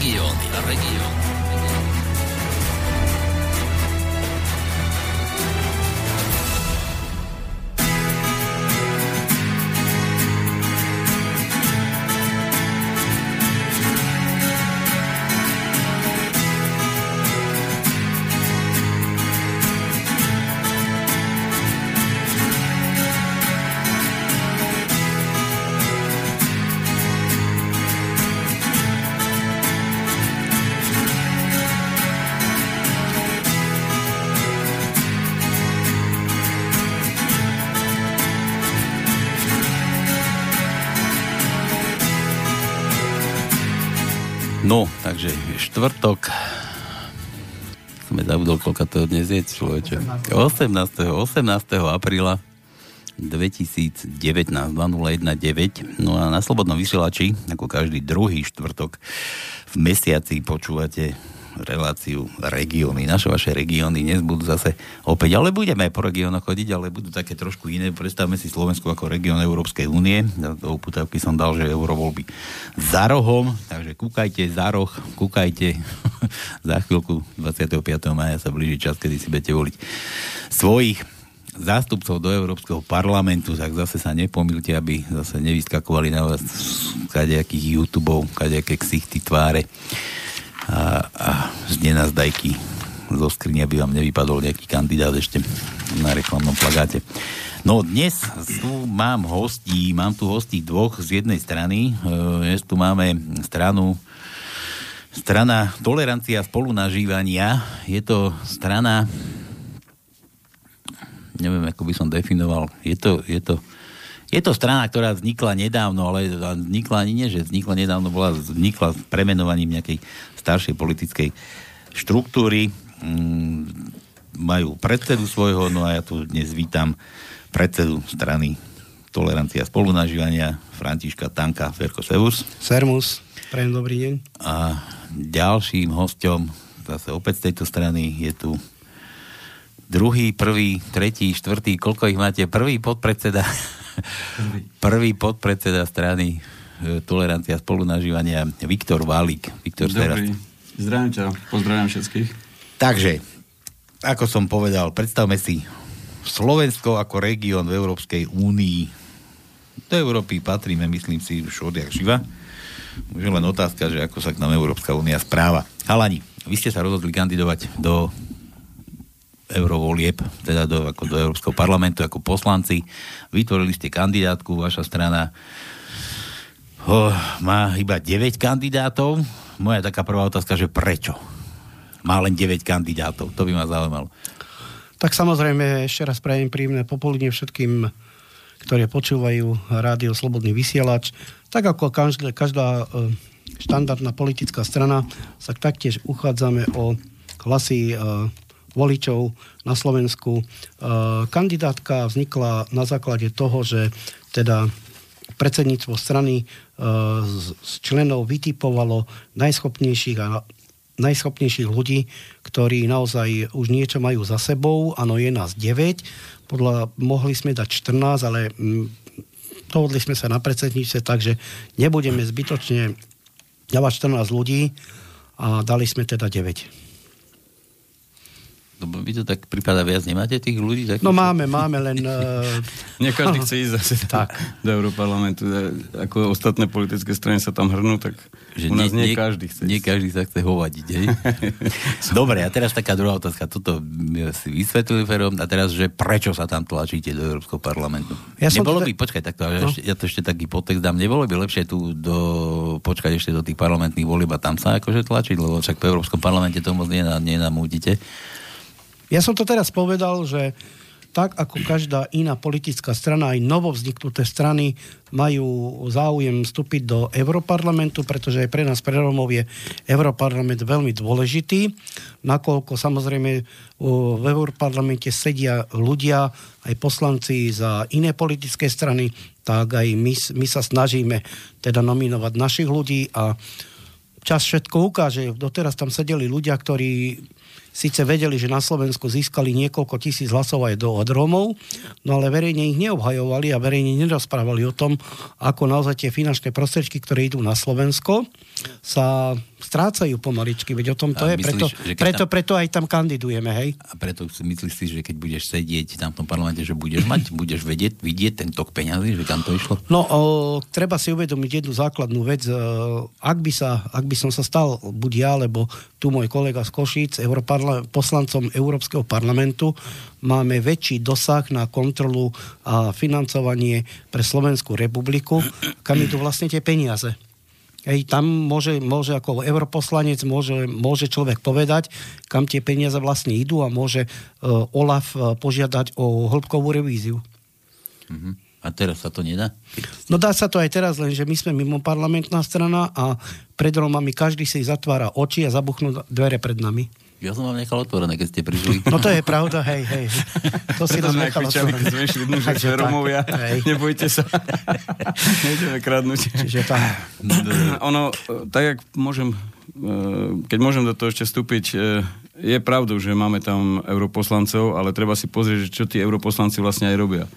Regióny. Regióny. Štvrtok. Sme zabudol, koľko to dnes je, človeče. 18. 18. apríla 2019, 2019. No a na Slobodnom vysielači, ako každý druhý štvrtok v mesiaci počúvate reláciu regióny. Naše vaše regióny dnes budú zase opäť, ale budeme aj po regiónoch chodiť, ale budú také trošku iné. Predstavme si Slovensku ako región Európskej únie. Do uputavky som dal, že eurovoľby za rohom, takže kúkajte za roh, kúkajte. za chvíľku 25. maja sa blíži čas, kedy si budete voliť svojich zástupcov do Európskeho parlamentu, tak zase sa nepomílte, aby zase nevyskakovali na vás kadejakých YouTube, kadejaké ksichty tváre a, a z nenazdajky zo skrine, aby vám nevypadol nejaký kandidát ešte na reklamnom plagáte. No dnes tu mám hostí, mám tu hostí dvoch z jednej strany. Dnes tu máme stranu strana tolerancia spolunažívania. Je to strana neviem, ako by som definoval. Je to, je to, je to strana, ktorá vznikla nedávno, ale vznikla ani nie, že vznikla nedávno, bola vznikla premenovaním nejakej staršej politickej štruktúry. Mm, majú predsedu svojho, no a ja tu dnes vítam predsedu strany Tolerancia spolunažívania Františka Tanka Ferko Sevus. Sermus, prajem dobrý deň. A ďalším hostom zase opäť z tejto strany je tu druhý, prvý, tretí, štvrtý, koľko ich máte? Prvý podpredseda, prvý podpredseda strany E, tolerancia spolunažívania Viktor Válik. Viktor Dobrý. Zdravím ťa, pozdravím všetkých. Takže, ako som povedal, predstavme si Slovensko ako región v Európskej únii. Do Európy patríme, myslím si, už odjak živa. Už len otázka, že ako sa k nám Európska únia správa. Halani, vy ste sa rozhodli kandidovať do eurovolieb, teda do, ako do Európskeho parlamentu ako poslanci. Vytvorili ste kandidátku, vaša strana oh, má iba 9 kandidátov. Moja taká prvá otázka, že prečo? Má len 9 kandidátov. To by ma zaujímalo. Tak samozrejme, ešte raz prajem príjemné popoludne všetkým, ktorí počúvajú rádio Slobodný vysielač. Tak ako každá, každá e, štandardná politická strana, sa taktiež uchádzame o hlasy e, voličov na Slovensku. E, kandidátka vznikla na základe toho, že teda predsedníctvo strany z členov vytipovalo najschopnejších a najschopnejších ľudí, ktorí naozaj už niečo majú za sebou. Áno, je nás 9. Podľa, mohli sme dať 14, ale mm, dohodli sme sa na predsedníctve, takže nebudeme zbytočne dávať 14 ľudí a dali sme teda 9. Lebo vy to tak prípada viac, nemáte tých ľudí? Takých, no máme, máme, len... Uh... Nie každý chce ísť zase tak. do Európarlamentu. Ako ostatné politické strany sa tam hrnú, tak že u nás nie, nie každý chce Nie každý sa chce hovadiť, hej? Dobre, a teraz taká druhá otázka. Toto si vysvetlili, Ferom, a teraz, že prečo sa tam tlačíte do Európskeho parlamentu? Ja nebolo by, počkaj, takto, no. ešte, ja to ešte taký podtext dám, nebolo by lepšie tu do, počkať ešte do tých parlamentných volieb a tam sa akože tlačiť, lebo však v Európskom parlamente to moc nenamúdite. Ja som to teraz povedal, že tak ako každá iná politická strana, aj novovzniknuté strany majú záujem vstúpiť do Európarlamentu, pretože aj pre nás, pre Romov, je Európarlament veľmi dôležitý, nakoľko samozrejme v Európarlamente sedia ľudia, aj poslanci za iné politické strany, tak aj my, my sa snažíme teda nominovať našich ľudí a čas všetko ukáže. Doteraz tam sedeli ľudia, ktorí síce vedeli, že na Slovensku získali niekoľko tisíc hlasov aj do od Rómov, no ale verejne ich neobhajovali a verejne nerozprávali o tom, ako naozaj tie finančné prostriedky, ktoré idú na Slovensko, sa strácajú pomaličky, veď o tom to a je, myslíš, preto, preto, tam... preto aj tam kandidujeme, hej? A preto si myslíš si, že keď budeš sedieť tam v tom parlamente, že budeš mať, budeš vedieť, vidieť ten tok peňazí, že kam to išlo? No, o, treba si uvedomiť jednu základnú vec. E, ak by, sa, ak by som sa stal, buď ja, alebo tu môj kolega z Košíc, europarla- poslancom Európskeho parlamentu, máme väčší dosah na kontrolu a financovanie pre Slovenskú republiku, kam idú vlastne tie peniaze. Hej, tam môže, môže ako europoslanec môže, môže človek povedať, kam tie peniaze vlastne idú a môže uh, OLAF uh, požiadať o hĺbkovú revíziu. Uh-huh. A teraz sa to nedá? No dá sa to aj teraz, lenže my sme mimo parlamentná strana a pred Romami každý si zatvára oči a zabuchnú dvere pred nami. Ja som vám nechal otvorené, keď ste prišli. No to je pravda, hej, hej. To si nám nechal otvorené. Keď sme išli dnu, že Romovia, nebojte sa. Nejdeme kradnúť. Čiže tam. ono, tak jak môžem, e, keď môžem do toho ešte vstúpiť, e, je pravdou, že máme tam europoslancov, ale treba si pozrieť, čo tí europoslanci vlastne aj robia.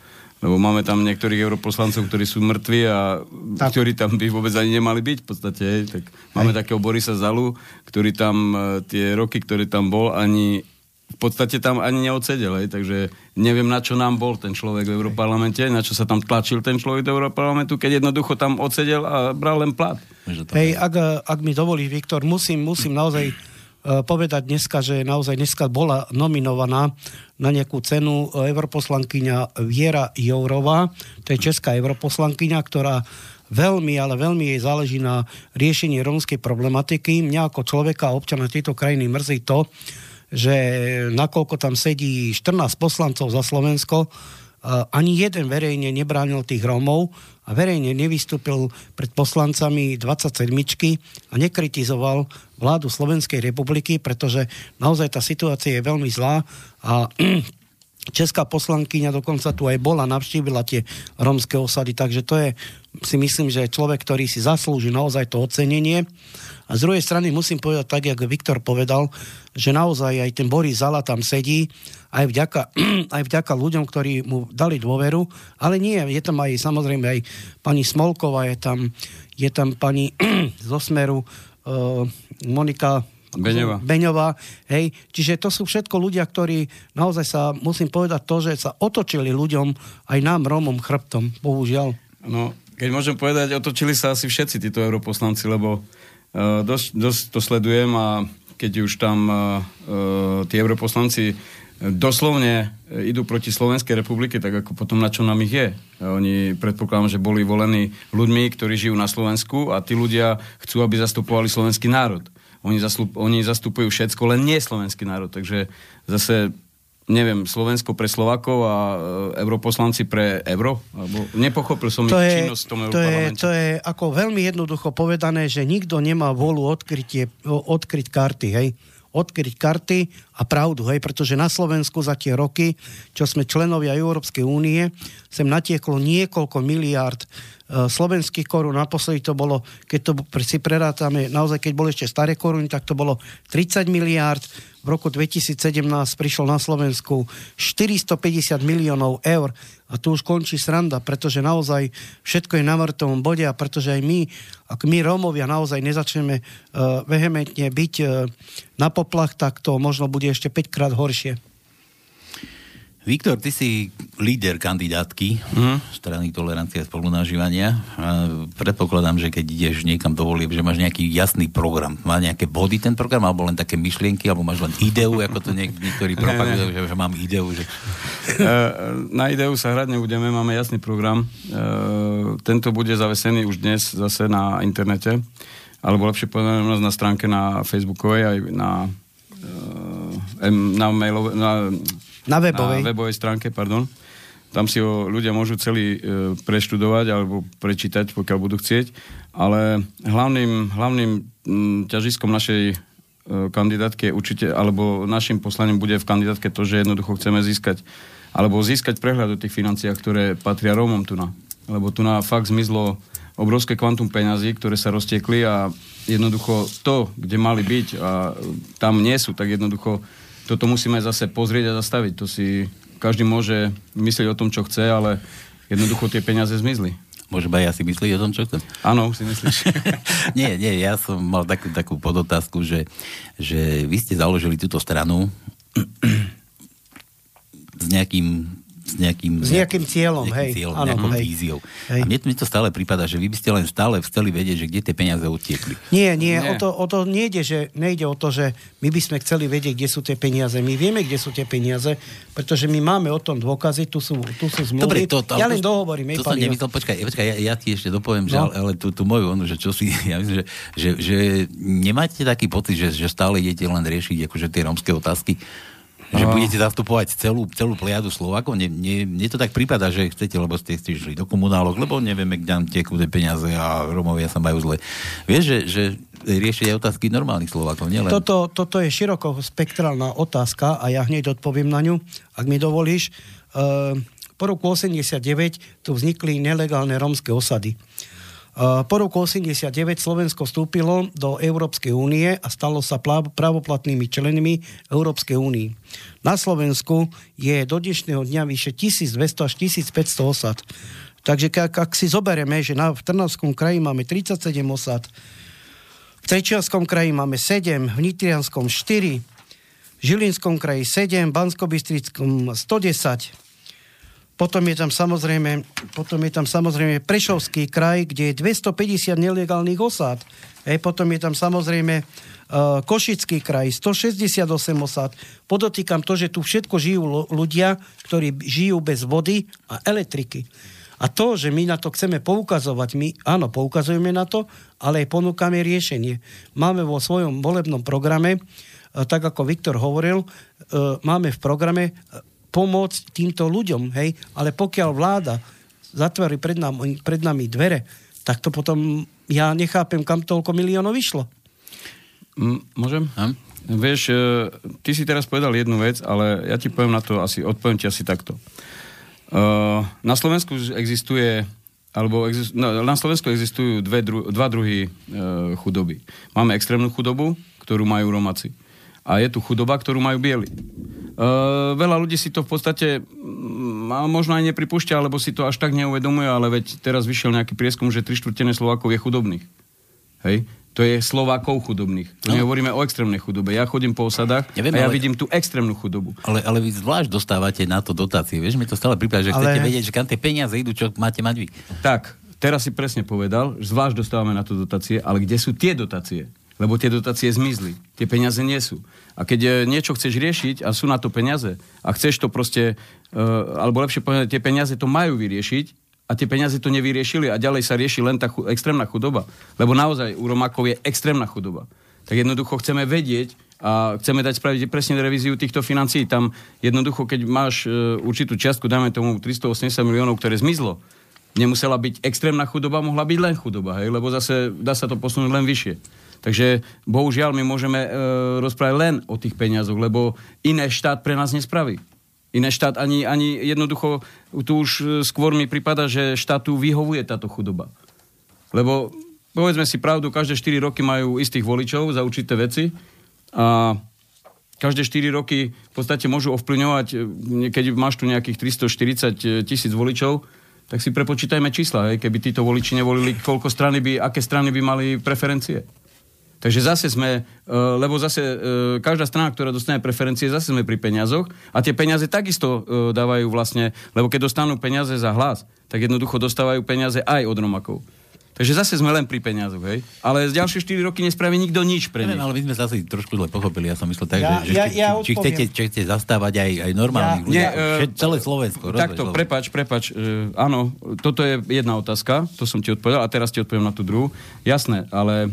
Lebo máme tam niektorých europoslancov, ktorí sú mŕtvi a tak. ktorí tam by vôbec ani nemali byť v podstate. Tak máme Hej. takého Borisa Zalu, ktorý tam e, tie roky, ktorý tam bol, ani v podstate tam ani neodsedel. Hej. Takže neviem, na čo nám bol ten človek v Európarlamente, na čo sa tam tlačil ten človek do Európarlamentu, keď jednoducho tam odsedel a bral len plat. Hej, ak, ak mi dovolí, Viktor, musím, musím naozaj povedať dneska, že naozaj dneska bola nominovaná na nejakú cenu eh, europoslankyňa Viera Jourová, to je česká europoslankyňa, ktorá veľmi, ale veľmi jej záleží na riešení rómskej problematiky. Mňa ako človeka a občana tejto krajiny mrzí to, že nakoľko tam sedí 14 poslancov za Slovensko, ani jeden verejne nebránil tých Rómov a verejne nevystúpil pred poslancami 27 a nekritizoval vládu Slovenskej republiky, pretože naozaj tá situácia je veľmi zlá a česká poslankyňa dokonca tu aj bola, navštívila tie rómske osady, takže to je, si myslím, že človek, ktorý si zaslúži naozaj to ocenenie. A z druhej strany musím povedať tak, jak Viktor povedal, že naozaj aj ten Boris Zala tam sedí, aj vďaka, aj vďaka ľuďom, ktorí mu dali dôveru, ale nie, je tam aj samozrejme aj pani Smolková, je tam, je tam pani zo Smeru, uh, Monika Beňová. Beňová. Hej. Čiže to sú všetko ľudia, ktorí naozaj sa, musím povedať to, že sa otočili ľuďom, aj nám, Rómom, chrbtom, bohužiaľ. No, keď môžem povedať, otočili sa asi všetci títo europoslanci, lebo uh, dosť, dosť to sledujem a keď už tam uh, uh, tí europoslanci doslovne idú proti Slovenskej republike, tak ako potom na čo nám ich je. Oni predpokladám, že boli volení ľuďmi, ktorí žijú na Slovensku a tí ľudia chcú, aby zastupovali slovenský národ. Oni, zaslup, oni zastupujú všetko, len nie slovenský národ. Takže zase neviem, Slovensko pre Slovakov a e, europoslanci pre euro? Alebo nepochopil som to ich je, činnosť v tom to je, to je ako veľmi jednoducho povedané, že nikto nemá volu odkrytie, odkryť karty, hej odkryť karty a pravdu, hej, pretože na Slovensku za tie roky, čo sme členovia Európskej únie, sem natieklo niekoľko miliárd slovenských korún. Naposledy to bolo, keď to si prerátame, naozaj keď boli ešte staré koruny, tak to bolo 30 miliárd v roku 2017 prišlo na Slovensku 450 miliónov eur a tu už končí sranda, pretože naozaj všetko je na mŕtvom bode a pretože aj my, ak my Rómovia naozaj nezačneme uh, vehementne byť uh, na poplach, tak to možno bude ešte 5 krát horšie. Viktor, ty si líder kandidátky mm. strany tolerancie a spolunažívania. A predpokladám, že keď ideš niekam do volieb, že máš nejaký jasný program. Má nejaké body ten program, alebo len také myšlienky, alebo máš len ideu, ako to niek- niektorí propagujú, že, že mám ideu. Že... E, na ideu sa hrať nebudeme, máme jasný program. E, tento bude zavesený už dnes zase na internete, alebo lepšie povedané na stránke na Facebookovej aj na, e, na, mailove, na na webovej. Na webovej stránke, pardon. Tam si ho ľudia môžu celý e, preštudovať alebo prečítať, pokiaľ budú chcieť. Ale hlavným, hlavným m, ťažiskom našej e, kandidátke určite, alebo našim poslaním bude v kandidátke to, že jednoducho chceme získať alebo získať prehľad o tých financiách, ktoré patria Rómom tu na. Lebo tu na fakt zmizlo obrovské kvantum peňazí, ktoré sa roztiekli a jednoducho to, kde mali byť a tam nie sú, tak jednoducho toto musíme zase pozrieť a zastaviť. To si každý môže myslieť o tom, čo chce, ale jednoducho tie peniaze zmizli. Môžem aj ja si myslieť o tom, čo chcem? Áno, si myslíš. nie, nie, ja som mal takú, takú podotázku, že, že vy ste založili túto stranu s nejakým s nejakým, s nejakým cieľom, nejakým hej. Cieľom, ano, nejakou hej. víziou. Hej. A mne, mne to stále prípada, že vy by ste len stále chceli vedieť, že kde tie peniaze utiekli. Nie, nie, nie. O, to, o to nejde, že nejde o to, že my by sme chceli vedieť, kde sú tie peniaze. My vieme, kde sú tie peniaze, pretože my máme o tom dôkazy, tu sú, tu sú zmluvy. Dobre, to, to, ja len dohovorím. To som nemyslel, počkaj, počkaj ja, ja, ti ešte dopoviem, no. že, ale, ale tú, tú moju, onu, že čo si, ja myslím, že, že, že nemáte taký pocit, že, že stále idete len riešiť akože tie rómske otázky, že budete zastupovať celú, celú plejadu Slovákov. Nie, nie, mne to tak prípada, že chcete, lebo ste, išli do komunálok, lebo nevieme, kde nám tie peniaze a Romovia sa majú zle. Vieš, že, že riešiť aj otázky normálnych Slovákov, nielen... Toto, toto je široko spektrálna otázka a ja hneď odpoviem na ňu, ak mi dovolíš. Uh, po roku 89 tu vznikli nelegálne rómske osady. Po roku 89 Slovensko vstúpilo do Európskej únie a stalo sa právoplatnými členmi Európskej únie. Na Slovensku je do dnešného dňa vyše 1200 až 1500 osad. Takže ak, ak si zoberieme, že na, v Trnavskom kraji máme 37 osad, v Trečianskom kraji máme 7, v Nitrianskom 4, v Žilinskom kraji 7, v Banskobystrickom 110, potom je tam samozrejme, potom je tam samozrejme Prešovský kraj, kde je 250 nelegálnych osád. Hej, potom je tam samozrejme uh, Košický kraj, 168 osád. Podotýkam to, že tu všetko žijú ľudia, ktorí žijú bez vody a elektriky. A to, že my na to chceme poukazovať, my áno, poukazujeme na to, ale aj ponúkame riešenie. Máme vo svojom volebnom programe, uh, tak ako Viktor hovoril, uh, máme v programe pomôcť týmto ľuďom, hej, ale pokiaľ vláda zatvorí pred nami, pred nami dvere, tak to potom ja nechápem, kam toľko miliónov vyšlo. M- môžem? Hm? Vieš, e, ty si teraz povedal jednu vec, ale ja ti poviem na to asi, odpoviem ti asi takto. Uh, na Slovensku existuje alebo exist, no, na Slovensku existujú dve dru, dva druhy uh, chudoby. Máme extrémnu chudobu, ktorú majú Romáci. A je tu chudoba, ktorú majú bieli. Uh, veľa ľudí si to v podstate mm, možno aj nepripúšťa, alebo si to až tak neuvedomuje, ale veď teraz vyšiel nejaký prieskum, že tri štvrtené Slovákov je chudobných. Hej? To je Slovákov chudobných. To no. nehovoríme o extrémnej chudobe. Ja chodím po osadách ja viem, a ja ale, vidím tú extrémnu chudobu. Ale, ale vy zvlášť dostávate na to dotácie. Vieš, mi to stále prípada, že ale... chcete vedieť, že kam tie peniaze idú, čo máte mať vy. Tak, teraz si presne povedal, že zvlášť dostávame na to dotácie, ale kde sú tie dotácie? Lebo tie dotácie zmizli. Tie peniaze nie sú. A keď e, niečo chceš riešiť a sú na to peniaze a chceš to proste, uh, alebo lepšie povedať, tie peniaze to majú vyriešiť a tie peniaze to nevyriešili a ďalej sa rieši len tá chu- extrémna chudoba. Lebo naozaj u Romákov je extrémna chudoba. Tak jednoducho chceme vedieť a chceme dať spraviť presne revíziu týchto financií. Tam jednoducho, keď máš uh, určitú čiastku, dáme tomu 380 miliónov, ktoré zmizlo, nemusela byť extrémna chudoba, mohla byť len chudoba, hej? lebo zase dá sa to posunúť len vyššie. Takže bohužiaľ my môžeme e, rozprávať len o tých peniazoch, lebo iné štát pre nás nespraví. Iné štát ani, ani jednoducho, tu už e, skôr mi prípada, že štátu vyhovuje táto chudoba. Lebo povedzme si pravdu, každé 4 roky majú istých voličov za určité veci a každé 4 roky v podstate môžu ovplyvňovať, e, keď máš tu nejakých 340 tisíc voličov, tak si prepočítajme čísla, hej, keby títo voliči nevolili, koľko strany by, aké strany by mali preferencie. Takže zase sme, e, lebo zase e, každá strana, ktorá dostane preferencie, zase sme pri peniazoch a tie peniaze takisto e, dávajú vlastne, lebo keď dostanú peniaze za hlas, tak jednoducho dostávajú peniaze aj od Romakov. Takže zase sme len pri peniazoch, hej? Ale z ďalšie 4 roky nespraví nikto nič pre nich. ale my sme zase trošku zle pochopili. Ja som myslel tak, ja, že, ja, či, ja či, chcete, či chcete zastávať aj, aj normálnych ja, ľudí. Nie, uh, celé Slovensko. Takto, prepač, prepač. Uh, áno, toto je jedna otázka, to som ti odpovedal a teraz ti odpoviem na tú druhú. Jasné, ale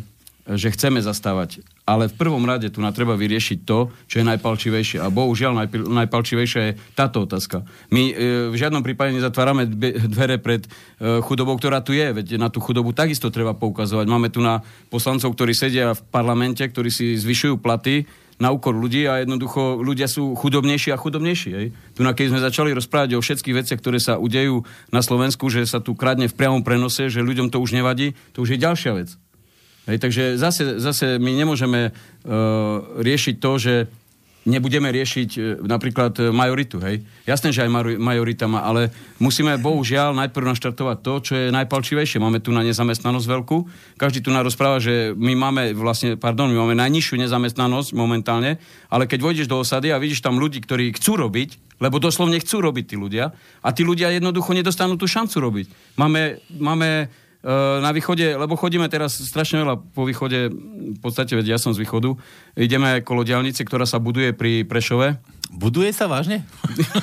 že chceme zastávať. Ale v prvom rade tu na treba vyriešiť to, čo je najpalčivejšie. A bohužiaľ najp- najpalčivejšia je táto otázka. My e, v žiadnom prípade nezatvárame dvere pred e, chudobou, ktorá tu je. Veď na tú chudobu takisto treba poukazovať. Máme tu na poslancov, ktorí sedia v parlamente, ktorí si zvyšujú platy na úkor ľudí a jednoducho ľudia sú chudobnejší a chudobnejší. Hej. Tu na keď sme začali rozprávať o všetkých veciach, ktoré sa udejú na Slovensku, že sa tu kradne v priamom prenose, že ľuďom to už nevadí, to už je ďalšia vec. Hej, takže zase, zase my nemôžeme uh, riešiť to, že nebudeme riešiť e, napríklad e, majoritu, hej. Jasné, že aj majorita má, ale musíme bohužiaľ najprv naštartovať to, čo je najpalčivejšie. Máme tu na nezamestnanosť veľkú. Každý tu nás rozpráva, že my máme vlastne, pardon, my máme najnižšiu nezamestnanosť momentálne, ale keď vojdeš do osady a vidíš tam ľudí, ktorí chcú robiť, lebo doslovne chcú robiť tí ľudia, a tí ľudia jednoducho nedostanú tú šancu robiť. Máme, máme na východe, lebo chodíme teraz strašne veľa po východe, v podstate, veď ja som z východu, ideme kolo diálnice, ktorá sa buduje pri Prešove. Buduje sa vážne?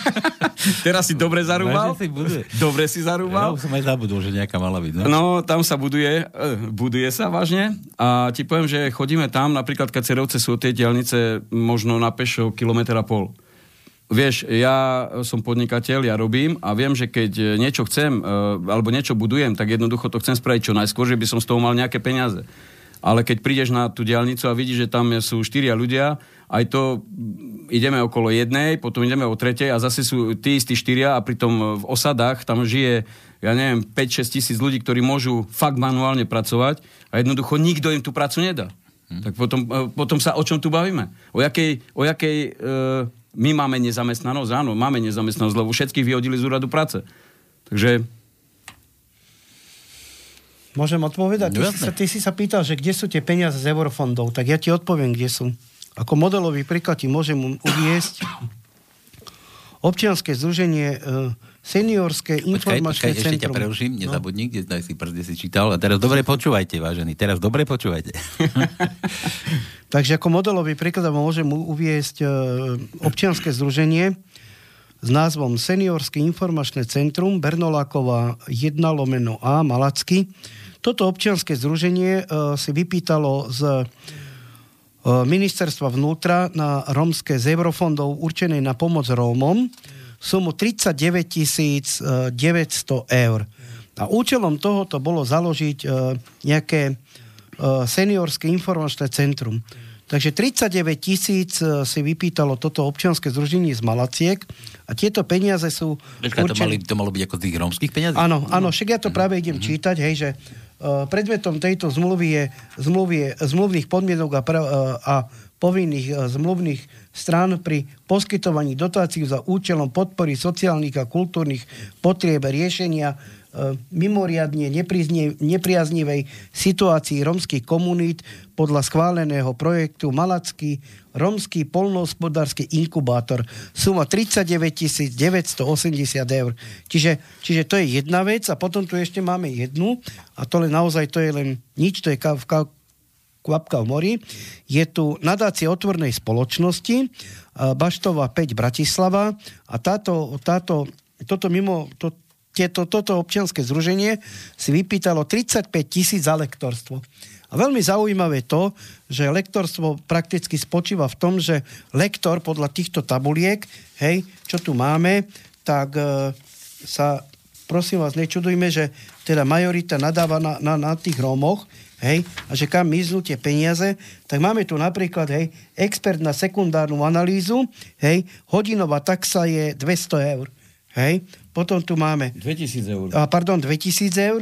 teraz si dobre zarúbal? si buduje. Dobre si zarúbal? Ja som aj zabudol, že nejaká mala byť. No? no, tam sa buduje, eh, buduje sa vážne a ti poviem, že chodíme tam, napríklad Kacerovce sú tie diálnice možno na pešo kilometr a pol vieš, ja som podnikateľ, ja robím a viem, že keď niečo chcem e, alebo niečo budujem, tak jednoducho to chcem spraviť čo najskôr, že by som z toho mal nejaké peniaze. Ale keď prídeš na tú diálnicu a vidíš, že tam sú štyria ľudia, aj to ideme okolo jednej, potom ideme o tretej a zase sú tí istí štyria a pritom v osadách tam žije, ja neviem, 5-6 tisíc ľudí, ktorí môžu fakt manuálne pracovať a jednoducho nikto im tú prácu nedá. Hm. Tak potom, e, potom sa o čom tu bavíme? O jakej, o jakej e, my máme nezamestnanosť, áno, máme nezamestnanosť, lebo všetkých vyhodili z úradu práce. Takže... Môžem odpovedať? Ty si, sa, ty si sa pýtal, že kde sú tie peniaze z eurofondov, tak ja ti odpoviem, kde sú. Ako modelový príklad ti môžem uviesť občianske združenie e, Seniorské informačné počkaj, centrum. Ešte ťa preruším, no. nezabudni, kde daj si prst, si čítal. A teraz dobre počúvajte, vážení, teraz dobre počúvajte. Takže ako modelový príklad môžem uviesť e, občianske združenie s názvom Seniorské informačné centrum Bernoláková 1 lomeno A Malacky. Toto občianske združenie e, si vypýtalo z e, ministerstva vnútra na romské z eurofondov určené na pomoc Rómom sumu 39 900 eur. A účelom tohoto bolo založiť e, nejaké e, seniorské informačné centrum. Takže 39 tisíc si vypýtalo toto občianske združenie z Malaciek a tieto peniaze sú... Počkaj, určené... to, mali, to malo byť ako z tých rómskych peniazí? Áno, áno, však ja to práve idem mm-hmm. čítať, hej, že uh, predmetom tejto zmluvy je, zmluvy je zmluvných podmienok a, pra, uh, a povinných uh, zmluvných strán pri poskytovaní dotácií za účelom podpory sociálnych a kultúrnych potrieb riešenia e, mimoriadne nepriaznivej situácii romských komunít podľa schváleného projektu Malacký romský polnohospodársky inkubátor. Suma 39 980 eur. Čiže, čiže to je jedna vec a potom tu ešte máme jednu a to len naozaj to je len nič, to je v Kvapka v mori. Je tu nadácia otvornej spoločnosti Baštová 5 Bratislava a táto, táto, toto mimo, to, tieto, toto občianske združenie si vypýtalo 35 tisíc za lektorstvo. A veľmi zaujímavé to, že lektorstvo prakticky spočíva v tom, že lektor podľa týchto tabuliek, hej, čo tu máme, tak e, sa, prosím vás, nečudujme, že teda majorita nadáva na, na, na tých Rómoch, hej, a že kam miznú tie peniaze, tak máme tu napríklad, hej, expert na sekundárnu analýzu, hej, hodinová taxa je 200 eur, hej, potom tu máme... 2000 eur. A, pardon, 2000 eur,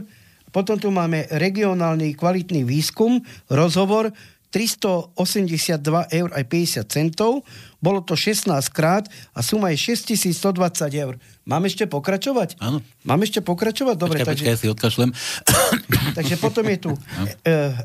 potom tu máme regionálny kvalitný výskum, rozhovor, 382 eur aj 50 centov, bolo to 16 krát a suma je 6120 eur. Mám ešte pokračovať? Áno. Mám ešte pokračovať? Dobre, počkaj, takže... Počkaj, ja si odkašlem. Takže potom je tu no.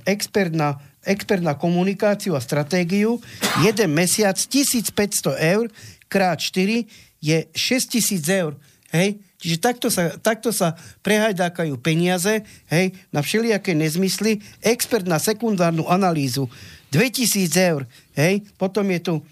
expert na, expert na komunikáciu a stratégiu. Jeden mesiac 1500 eur krát 4 je 6000 eur. Hej? Čiže takto sa, takto sa prehajdákajú peniaze hej, na všelijaké nezmysly. Expert na sekundárnu analýzu 2000 eur. Hej. Potom je tu e,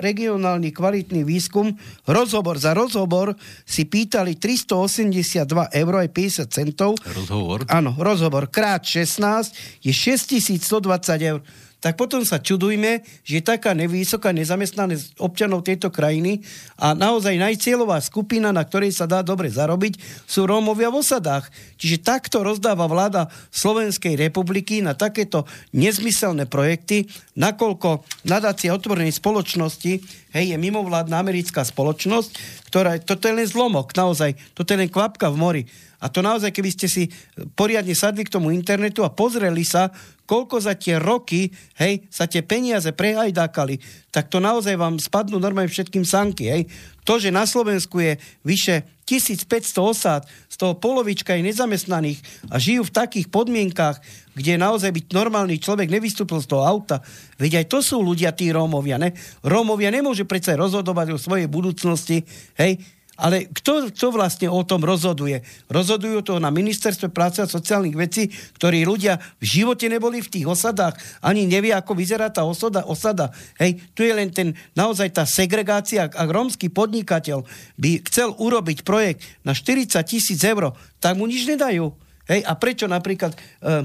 regionálny kvalitný výskum. Rozhovor za rozhovor si pýtali 382 eur aj 50 centov. Rozhovor? Áno, rozhovor krát 16 je 6120 eur tak potom sa čudujme, že taká nevysoká nezamestnanosť občanov tejto krajiny a naozaj najcieľová skupina, na ktorej sa dá dobre zarobiť, sú Rómovia v osadách. Čiže takto rozdáva vláda Slovenskej republiky na takéto nezmyselné projekty, nakoľko nadácia otvorenej spoločnosti, hej, je mimovládna americká spoločnosť, ktorá, toto je len zlomok, naozaj, toto je len kvapka v mori. A to naozaj, keby ste si poriadne sadli k tomu internetu a pozreli sa, koľko za tie roky, hej, sa tie peniaze prehajdákali, tak to naozaj vám spadnú normálne všetkým sanky. Hej. To, že na Slovensku je vyše 1500 osád, z toho polovička je nezamestnaných a žijú v takých podmienkách, kde naozaj byť normálny človek nevystúpil z toho auta. Veď aj to sú ľudia, tí Rómovia. Ne? Rómovia nemôžu predsa rozhodovať o svojej budúcnosti. Hej? Ale kto, kto vlastne o tom rozhoduje? Rozhodujú to na ministerstve práce a sociálnych vecí, ktorí ľudia v živote neboli v tých osadách, ani nevie, ako vyzerá tá osada. osada. Hej, tu je len ten, naozaj tá segregácia. Ak rómsky podnikateľ by chcel urobiť projekt na 40 tisíc eur, tak mu nič nedajú. Hej, a prečo napríklad... Uh,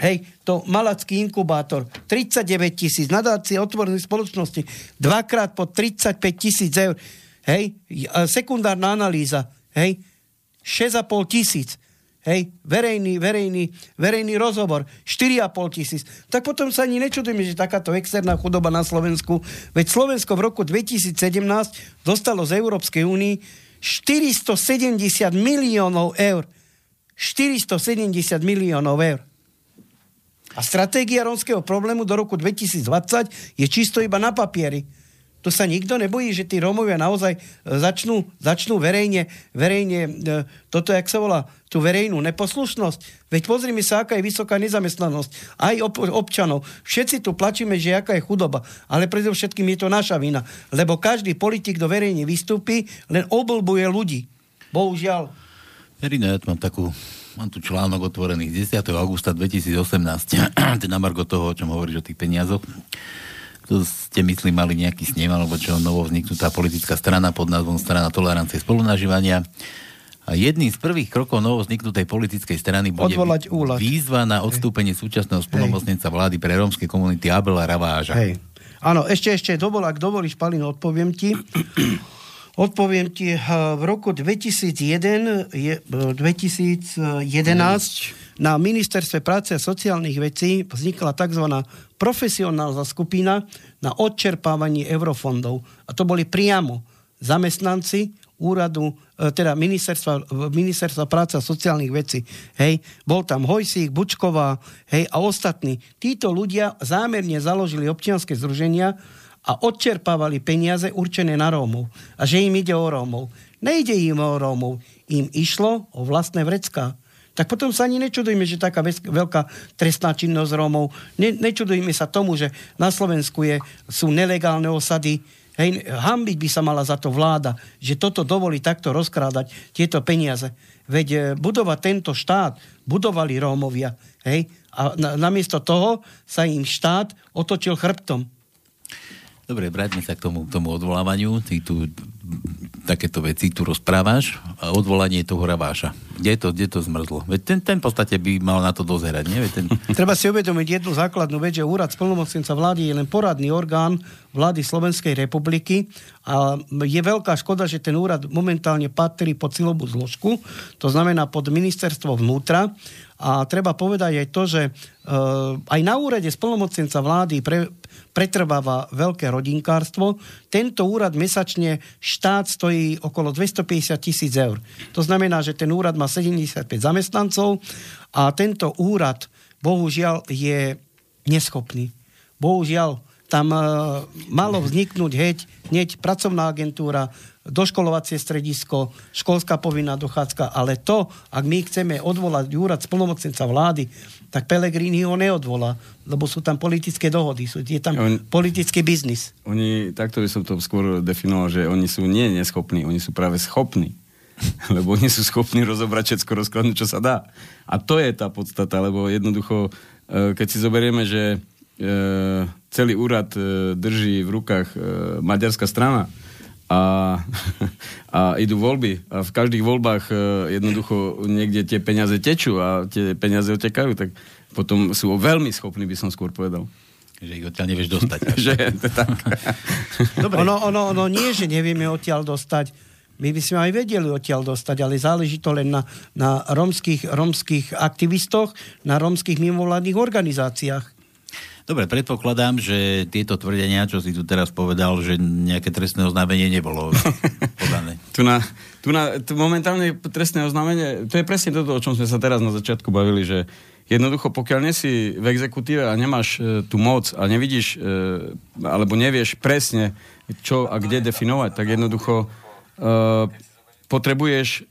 Hej, to malacký inkubátor, 39 tisíc, nadácie otvorenej spoločnosti, dvakrát po 35 tisíc eur. Hej, sekundárna analýza, hej, 6,5 tisíc, hej, verejný, verejný, verejný rozhovor, 4,5 tisíc. Tak potom sa ani nečudujeme, že takáto externá chudoba na Slovensku, veď Slovensko v roku 2017 dostalo z Európskej únii 470 miliónov eur. 470 miliónov eur. A stratégia rómskeho problému do roku 2020 je čisto iba na papieri to sa nikto nebojí, že tí Rómovia naozaj e, začnú, začnú verejne, verejne e, toto, jak sa volá, tú verejnú neposlušnosť. Veď pozrime sa, aká je vysoká nezamestnanosť. Aj ob, občanov. Všetci tu plačíme, že aká je chudoba. Ale predovšetkým je to naša vina. Lebo každý politik, kto verejne vystúpi, len oblbuje ľudí. Bohužiaľ. Erina, ja mám takú mám tu článok otvorený z 10. augusta 2018, ten na margo toho, o čom hovoríš o tých peniazoch ste, myslím, mali nejaký snem, alebo čo novo vzniknutá politická strana pod názvom Strana tolerancie spolunažívania. A jedným z prvých krokov novo vzniknutej politickej strany bude Odvolať výzva na odstúpenie Hej. súčasného spolumocnenca vlády pre rómskej komunity Abela Raváža. Hej. Áno, ešte, ešte dovol, ak dovolíš, Palino, odpoviem ti. Odpoviem ti, eh, v roku 2001, je, 2011 eh, na Ministerstve práce a sociálnych vecí vznikla tzv. profesionálna skupina na odčerpávanie eurofondov. A to boli priamo zamestnanci úradu, e, teda ministerstva, ministerstva práce a sociálnych vecí. Hej, bol tam Hojsík, Bučková, hej, a ostatní. Títo ľudia zámerne založili občianske združenia a odčerpávali peniaze určené na Rómov. A že im ide o Rómov. Nejde im o Rómov. Im išlo o vlastné vrecká tak potom sa ani nečudujme, že taká veľká trestná činnosť Rómov. Ne, nečudujme sa tomu, že na Slovensku je, sú nelegálne osady. Hej, hambiť by sa mala za to vláda, že toto dovolí takto rozkrádať tieto peniaze. Veď e, budovať tento štát budovali Rómovia. Hej, a na, namiesto toho sa im štát otočil chrbtom. Dobre, vráťme sa k tomu, tomu odvolávaniu. Ty tu takéto veci tu rozprávaš a odvolanie toho Raváša. Kde to, kde to zmrzlo? Veď ten, ten v podstate by mal na to dozerať, nie? Ten... Treba si uvedomiť jednu základnú vec, že úrad splnomocnenca vlády je len poradný orgán vlády Slovenskej republiky a je veľká škoda, že ten úrad momentálne patrí pod silovú zložku, to znamená pod ministerstvo vnútra a treba povedať aj to, že uh, aj na úrade splnomocnenca vlády pre, pretrváva veľké rodinkárstvo. Tento úrad mesačne štát stojí okolo 250 tisíc eur. To znamená, že ten úrad má 75 zamestnancov a tento úrad bohužiaľ je neschopný. Bohužiaľ, tam uh, malo vzniknúť heď, hneď pracovná agentúra, doškolovacie stredisko, školská povinná dochádzka, ale to, ak my chceme odvolať úrad splnomocnenca vlády, tak Pelegrini ho neodvolá, lebo sú tam politické dohody, sú, je tam On, politický biznis. Oni, takto by som to skôr definoval, že oni sú nie neschopní, oni sú práve schopní. lebo oni sú schopní rozobrať všetko, rozkladnúť, čo sa dá. A to je tá podstata, lebo jednoducho, e, keď si zoberieme, že e, celý úrad e, drží v rukách maďarská strana, a, a idú voľby a v každých voľbách e, jednoducho niekde tie peniaze tečú a tie peniaze otekajú, tak potom sú veľmi schopní, by som skôr povedal. Že ich odtiaľ nevieš dostať. že, tak. Dobre. Ono, ono, ono nie, že nevieme odtiaľ dostať. My by sme aj vedeli odtiaľ dostať, ale záleží to len na, na romských, romských aktivistoch, na romských mimovládnych organizáciách. Dobre, predpokladám, že tieto tvrdenia, čo si tu teraz povedal, že nejaké trestné oznámenie nebolo podané. tu na, tu, na, tu momentálne trestné oznámenie, to je presne toto, o čom sme sa teraz na začiatku bavili, že jednoducho, pokiaľ nie si v exekutíve a nemáš e, tú moc a nevidíš, e, alebo nevieš presne, čo a kde definovať, tak jednoducho e, potrebuješ,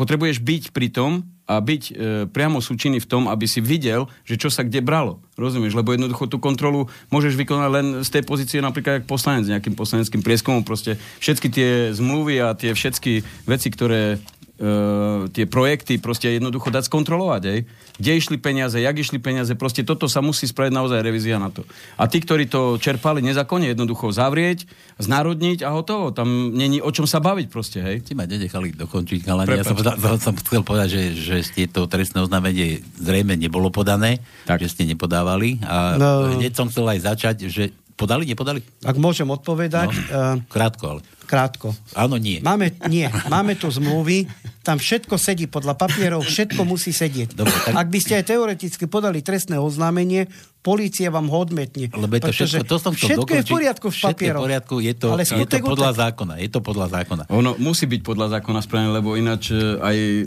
potrebuješ byť pri tom, a byť e, priamo súčinný v tom, aby si videl, že čo sa kde bralo. Rozumieš? Lebo jednoducho tú kontrolu môžeš vykonať len z tej pozície napríklad ako poslanec, nejakým poslaneckým prieskumom. Proste všetky tie zmluvy a tie všetky veci, ktoré uh, tie projekty proste jednoducho dať skontrolovať, aj? kde išli peniaze, jak išli peniaze, proste toto sa musí spraviť naozaj revízia na to. A tí, ktorí to čerpali nezákonne, jednoducho zavrieť, znárodniť a hotovo. Tam není o čom sa baviť proste, hej. Ti ma nenechali dokončiť, ale ja som, som chcel povedať, že, že ste to trestné oznámenie zrejme nebolo podané, tak. že ste nepodávali a no. hneď som chcel aj začať, že podali, nepodali? Ak môžem odpovedať. No, krátko ale. Krátko. Áno, nie. Máme, nie. Máme tu zmluvy, tam všetko sedí podľa papierov, všetko musí sedieť. Dobre, tak... Ak by ste aj teoreticky podali trestné oznámenie, policia vám ho odmetne. Lebo je to všetko, to som všetko je v poriadku v papieroch. v poriadku, je to, Ale je to podľa tak... zákona. Je to podľa zákona. Ono musí byť podľa zákona správne, lebo ináč e, aj e,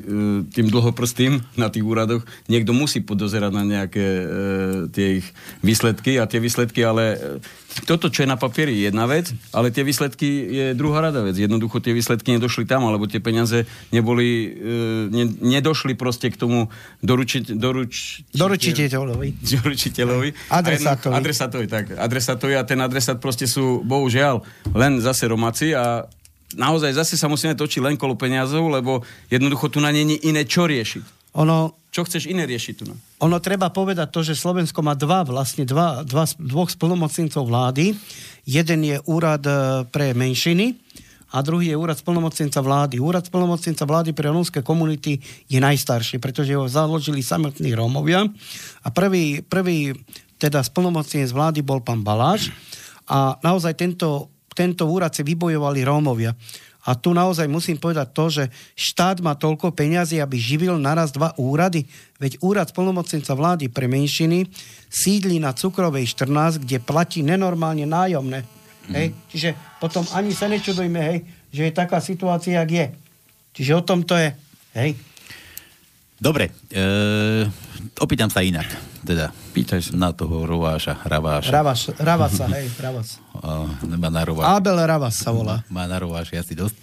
tým dlhoprstým na tých úradoch niekto musí podozerať na nejaké e, tie ich výsledky a tie výsledky, ale toto, čo je na papieri, je jedna vec, ale tie výsledky je druhá rada vec. Jednoducho tie výsledky nedošli tam, alebo tie peniaze neboli, e, ne, nedošli proste k tomu doručiť, doruč, doručiteľovi. Doručiteľovi Adresátovi. Adresátovi, tak. Adresátovi a ten adresát proste sú, bohužiaľ, len zase Romáci a naozaj zase sa musíme točiť len kolo peniazov, lebo jednoducho tu na není iné čo riešiť. Ono, čo chceš iné riešiť tu? Ono treba povedať to, že Slovensko má dva, vlastne dva, dva, dvoch splnomocnincov vlády. Jeden je úrad e, pre menšiny, a druhý je úrad splnomocnenca vlády. Úrad splnomocnenca vlády pre rómske komunity je najstarší, pretože ho založili samotní Rómovia. A prvý, prvý teda splnomocnenec vlády bol pán Baláš a naozaj tento, tento úrad si vybojovali Rómovia. A tu naozaj musím povedať to, že štát má toľko peňazí, aby živil naraz dva úrady. Veď úrad splnomocnenca vlády pre menšiny sídli na Cukrovej 14, kde platí nenormálne nájomné. Mm. Hej? Čiže potom ani sa nečudujme, hej, že je taká situácia, jak je. Čiže o tom to je. Hej? Dobre, e, opýtam sa inak. Teda, Pýtaj sa. Na toho Rováša, Raváša. Ravas, Ravasa, hej, Ravas. má na Rováš. Abel Ravas sa volá. Má na Rováš asi dosť.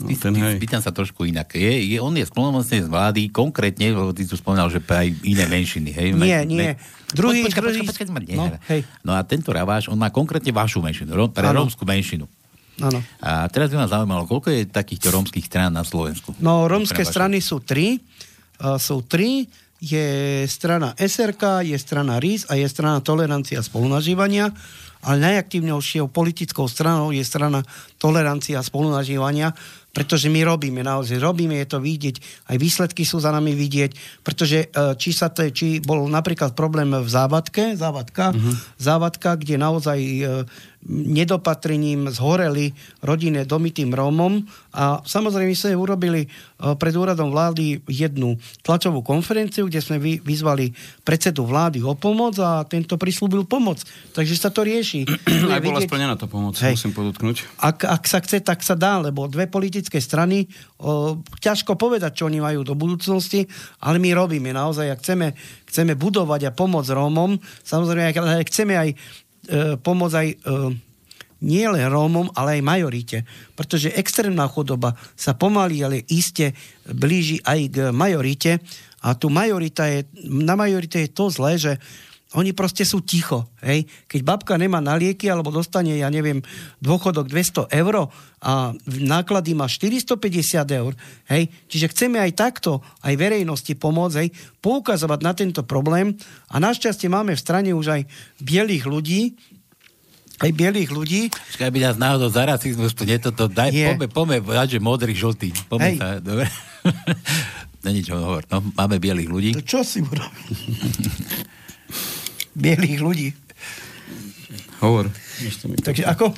No, ten, Pýtam sa trošku inak. Je, je, on je splnomocný z vlády, konkrétne, lebo ty tu spomínal, že aj iné menšiny. Hej? Nie, nie. Druhý, počka, druhý... Počka, počka, počka, no, hej. no a tento Raváš, on má konkrétne vašu menšinu, pre ano. rómsku menšinu. Áno. A teraz by ma zaujímalo, koľko je takýchto rómskych strán na Slovensku? No, rómske strany sú tri. Sú tri je strana SRK, je strana RIS a je strana Tolerancia spolunažívania, ale najaktívnejšou politickou stranou je strana Tolerancia spolunažívania, pretože my robíme, naozaj robíme, je to vidieť, aj výsledky sú za nami vidieť, pretože e, či sa to, či bol napríklad problém v závadke, závadka, uh-huh. závadka, kde naozaj e, nedopatrením zhoreli rodinné domy tým Rómom a samozrejme sme urobili e, pred úradom vlády jednu tlačovú konferenciu, kde sme vyzvali predsedu vlády o pomoc a tento prislúbil pomoc. Takže sa to rieši. Aj bola vidieť... splnená tá pomoc, Hej. musím podotknúť. Ak, ak sa chce, tak sa dá, lebo dve politické strany, o, ťažko povedať, čo oni majú do budúcnosti, ale my robíme naozaj, ak chceme, chceme budovať a pomôcť Rómom, samozrejme, ak chceme aj E, pomôcť aj e, nie len Rómom, ale aj majorite. Pretože extrémna chudoba sa pomaly, ale iste blíži aj k majorite. A tu majorita je, na majorite je to zlé, že oni proste sú ticho. Hej? Keď babka nemá na lieky alebo dostane, ja neviem, dôchodok 200 eur a náklady má 450 eur. Hej? Čiže chceme aj takto, aj verejnosti pomôcť, hej? poukazovať na tento problém a našťastie máme v strane už aj bielých ľudí, aj bielých ľudí. Počkaj, by nás náhodou za rasizmus, nie toto, daj, je. pome, pome, dať, že modrý, žltý. Pome sa, dobre. Není čo hovor, no, máme bielých ľudí. To čo si urobí? bielých ľudí. Hovor. Takže ako?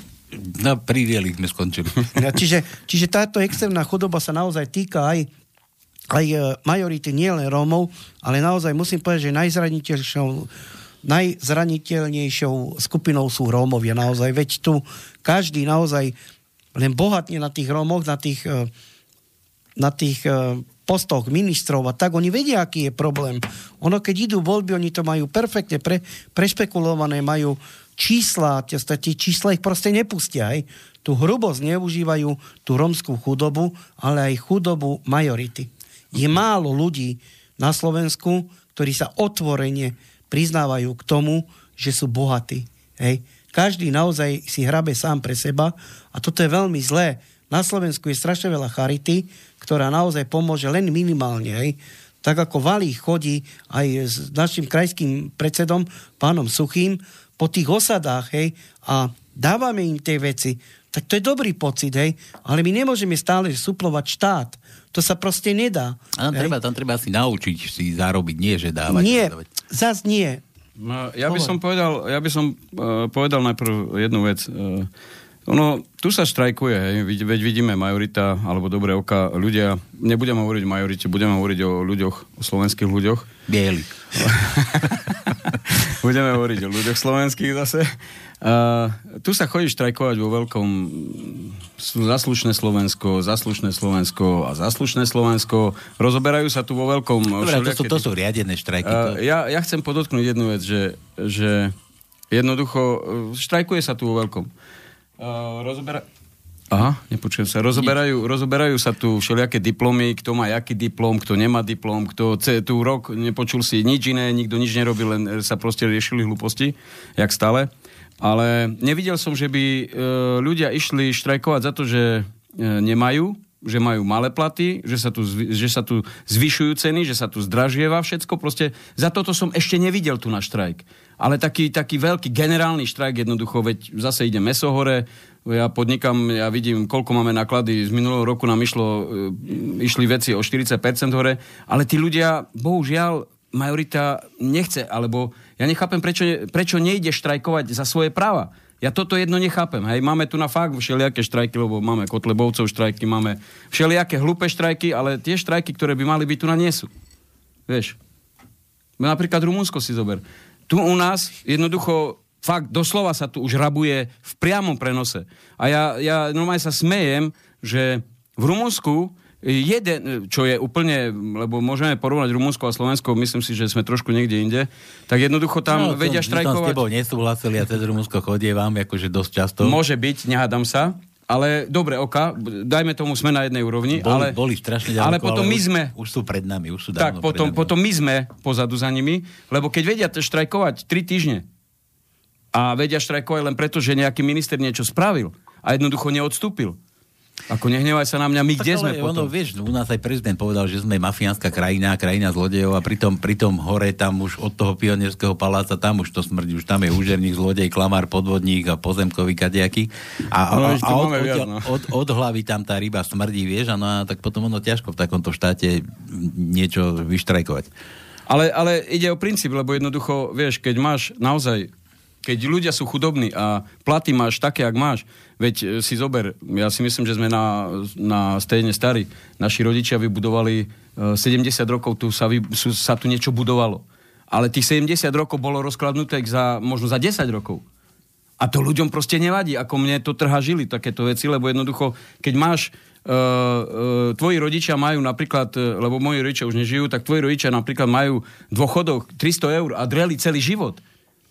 No, pri bielých sme skončili. Ja, čiže, čiže táto extrémna chudoba sa naozaj týka aj aj e, majority nielen Rómov, ale naozaj musím povedať, že najzraniteľnejšou, najzraniteľnejšou skupinou sú Rómovia naozaj. Veď tu každý naozaj len bohatne na tých Rómoch, na tých e, na tých e, postoch ministrov a tak, oni vedia, aký je problém. Ono, keď idú voľby, oni to majú perfektne pre, prešpekulované, majú čísla, tie, tie čísla ich proste nepustia. Aj. Tu hrubosť neužívajú tú romskú chudobu, ale aj chudobu majority. Je málo ľudí na Slovensku, ktorí sa otvorene priznávajú k tomu, že sú bohatí. Hej. Každý naozaj si hrabe sám pre seba a toto je veľmi zlé. Na Slovensku je strašne veľa charity, ktorá naozaj pomôže len minimálne. Hej. Tak ako Valí chodí aj s našim krajským predsedom, pánom Suchým, po tých osadách hej, a dávame im tie veci, tak to je dobrý pocit, hej, ale my nemôžeme stále suplovať štát. To sa proste nedá. A tam, treba, tam treba si naučiť si zarobiť, nie že dávať. Nie, zas nie. No, ja by som povedal, ja by som uh, povedal najprv jednu vec. Uh, ono, tu sa štrajkuje, hej, veď vidíme majorita, alebo dobré oka, ľudia, nebudem hovoriť o majorite, budeme hovoriť o ľuďoch, o slovenských ľuďoch. Bieli. budeme hovoriť o ľuďoch slovenských zase. Uh, tu sa chodí štrajkovať vo veľkom zaslušné Slovensko, zaslušné Slovensko a zaslušné Slovensko. Rozoberajú sa tu vo veľkom... Dobre, to sú, to sú riadené štrajky. Uh, ja, ja chcem podotknúť jednu vec, že, že jednoducho štrajkuje sa tu vo veľkom rozobera... Aha, nepočujem sa. Rozoberajú, rozoberajú sa tu všelijaké diplomy, kto má jaký diplom, kto nemá diplom, kto tu rok nepočul si nič iné, nikto nič nerobil, len sa proste riešili hlúposti, jak stále. Ale nevidel som, že by e, ľudia išli štrajkovať za to, že e, nemajú, že majú malé platy, že sa, tu, že sa tu zvyšujú ceny, že sa tu zdražieva všetko. Proste za toto som ešte nevidel tu na štrajk ale taký, taký veľký generálny štrajk jednoducho, veď zase ide meso hore, ja podnikam, ja vidím, koľko máme náklady, z minulého roku nám išlo, e, išli veci o 40% hore, ale tí ľudia, bohužiaľ, majorita nechce, alebo ja nechápem, prečo, prečo nejde štrajkovať za svoje práva. Ja toto jedno nechápem. Hej, máme tu na fakt všelijaké štrajky, lebo máme Kotlebovcov štrajky, máme všelijaké hlúpe štrajky, ale tie štrajky, ktoré by mali byť tu na nie sú. Vieš. Napríklad Rumunsko si zober. Tu u nás jednoducho fakt doslova sa tu už rabuje v priamom prenose. A ja, ja normálne sa smejem, že v Rumunsku jeden, čo je úplne, lebo môžeme porovnať Rumunsko a Slovensko, myslím si, že sme trošku niekde inde, tak jednoducho tam no, vedia štrajkovať. Som s tebou nesúhlasili a cez Rumunsko chodie vám akože dosť často. Môže byť, nehádam sa, ale dobre, oka, dajme tomu sme na jednej úrovni. Boli, ale, boli strašne ďaleko, ale potom ale my sme... Už, sú pred nami, už sú Tak, potom, potom my sme pozadu za nimi, lebo keď vedia štrajkovať 3 týždne a vedia štrajkovať len preto, že nejaký minister niečo spravil a jednoducho neodstúpil, ako nehnevaj sa na mňa, my tak kde sme potom? Ono, vieš, u nás aj prezident povedal, že sme mafiánska krajina, krajina zlodejov a pritom, pritom hore tam už od toho pionierského paláca, tam už to smrdí, už tam je úžerník, zlodej, klamár, podvodník a pozemkový kadejaký. A, no, a, a od, viac, no. od, od, hlavy tam tá ryba smrdí, vieš, a no a tak potom ono ťažko v takomto štáte niečo vyštrajkovať. Ale, ale ide o princíp, lebo jednoducho, vieš, keď máš naozaj keď ľudia sú chudobní a platy máš také, ak máš, veď e, si zober, ja si myslím, že sme na, na stejne starí. Naši rodičia vybudovali 70 e, rokov, tu sa, vy, sa tu niečo budovalo. Ale tých 70 rokov bolo rozkladnuté za, možno za 10 rokov. A to ľuďom proste nevadí, ako mne to trhá žili takéto veci, lebo jednoducho, keď máš Uh, uh, tvoji rodičia majú napríklad, uh, lebo moji rodičia už nežijú, tak tvoji rodičia napríklad majú dôchodok 300 eur a dreli celý život.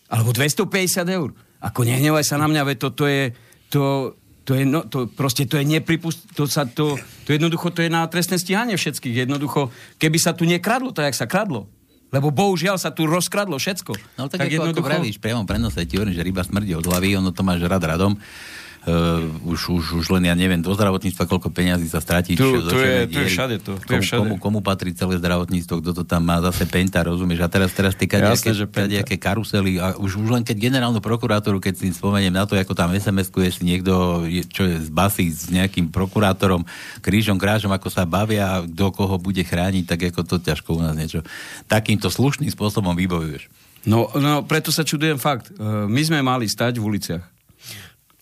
Alebo 250 eur. Ako nehnevaj sa na mňa, veď to, to je... To, to je, no, to proste to je nepripust... To, sa, to, to jednoducho to je na trestné stíhanie všetkých. Jednoducho, keby sa tu nekradlo, tak jak sa kradlo. Lebo bohužiaľ sa tu rozkradlo všetko. No tak, tak ako, jednoducho... ako vravíš, priamom prenose ti hovorím, že ryba smrdí od hlavy, ono to máš rad radom uh, už, už, už len ja neviem, do zdravotníctva koľko peňazí sa stratí. Tu, tu, je, tu je všade to. Tu komu, je všade. Komu, komu patrí celé zdravotníctvo, kto to tam má zase penta, rozumieš? A teraz, teraz tie kadejaké karusely a už, už len keď generálnu prokurátoru, keď si spomeniem na to, ako tam SMS-kuje si niekto, čo je z basy s nejakým prokurátorom, krížom, krážom, ako sa bavia, kto koho bude chrániť, tak ako to ťažko u nás niečo takýmto slušným spôsobom vybojuješ. No, no, preto sa čudujem fakt. E, my sme mali stať v uliciach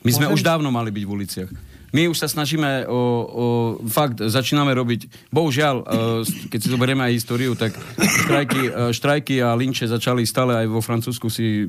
my sme Môžem? už dávno mali byť v uliciach. My už sa snažíme o, o fakt, začíname robiť, bohužiaľ, e, keď si zoberieme aj históriu, tak štrajky, e, štrajky a linče začali stále aj vo Francúzsku si,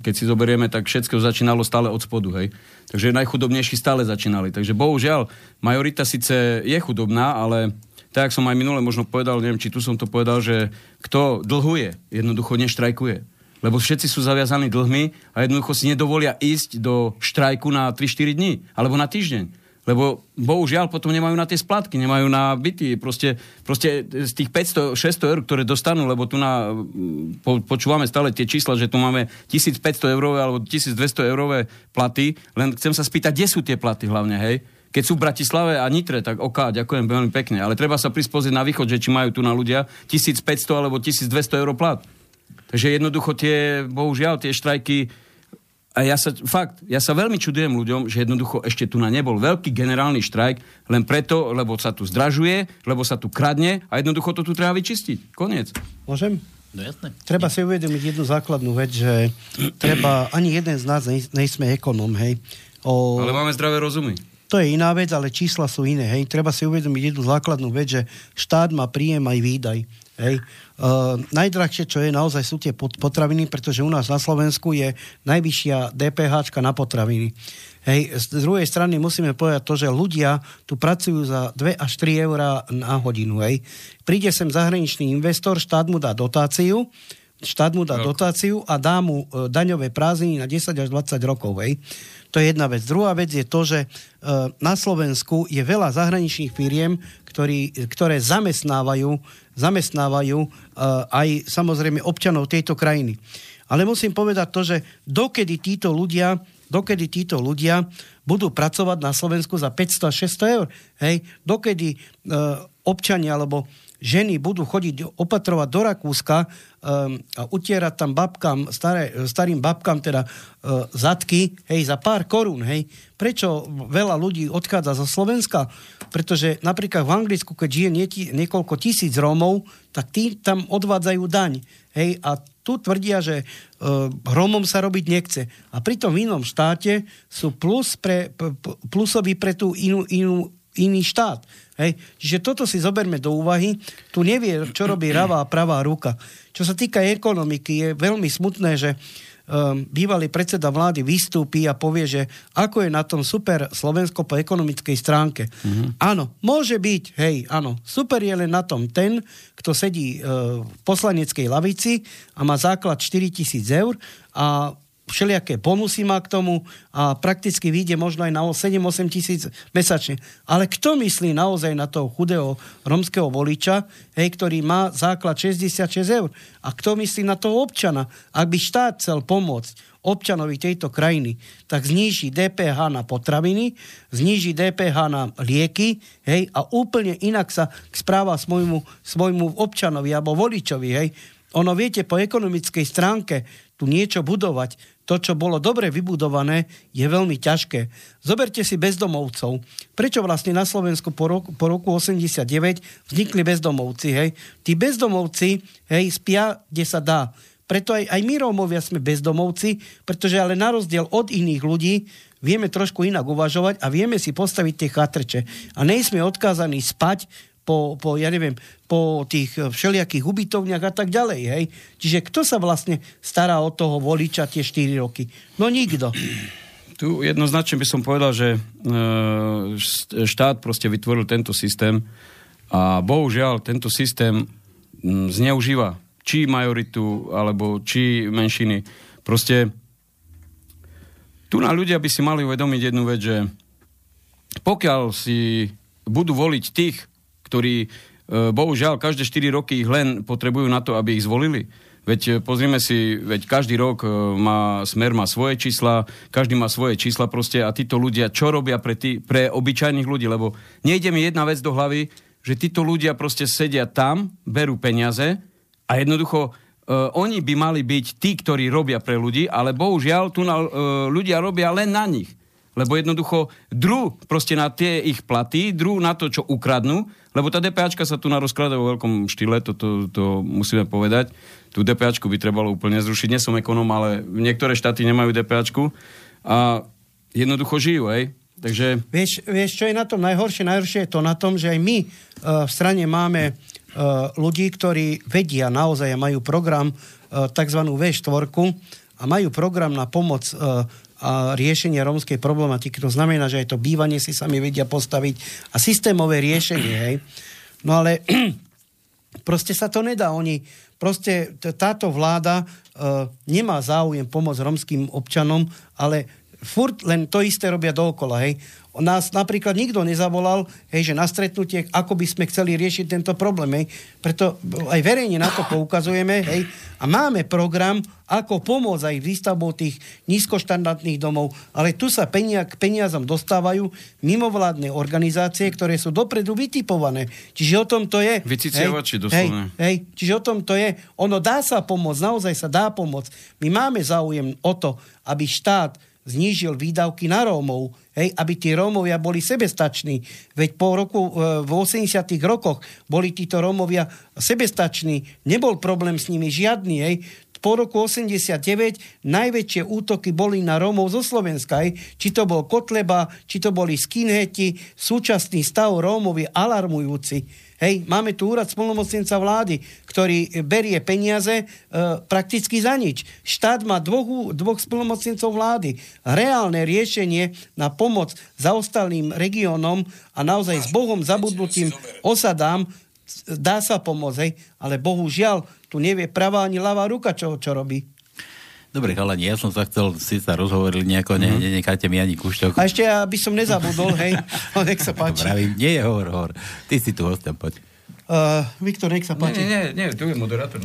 keď si zoberieme, tak všetko začínalo stále od spodu, hej. Takže najchudobnejší stále začínali. Takže bohužiaľ, majorita síce je chudobná, ale tak som aj minule možno povedal, neviem, či tu som to povedal, že kto dlhuje, jednoducho neštrajkuje. Lebo všetci sú zaviazaní dlhmi a jednoducho si nedovolia ísť do štrajku na 3-4 dní alebo na týždeň. Lebo bohužiaľ potom nemajú na tie splatky, nemajú na byty. Proste, proste z tých 500-600 eur, ktoré dostanú, lebo tu na, po, počúvame stále tie čísla, že tu máme 1500 eurové alebo 1200 eurové platy, len chcem sa spýtať, kde sú tie platy hlavne, hej? Keď sú v Bratislave a Nitre, tak ok, ďakujem veľmi pekne. Ale treba sa prispôsobiť na východ, že či majú tu na ľudia 1500 alebo 1200 eur plat. Takže jednoducho tie, bohužiaľ, tie štrajky a ja sa, fakt, ja sa veľmi čudujem ľuďom, že jednoducho ešte tu na nebol veľký generálny štrajk, len preto, lebo sa tu zdražuje, lebo sa tu kradne a jednoducho to tu treba vyčistiť. Koniec. Môžem? No jasné. Treba si uvedomiť jednu základnú vec, že treba, ani jeden z nás nejsme ekonom, hej. O... Ale máme zdravé rozumy. To je iná vec, ale čísla sú iné. Hej. Treba si uvedomiť jednu základnú vec, že štát má príjem aj výdaj. Hej. Uh, najdrahšie, čo je naozaj, sú tie potraviny, pretože u nás na Slovensku je najvyššia DPH na potraviny. Hej, z druhej strany musíme povedať to, že ľudia tu pracujú za 2 až 3 eurá na hodinu. Hej. Príde sem zahraničný investor, štát mu dá dotáciu, štát mu dá dotáciu a dá mu uh, daňové prázdniny na 10 až 20 rokov. Hej. To je jedna vec. Druhá vec je to, že uh, na Slovensku je veľa zahraničných firiem, ktorý, ktoré zamestnávajú zamestnávajú uh, aj samozrejme občanov tejto krajiny. Ale musím povedať to, že dokedy títo ľudia, dokedy títo ľudia budú pracovať na Slovensku za 500 600 eur, hej, dokedy uh, občania alebo ženy budú chodiť opatrovať do Rakúska um, a utierať tam babkám, staré, starým babkám teda uh, zadky, hej, za pár korún, hej. Prečo veľa ľudí odchádza zo Slovenska? Pretože napríklad v Anglicku, keď žije nie, niekoľko tisíc Rómov, tak tí tam odvádzajú daň, hej, a tu tvrdia, že uh, Rómom sa robiť nechce. A pritom v inom štáte sú plus pre, plusoví pre tú inú, inú, iný štát. Hej. Čiže toto si zoberme do úvahy. Tu nevie, čo robí pravá a pravá ruka. Čo sa týka ekonomiky, je veľmi smutné, že um, bývalý predseda vlády vystúpi a povie, že ako je na tom super Slovensko po ekonomickej stránke. Mm-hmm. Áno, môže byť, hej, áno, super je len na tom ten, kto sedí uh, v poslaneckej lavici a má základ 4000 eur a všelijaké bonusy má k tomu a prakticky vyjde možno aj na 7-8 tisíc mesačne. Ale kto myslí naozaj na toho chudého romského voliča, hej, ktorý má základ 66 eur? A kto myslí na toho občana? Ak by štát chcel pomôcť občanovi tejto krajiny, tak zníži DPH na potraviny, zníži DPH na lieky hej, a úplne inak sa správa svojmu, svojmu občanovi alebo voličovi. Hej. Ono, viete, po ekonomickej stránke tu niečo budovať, to, čo bolo dobre vybudované, je veľmi ťažké. Zoberte si bezdomovcov. Prečo vlastne na Slovensku po roku, po roku 89 vznikli bezdomovci? Hej? Tí bezdomovci hej, spia, kde sa dá. Preto aj, aj my Rómovia sme bezdomovci, pretože ale na rozdiel od iných ľudí vieme trošku inak uvažovať a vieme si postaviť tie chatrče. A nejsme odkázaní spať po, po, ja neviem, po tých všelijakých ubytovniach a tak ďalej. Hej? Čiže kto sa vlastne stará o toho voliča tie 4 roky? No nikto. Tu jednoznačne by som povedal, že e, štát proste vytvoril tento systém a bohužiaľ tento systém zneužíva či majoritu, alebo či menšiny. Proste tu na ľudia by si mali uvedomiť jednu vec, že pokiaľ si budú voliť tých, ktorí e, bohužiaľ každé 4 roky ich len potrebujú na to, aby ich zvolili. Veď e, pozrime si, veď každý rok e, má, Smer má svoje čísla, každý má svoje čísla proste a títo ľudia, čo robia pre, tí, pre obyčajných ľudí, lebo nejde mi jedna vec do hlavy, že títo ľudia proste sedia tam, berú peniaze a jednoducho uh, oni by mali byť tí, ktorí robia pre ľudí, ale bohužiaľ tu na, uh, ľudia robia len na nich lebo jednoducho dru proste na tie ich platy, dru na to, čo ukradnú, lebo tá DPAčka sa tu na rozklada vo veľkom štýle, to, to, to musíme povedať. Tú DPAčku by trebalo úplne zrušiť. Nie som ekonom, ale niektoré štáty nemajú DPAčku a jednoducho žijú, hej. Takže... Vieš, vieš, čo je na tom najhoršie? Najhoršie je to na tom, že aj my uh, v strane máme uh, ľudí, ktorí vedia naozaj majú program uh, tzv. V4 a majú program na pomoc uh, a riešenie rómskej problematiky. To znamená, že aj to bývanie si sami vedia postaviť a systémové riešenie. Hej. No ale proste sa to nedá. Oni, proste táto vláda uh, nemá záujem pomôcť romským občanom, ale furt len to isté robia dookola, hej nás napríklad nikto nezavolal, hej, že na stretnutie, ako by sme chceli riešiť tento problém. Hej. Preto aj verejne na to poukazujeme hej, a máme program, ako pomôcť aj výstavbou tých nízkoštandardných domov, ale tu sa penia, k peniazom dostávajú mimovládne organizácie, ktoré sú dopredu vytipované. Čiže o tom to je. Vyciciavači hej, hej, hej, čiže o tom to je. Ono dá sa pomôcť, naozaj sa dá pomôcť. My máme záujem o to, aby štát znížil výdavky na Rómov, hej, aby tí Rómovia boli sebestační. Veď po roku, e, v 80 rokoch boli títo Rómovia sebestační, nebol problém s nimi žiadny. Hej. Po roku 89 najväčšie útoky boli na Rómov zo Slovenska. Či to bol Kotleba, či to boli skinheti, súčasný stav Rómov je alarmujúci. Hej, máme tu úrad spolnomocnenca vlády, ktorý berie peniaze e, prakticky za nič. Štát má dvoch, dvoch spolnomocnencov vlády. Reálne riešenie na pomoc zaostalým regiónom a naozaj s Bohom zabudnutým osadám dá sa pomôcť, hej, ale bohužiaľ tu nevie pravá ani ľavá ruka, čo, čo robí. Dobre, chalani, ja som sa chcel, si sa rozhovorili nejako, mm-hmm. ne, nenecháte mi ani kúšťok. A ešte, aby som nezabudol, hej, no, nech sa páči. Pravím, nie je hovor, hovor. Ty si tu hostem, poď. Uh, Viktor, nech sa páči. Nie, nie, nie, tu je moderátor.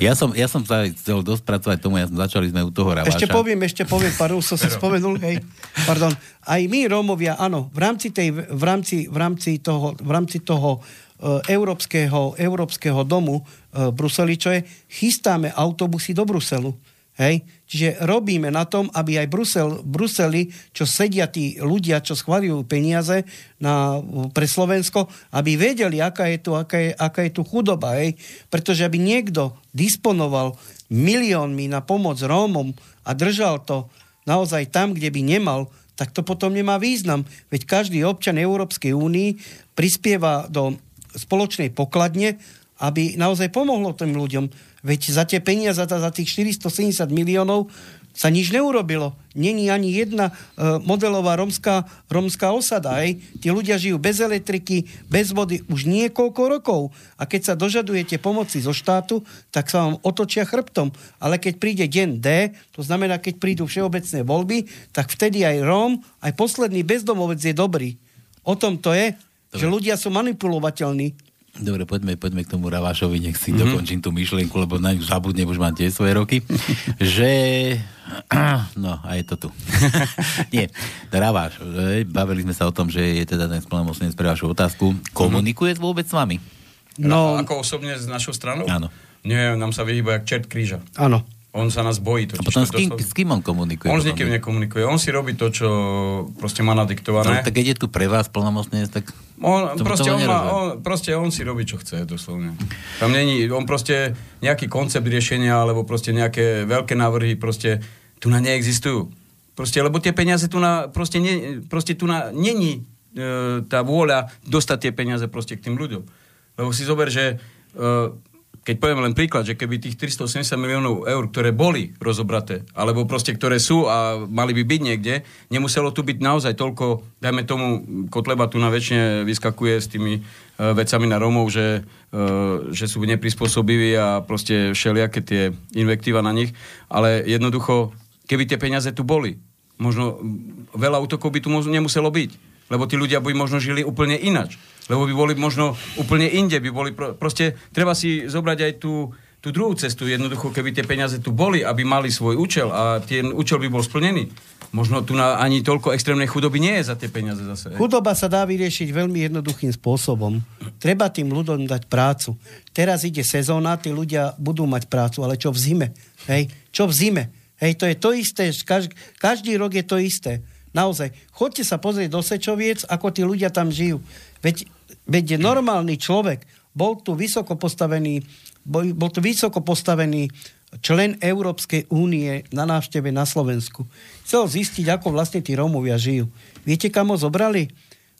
Ja som, ja som sa chcel dosť pracovať tomu, ja som, začali sme u toho Raváša. Ešte poviem, ešte poviem, pár som sa spomenul, hej, pardon. Aj my, Rómovia, áno, v rámci, tej, v rámci, v rámci toho, v rámci toho európskeho, európskeho domu uh, Bruseli, čo je, chystáme autobusy do Bruselu. Hej? Čiže robíme na tom, aby aj Brusel, Bruseli, čo sedia tí ľudia, čo schvalujú peniaze na, pre Slovensko, aby vedeli, aká je tu, aká je, aká je tu chudoba. Hej? Pretože aby niekto disponoval miliónmi na pomoc Rómom a držal to naozaj tam, kde by nemal, tak to potom nemá význam. Veď každý občan Európskej únii prispieva do spoločnej pokladne, aby naozaj pomohlo tým ľuďom. Veď za tie peniaze, za, tých 470 miliónov sa nič neurobilo. Není ani jedna uh, modelová romská, romská osada. Hej. Tí ľudia žijú bez elektriky, bez vody už niekoľko rokov. A keď sa dožadujete pomoci zo štátu, tak sa vám otočia chrbtom. Ale keď príde deň D, to znamená, keď prídu všeobecné voľby, tak vtedy aj Róm, aj posledný bezdomovec je dobrý. O tom to je. Že ľudia sú manipulovateľní. Dobre, poďme, poďme k tomu Ravašovi, nech si mm-hmm. dokončím tú myšlienku, lebo na ňu zabudnem, už mám tie svoje roky, že... No, a je to tu. Nie, Ravaš, bavili sme sa o tom, že je teda ten splnomocnenec pre vašu otázku. Komunikuje mm-hmm. vôbec s vami? No, ako osobne s našou stranou? Áno. Nie, nám sa vyhýba jak čert kríža. Áno. On sa nás bojí. Totiž, a potom s kým, s kým on komunikuje? On s nikým nekomunikuje. On si robí to, čo proste má nadiktované. No, tak keď je tu pre vás plnomocne, tak... On, proste, on má, on, proste on si robí, čo chce, doslovne. Tam není, on proste nejaký koncept riešenia, alebo proste nejaké veľké návrhy, proste tu na neexistujú. Proste, lebo tie peniaze tu na, proste, ne, proste tu na, není e, tá vôľa dostať tie peniaze proste k tým ľuďom. Lebo si zober, že e, keď poviem len príklad, že keby tých 380 miliónov eur, ktoré boli rozobraté, alebo proste ktoré sú a mali by byť niekde, nemuselo tu byť naozaj toľko, dajme tomu, Kotleba tu na väčšine vyskakuje s tými uh, vecami na Romov, že, uh, že sú neprispôsobiví a proste všelijaké tie invektíva na nich, ale jednoducho, keby tie peniaze tu boli, možno veľa útokov by tu nemuselo byť, lebo tí ľudia by možno žili úplne inač lebo by boli možno úplne inde, by boli pro, proste, treba si zobrať aj tú, tú druhú cestu, jednoducho, keby tie peniaze tu boli, aby mali svoj účel a ten účel by bol splnený. Možno tu na, ani toľko extrémnej chudoby nie je za tie peniaze zase. Chudoba sa dá vyriešiť veľmi jednoduchým spôsobom. Treba tým ľuďom dať prácu. Teraz ide sezóna, tí ľudia budú mať prácu, ale čo v zime? Hej? Čo v zime? Hej, to je to isté, každý, každý rok je to isté. Naozaj, chodte sa pozrieť do Sečoviec, ako tí ľudia tam žijú. Veď Veď normálny človek bol tu vysoko postavený, bol, bol tu vysoko postavený člen Európskej únie na návšteve na Slovensku. Chcel zistiť, ako vlastne tí Rómovia žijú. Viete, kam ho zobrali?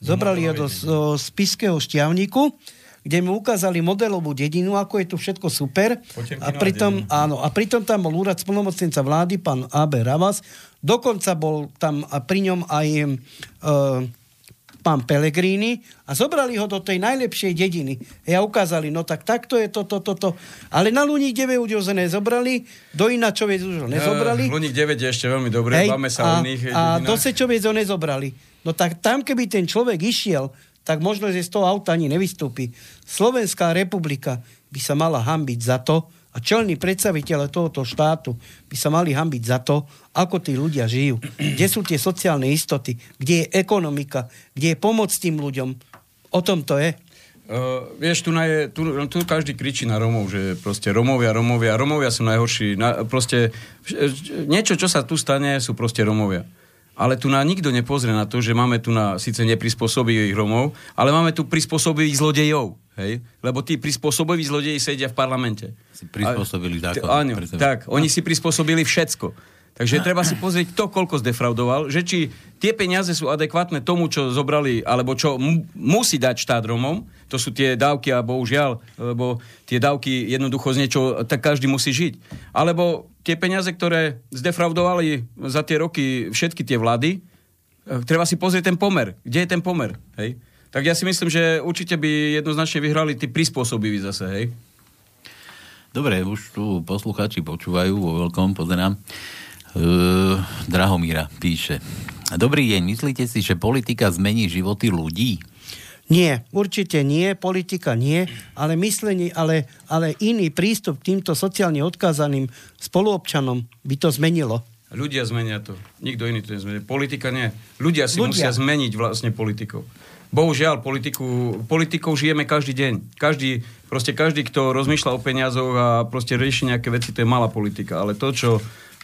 Zobrali ho do, do spiského šťavníku, kde mu ukázali modelovú dedinu, ako je tu všetko super. A pritom, áno, a pritom tam bol úrad splnomocnenca vlády, pán A.B. Ravas. Dokonca bol tam a pri ňom aj uh, pán Pelegrini a zobrali ho do tej najlepšej dediny. A ukázali, no tak takto je toto, toto, to. Ale na Luník 9 už nezobrali, do Inačoviec už ho nezobrali. Uh, Luník 9 je ešte veľmi dobré, Hej, máme sa a, o iných A do Sečoviec ho nezobrali. No tak tam, keby ten človek išiel, tak možno, že z toho auta ani nevystúpi. Slovenská republika by sa mala hambiť za to, a čelní predstaviteľe tohoto štátu by sa mali hambiť za to, ako tí ľudia žijú. Kde sú tie sociálne istoty, kde je ekonomika, kde je pomoc tým ľuďom. O tom to je. Uh, vieš, tu, je, tu, tu každý kričí na Romov, že proste Romovia, Romovia, Romovia sú najhorší. Na, proste, niečo, čo sa tu stane, sú proste Romovia. Ale tu na nikto nepozrie na to, že máme tu na síce neprispôsobivých Romov, ale máme tu prispôsobivých zlodejov. Hej? Lebo tí prispôsobiví zlodeji sedia v parlamente. Si prispôsobili zákon. Áno, tak, oni si prispôsobili všetko. Takže treba si pozrieť, kto koľko zdefraudoval, že či tie peniaze sú adekvátne tomu, čo zobrali, alebo čo mu, musí dať štát Romom, to sú tie dávky a bohužiaľ, lebo tie dávky jednoducho z niečo, tak každý musí žiť. Alebo tie peniaze, ktoré zdefraudovali za tie roky všetky tie vlády, eh, treba si pozrieť ten pomer. Kde je ten pomer? Hej? Tak ja si myslím, že určite by jednoznačne vyhrali tí prispôsobiví zase, hej? Dobre, už tu posluchači počúvajú vo veľkom, pozerám. Uh, Drahomíra píše. Dobrý deň, myslíte si, že politika zmení životy ľudí? Nie, určite nie, politika nie, ale myslenie, ale, ale iný prístup k týmto sociálne odkázaným spoluobčanom by to zmenilo. Ľudia zmenia to. Nikto iný to nezmení. Politika nie. Ľudia si Ľudia. musia zmeniť vlastne politikou. Bohužiaľ, politiku, politikou žijeme každý deň. Každý, proste každý, kto rozmýšľa o peniazoch a proste rieši nejaké veci, to je malá politika. Ale to, čo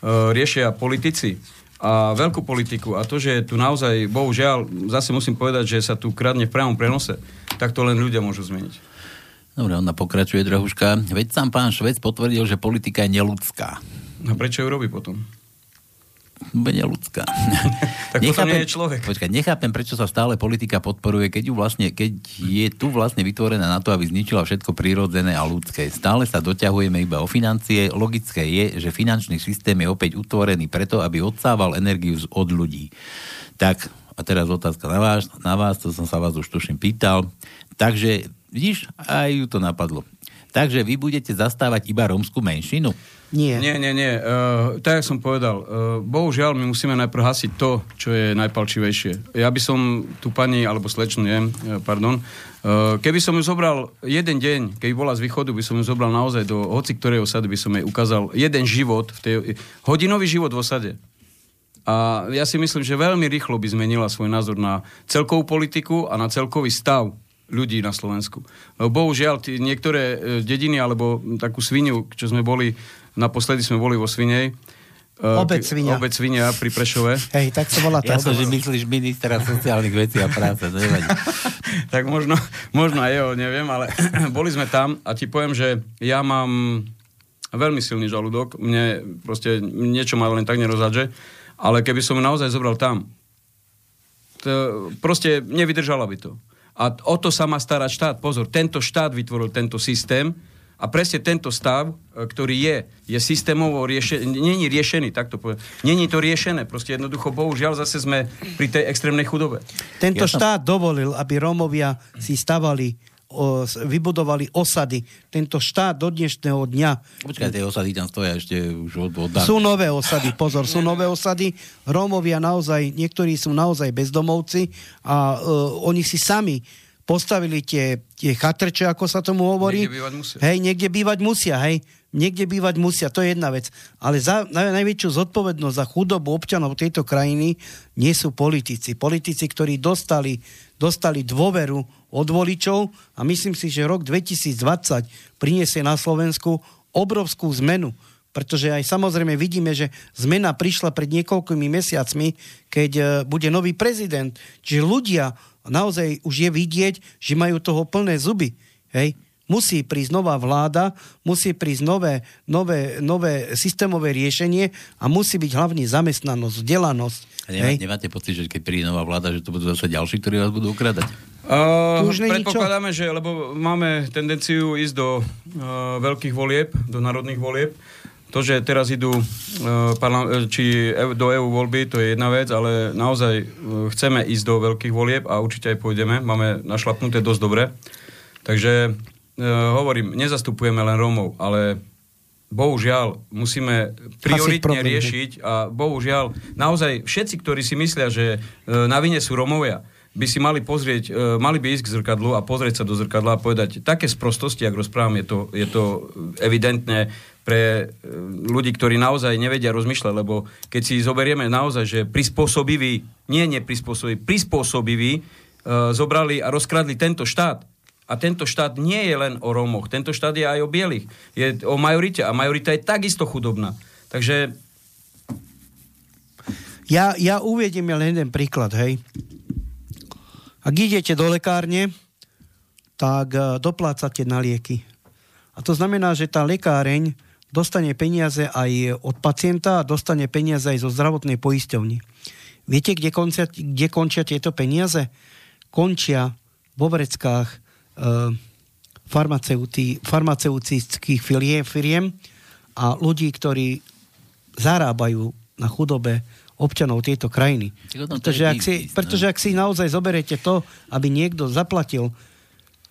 E, riešia politici a veľkú politiku a to, že tu naozaj, bohužiaľ, zase musím povedať, že sa tu kradne v priamom prenose, tak to len ľudia môžu zmeniť. Dobre, ona pokračuje, drahuška. Veď sám pán Švec potvrdil, že politika je neludská. A prečo ju robí potom? Bude ľudská. tak nechápem, nie je človek. Počkaj, nechápem, prečo sa stále politika podporuje, keď, ju vlastne, keď je tu vlastne vytvorená na to, aby zničila všetko prírodzené a ľudské. Stále sa doťahujeme iba o financie. Logické je, že finančný systém je opäť utvorený preto, aby odsával energiu od ľudí. Tak, a teraz otázka na vás, na vás, to som sa vás už tuším pýtal. Takže, vidíš, aj ju to napadlo. Takže vy budete zastávať iba rómsku menšinu? Nie. Nie, nie, nie. Uh, tak, jak som povedal, uh, bohužiaľ, my musíme najprv hasiť to, čo je najpalčivejšie. Ja by som tu pani, alebo slečnu, nie, uh, pardon, uh, keby som ju zobral jeden deň, keby bola z východu, by som ju zobral naozaj do hoci ktorej osady, by som jej ukázal jeden život, v tej, hodinový život v osade. A ja si myslím, že veľmi rýchlo by zmenila svoj názor na celkovú politiku a na celkový stav ľudí na Slovensku. Bohužiaľ, tí, niektoré dediny alebo takú sviniu, čo sme boli Naposledy sme boli vo Svinej. Uh, obec Svinia. Obec Svinia pri Prešove. Hej, tak sa volá tá Ja som, že myslíš ministra sociálnych vecí a práce, to nevadí. tak možno, možno aj jeho, neviem, ale boli sme tam a ti poviem, že ja mám veľmi silný žalúdok, mne proste niečo ma len tak nerozhadže, ale keby som naozaj zobral tam, to proste nevydržala by to. A o to sa má starať štát. Pozor, tento štát vytvoril tento systém, a presne tento stav, e, ktorý je, je systémovo riešený, není riešený, takto poviem. Není to riešené, proste jednoducho, bohužiaľ, zase sme pri tej extrémnej chudobe. Tento ja štát dovolil, aby Rómovia si stavali vybudovali osady. Tento štát do dnešného dňa... Počkaj, tie osady tam stoja ešte už od, od Sú nové osady, pozor, sú nové osady. Rómovia naozaj, niektorí sú naozaj bezdomovci a uh, oni si sami postavili tie, tie chatrče, ako sa tomu hovorí. Niekde bývať musia. Hej, niekde bývať musia, hej. Niekde bývať musia, to je jedna vec. Ale za naj, najväčšiu zodpovednosť za chudobu občanov tejto krajiny nie sú politici. Politici, ktorí dostali, dostali dôveru od voličov a myslím si, že rok 2020 priniesie na Slovensku obrovskú zmenu pretože aj samozrejme vidíme, že zmena prišla pred niekoľkými mesiacmi, keď e, bude nový prezident. Čiže ľudia naozaj už je vidieť, že majú toho plné zuby. Hej? Musí prísť nová vláda, musí prísť nové, nové, nové systémové riešenie a musí byť hlavne zamestnanosť, vzdelanosť. A nemá, nemáte pocit, že keď príde nová vláda, že to budú zase ďalší, ktorí vás budú ukradať? Uh, predpokladáme, čo? že lebo máme tendenciu ísť do uh, veľkých volieb, do národných volieb to, že teraz idú uh, či do EU voľby, to je jedna vec, ale naozaj uh, chceme ísť do veľkých volieb a určite aj pôjdeme. Máme našlapnuté dosť dobre. Takže hovorím, nezastupujeme len Rómov, ale bohužiaľ musíme prioritne riešiť a bohužiaľ naozaj všetci, ktorí si myslia, že uh, na vine sú Rómovia, by si mali pozrieť, e, mali by ísť k zrkadlu a pozrieť sa do zrkadla a povedať, také sprostosti, ak rozprávam, je to, je to evidentne pre e, ľudí, ktorí naozaj nevedia rozmýšľať, lebo keď si zoberieme naozaj, že prispôsobiví, nie neprispôsobiví, prispôsobiví, e, zobrali a rozkradli tento štát, a tento štát nie je len o Rómoch, tento štát je aj o bielých, je o majorite a majorita je takisto chudobná. Takže... Ja, ja uvediem len jeden príklad, hej. Ak idete do lekárne, tak e, doplácate na lieky. A to znamená, že tá lekáreň dostane peniaze aj od pacienta a dostane peniaze aj zo zdravotnej poisťovny. Viete, kde končia, kde končia tieto peniaze? Končia vo vreckách e, farmaceutických firiem a ľudí, ktorí zarábajú na chudobe občanov tejto krajiny. Pretože ak, si, pretože ak si naozaj zoberete to, aby niekto zaplatil,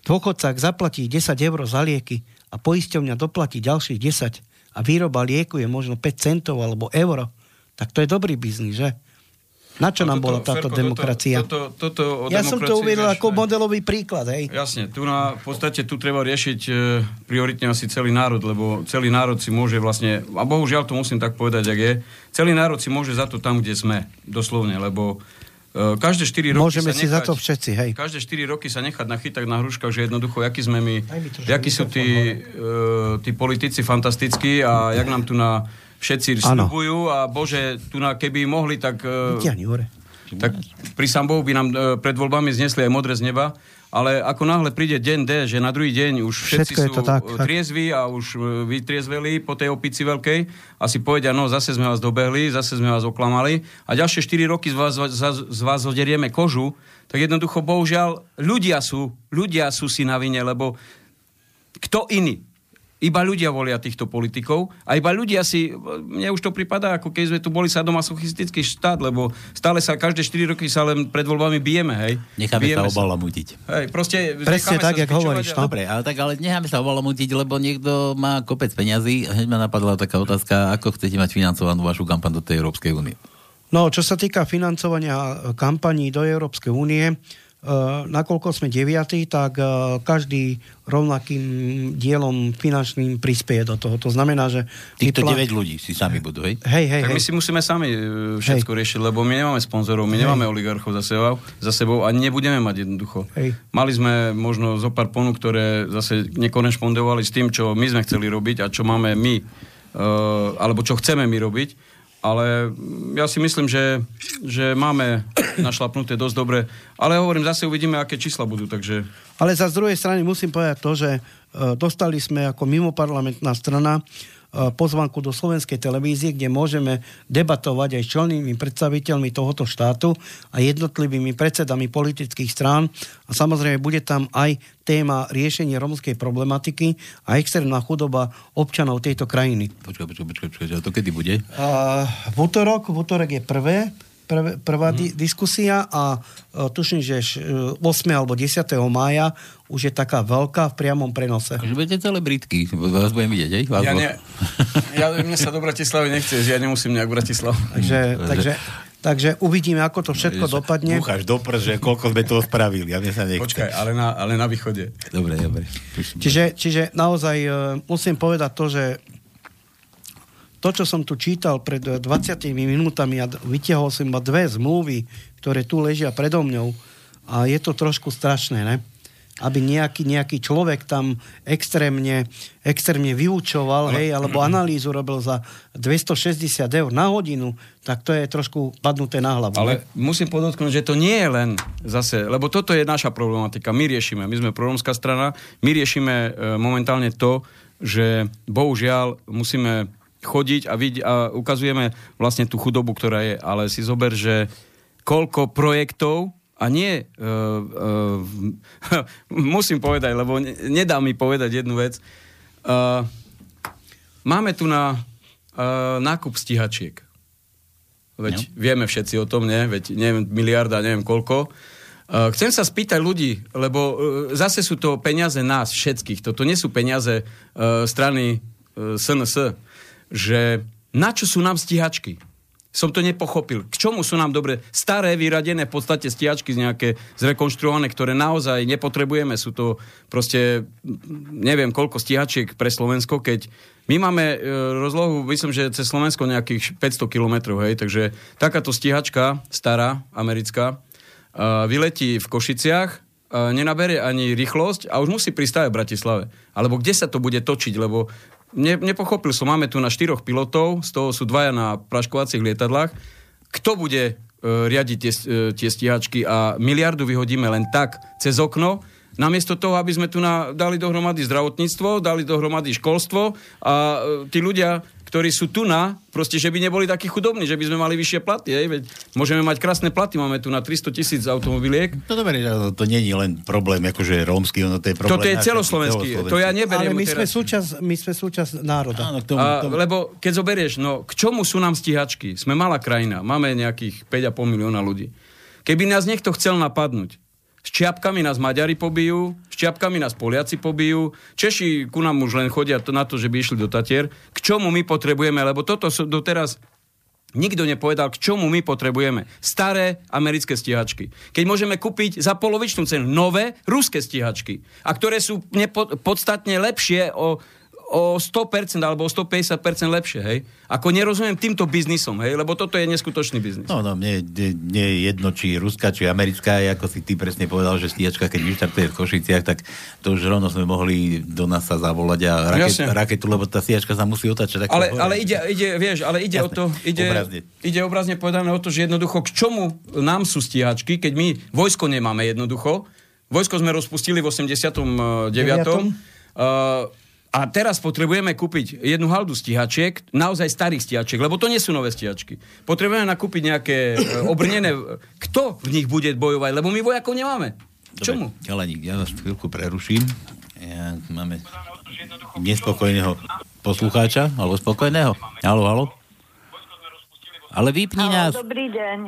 dôchodca, ak zaplatí 10 eur za lieky a poisťovňa doplatí ďalších 10 a výroba lieku je možno 5 centov alebo euro, tak to je dobrý biznis, že? Na čo no nám toto, bola táto Ferko, demokracia? Toto, toto, toto ja som to uvedol ako modelový príklad. Hej. Jasne, tu na, v podstate tu treba riešiť e, prioritne asi celý národ, lebo celý národ si môže vlastne, a bohužiaľ to musím tak povedať, ak je, celý národ si môže za to tam, kde sme, doslovne, lebo e, každé 4 roky Môžeme sa si nechať, za to všetci, hej. Každé 4 roky sa nechať nachytať na hruškách, že jednoducho, akí sme my, akí sú tí, uh, tí politici fantastickí a jak nám tu na všetci sľubujú a Bože, tu na, keby mohli, tak... E, Vyťahni hore. Tak pri sám Bohu by nám e, pred voľbami znesli aj modré z neba, ale ako náhle príde deň D, že na druhý deň už všetci sú tak, triezví a už e, vytriezveli po tej opici veľkej a si povedia, no zase sme vás dobehli, zase sme vás oklamali a ďalšie 4 roky z vás, z vás oderieme kožu, tak jednoducho, bohužiaľ, ľudia sú, ľudia sú si na vine, lebo kto iný? Iba ľudia volia týchto politikov a iba ľudia si, mne už to pripadá, ako keď sme tu boli sadomasochistický štát, lebo stále sa každé 4 roky sa len pred voľbami bijeme, hej. Necháme bijeme sa obalamutiť. Hej, proste Presne tak, ako hovoríš. No. Dobre, ale tak ale necháme sa obalamutiť, lebo niekto má kopec peňazí. Hneď ma napadla taká otázka, ako chcete mať financovanú vašu kampaň do tej Európskej únie? No, čo sa týka financovania kampaní do Európskej únie, nakoľko sme deviatí, tak eh, každý rovnakým dielom finančným prispieje do toho. To znamená, že... Týchto plán... 9 ľudí si sami budú, hej? Hej, hej, Tak hej. my si musíme sami eh, všetko hej. riešiť, lebo my nemáme sponzorov, my hej. nemáme oligarchov za sebou, za sebou a nebudeme mať jednoducho. Hej. Mali sme možno zo pár ponúk, ktoré zase nekorešpondovali s tým, čo my sme chceli robiť a čo máme my, uh, alebo čo chceme my robiť ale ja si myslím, že, že máme našlapnuté dosť dobre. Ale hovorím, zase uvidíme, aké čísla budú, takže... Ale za z druhej strany musím povedať to, že e, dostali sme ako mimoparlamentná strana E, pozvanku do slovenskej televízie, kde môžeme debatovať aj s čelnými predstaviteľmi tohoto štátu a jednotlivými predsedami politických strán. A samozrejme bude tam aj téma riešenie romskej problematiky a extrémna chudoba občanov tejto krajiny. Počkaj, počkaj, počkaj, počkaj, to kedy bude? Uh, v útorok, v útorok je prvé, prv, prvá mm. di- diskusia a uh, tuším, že 8. E, alebo 10. mája už je taká veľká v priamom prenose. Takže budete celebritky, vás budem vidieť, aj? Vás ja, ne, ja, mne sa do Bratislavy nechce, ja nemusím nejak Bratislav. Takže, takže, takže uvidíme, ako to všetko no, dopadne. Búcháš do že koľko sme toho spravili, ja mne sa nechce. Počkaj, ale na, ale na východe. Dobre, dobre. Čiže, čiže naozaj uh, musím povedať to, že to, čo som tu čítal pred 20 minútami a vytiahol som iba dve zmluvy, ktoré tu ležia predo mňou a je to trošku strašné, ne? aby nejaký, nejaký človek tam extrémne, extrémne vyučoval, hej, alebo analýzu robil za 260 eur na hodinu, tak to je trošku padnuté na hlavu. Ale ne? musím podotknúť, že to nie je len zase, lebo toto je naša problematika. My riešime, my sme proromská strana, my riešime e, momentálne to, že bohužiaľ musíme chodiť a, vidieť, a ukazujeme vlastne tú chudobu, ktorá je. Ale si zober, že koľko projektov a nie, uh, uh, musím povedať, lebo nedá mi povedať jednu vec. Uh, máme tu na uh, nákup stíhačiek. Veď no. vieme všetci o tom, nie? Veď neviem, miliarda, neviem koľko. Uh, chcem sa spýtať ľudí, lebo uh, zase sú to peniaze nás všetkých. Toto nie sú peniaze uh, strany uh, SNS. Že na čo sú nám stíhačky? som to nepochopil. K čomu sú nám dobre staré, vyradené v podstate stiačky z nejaké zrekonštruované, ktoré naozaj nepotrebujeme. Sú to proste, neviem koľko stiačiek pre Slovensko, keď my máme e, rozlohu, myslím, že cez Slovensko nejakých 500 kilometrov, hej, takže takáto stíhačka, stará, americká, e, vyletí v Košiciach, e, nenabere ani rýchlosť a už musí pristávať v Bratislave. Alebo kde sa to bude točiť, lebo ne, nepochopil som, máme tu na štyroch pilotov, z toho sú dvaja na praškovacích lietadlách. Kto bude e, riadiť tie, e, tie stíhačky a miliardu vyhodíme len tak cez okno, namiesto toho, aby sme tu na, dali dohromady zdravotníctvo, dali dohromady školstvo a e, tí ľudia ktorí sú tu na, proste, že by neboli takí chudobní, že by sme mali vyššie platy. Hej? Veď môžeme mať krásne platy, máme tu na 300 tisíc automobiliek. No dobre, to nie je len problém, akože rómsky, ono to je problém. Toto je celoslovenský, to ja neberiem. Ale my sme, súčasť, my sme súčasť národa. Áno, k tomu, a, tomu. Lebo keď zoberieš, no k čomu sú nám stíhačky? Sme malá krajina, máme nejakých 5,5 milióna ľudí. Keby nás niekto chcel napadnúť, s čiapkami nás Maďari pobijú, s čiapkami nás Poliaci pobijú, Češi ku nám už len chodia na to, že by išli do Tatier. K čomu my potrebujeme, lebo toto doteraz Nikto nepovedal, k čomu my potrebujeme. Staré americké stíhačky. Keď môžeme kúpiť za polovičnú cenu nové ruské stíhačky. A ktoré sú nepo- podstatne lepšie o o 100% alebo o 150% lepšie, hej? Ako nerozumiem týmto biznisom, hej? Lebo toto je neskutočný biznis. No, no, mne, nie je jedno, či ruská, či americká, ako si ty presne povedal, že stíhačka, keď vyštartuje v Košiciach, tak to už rovno sme mohli do nás sa zavolať a raket, raketu, lebo tá stíhačka sa musí otačať. Ale, ale ide, ide, vieš, ale ide Jasne, o to, ide obrazne. ide obrazne povedané o to, že jednoducho k čomu nám sú stíhačky, keď my vojsko nemáme jednoducho. Vojsko sme rozpustili v 89. 9. A teraz potrebujeme kúpiť jednu haldu stíhačiek, naozaj starých stíhačiek, lebo to nie sú nové stíhačky. Potrebujeme nakúpiť nejaké e, obrnené... Kto v nich bude bojovať? Lebo my vojakov nemáme. Dobre, Čomu? Jeleník, ja vás chvíľku preruším. Ja, máme nespokojného poslucháča, alebo spokojného. Halo, halo. Ale vypni nás. Dobrý deň.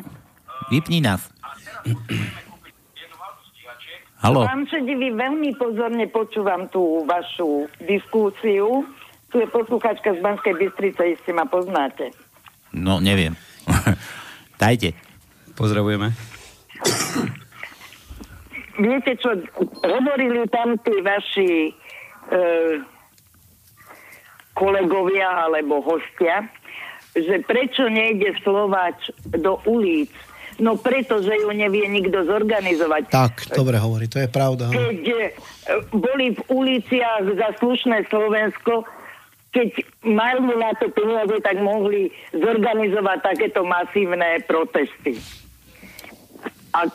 Vypni nás. Halo. Pán Šedivý, veľmi pozorne počúvam tú vašu diskusiu. Tu je posluchačka z Banskej Bystrice, iste ma poznáte. No, neviem. Dajte. Pozdravujeme. Viete čo, hovorili tam tí vaši e, kolegovia alebo hostia, že prečo nejde Slováč do ulic No preto, že ju nevie nikto zorganizovať. Tak, dobre hovorí, to je pravda. Keď e, boli v uliciach za slušné Slovensko, keď mali na to peniaze, tak mohli zorganizovať takéto masívne protesty. A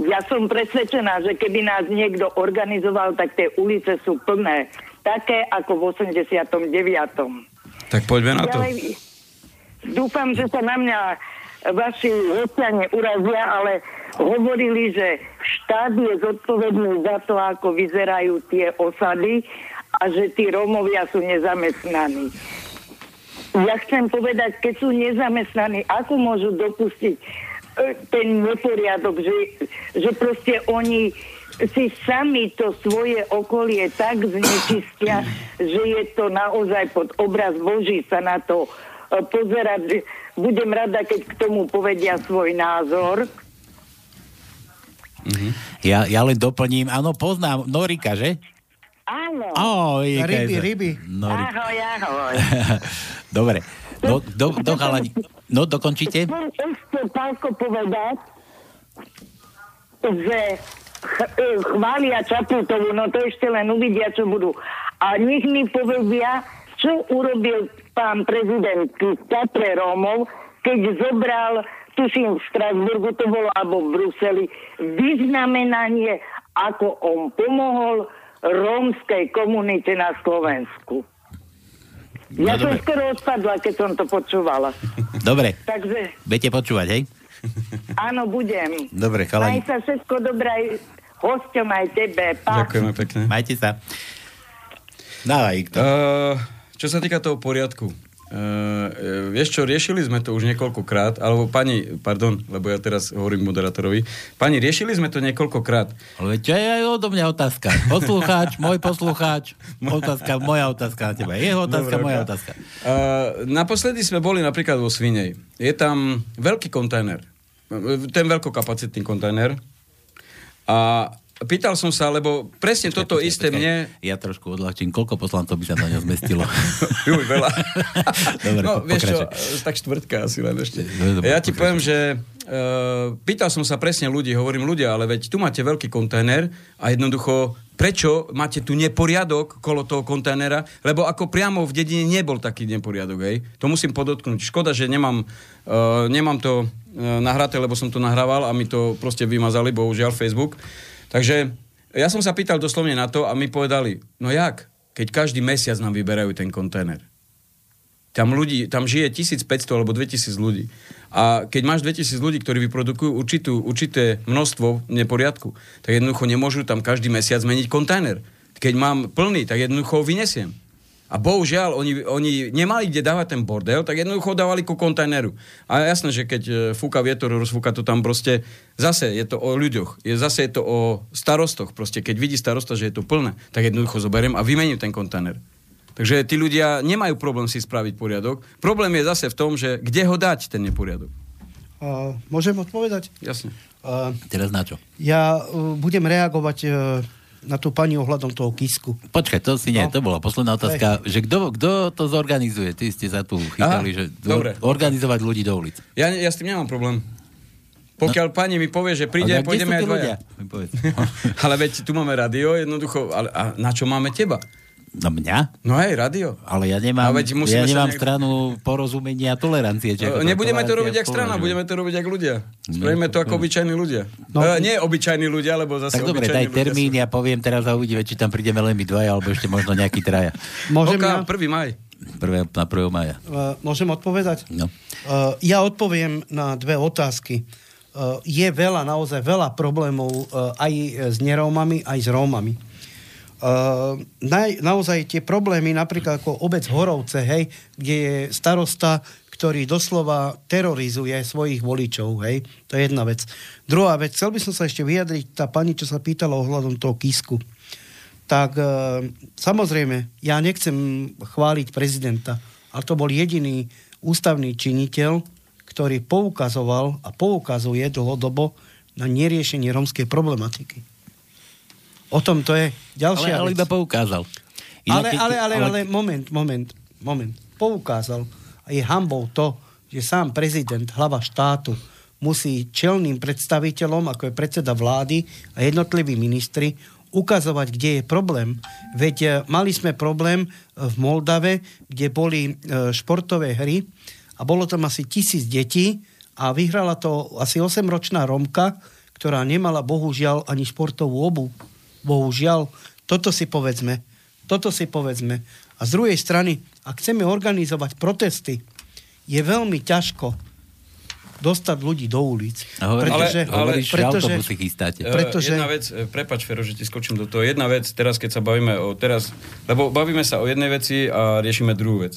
ja som presvedčená, že keby nás niekto organizoval, tak tie ulice sú plné. Také ako v 89. Tak poďme na to. Ja, dúfam, že sa na mňa vaši hostia neurazia, ale hovorili, že štát je zodpovedný za to, ako vyzerajú tie osady a že tí Rómovia sú nezamestnaní. Ja chcem povedať, keď sú nezamestnaní, ako môžu dopustiť e, ten neporiadok, že, že proste oni si sami to svoje okolie tak znečistia, že je to naozaj pod obraz Boží sa na to e, pozerať budem rada, keď k tomu povedia svoj názor. Mm-hmm. Ja, ja len doplním, áno, poznám Norika, že? Áno. Oh, ryby, ryby. Norika. Ahoj, ahoj. Dobre. Do, do, do, chalani. No, dokončíte? Chcem ešte pálko povedať, že ch- e, chvália Čaputovu, no to ešte len uvidia, čo budú. A nech mi povedia, čo urobil pán prezident Kiska pre Rómov, keď zobral, tuším v Strasburgu to bolo, alebo v Bruseli, vyznamenanie, ako on pomohol rómskej komunite na Slovensku. No, ja dobre. som skoro odpadla, keď som to počúvala. Dobre. Takže... Budete počúvať, hej? Áno, budem. Dobre, chalani. Maj sa všetko dobré hosťom, aj tebe. Pa. Ďakujeme pekne. Majte sa. Dávaj, kto. Uh, čo sa týka toho poriadku, Uh, vieš čo, riešili sme to už niekoľkokrát, alebo pani, pardon, lebo ja teraz hovorím moderátorovi, pani, riešili sme to niekoľkokrát. Ale čo je aj odo mňa otázka? Poslucháč, môj poslucháč, otázka, moja otázka na teba. Jeho otázka, Dobre, moja otázka. Uh, naposledy sme boli napríklad vo Svinej. Je tam veľký kontajner. Ten veľkokapacitný kontajner. A Pýtal som sa, lebo presne počkej, toto počkej, isté počkej. mne... Ja trošku odľahčím, koľko poslancov by sa na ňo zmestilo? Juj, veľa. Dobre, no, vieš čo, tak štvrtka asi len ešte. Dobre, ja ti pokračuj. poviem, že uh, pýtal som sa presne ľudí, hovorím ľudia, ale veď tu máte veľký kontajner a jednoducho prečo máte tu neporiadok kolo toho kontajnera, lebo ako priamo v dedine nebol taký neporiadok, hej. To musím podotknúť. Škoda, že nemám, uh, nemám to uh, nahraté, lebo som to nahrával a mi to proste vymazali, bohužiaľ, Facebook. Takže ja som sa pýtal doslovne na to a mi povedali, no jak, keď každý mesiac nám vyberajú ten kontajner. Tam, ľudí, tam žije 1500 alebo 2000 ľudí. A keď máš 2000 ľudí, ktorí vyprodukujú určitú, určité množstvo neporiadku, tak jednoducho nemôžu tam každý mesiac zmeniť kontajner. Keď mám plný, tak jednoducho ho vynesiem. A bohužiaľ, oni, oni nemali kde dávať ten bordel, tak jednoducho dávali ku kontajneru. A jasné, že keď e, fúka vietor, rozfúka to tam proste, zase je to o ľuďoch, je, zase je to o starostoch. Proste keď vidí starosta, že je to plné, tak jednoducho zoberiem a vymením ten kontajner. Takže tí ľudia nemajú problém si spraviť poriadok. Problém je zase v tom, že kde ho dať ten neporiadok. Uh, môžem odpovedať? Jasne. Uh, Teraz na čo? Ja uh, budem reagovať uh, na tú pani ohľadom toho kisku. Počkaj, to si nie, no. to bola posledná otázka, Aj. že kto, kto to zorganizuje? Ty ste sa tu chytali, Aha, že dobre. organizovať ľudí do ulic. Ja, ja s tým nemám problém. Pokiaľ no. pani mi povie, že príde, pôjdeme aj dvaja. ale veď tu máme radio, jednoducho, ale a na čo máme teba? No mňa? No aj radio. Ale ja nemám, ja nemám nejak... stranu porozumenia a tolerancie. Čiže Nebudeme to robiť jak strana, budeme to robiť jak ľudia. Spravíme to ako obyčajní ľudia. No. Uh, nie obyčajní ľudia, lebo zase Tak dobre, daj termín, sú... ja poviem teraz a uvidíme, či tam prídeme len my dvaja, alebo ešte možno nejaký traja. Môžem Oka, ja? 1. maj. Prvé, na 1. maja. Uh, môžem odpovedať? No. Uh, ja odpoviem na dve otázky. Uh, je veľa, naozaj veľa problémov uh, aj s nerómami, aj s rómami. Uh, naozaj tie problémy, napríklad ako obec Horovce, hej, kde je starosta, ktorý doslova terorizuje svojich voličov, hej, to je jedna vec. Druhá vec, chcel by som sa ešte vyjadriť, tá pani, čo sa pýtala ohľadom toho kisku. Tak uh, samozrejme, ja nechcem chváliť prezidenta, ale to bol jediný ústavný činiteľ, ktorý poukazoval a poukazuje dlhodobo na neriešenie romskej problematiky. O tom to je ďalšia ale, ale iba poukázal. ale, ale, ale, ale, ale moment, moment, moment. Poukázal. A je hambou to, že sám prezident, hlava štátu, musí čelným predstaviteľom, ako je predseda vlády a jednotliví ministri, ukazovať, kde je problém. Veď e, mali sme problém e, v Moldave, kde boli e, športové hry a bolo tam asi tisíc detí a vyhrala to asi 8-ročná Romka, ktorá nemala bohužiaľ ani športovú obu. Bohužiaľ, toto si povedzme. Toto si povedzme. A z druhej strany, ak chceme organizovať protesty, je veľmi ťažko dostať ľudí do ulic. Hovorí, pretože, ale, ale, hovoríš, pretože, že chystáte. E, pretože... Jedna vec, e, prepač Fero, že ti skočím do toho. Jedna vec, teraz keď sa bavíme o teraz, lebo bavíme sa o jednej veci a riešime druhú vec.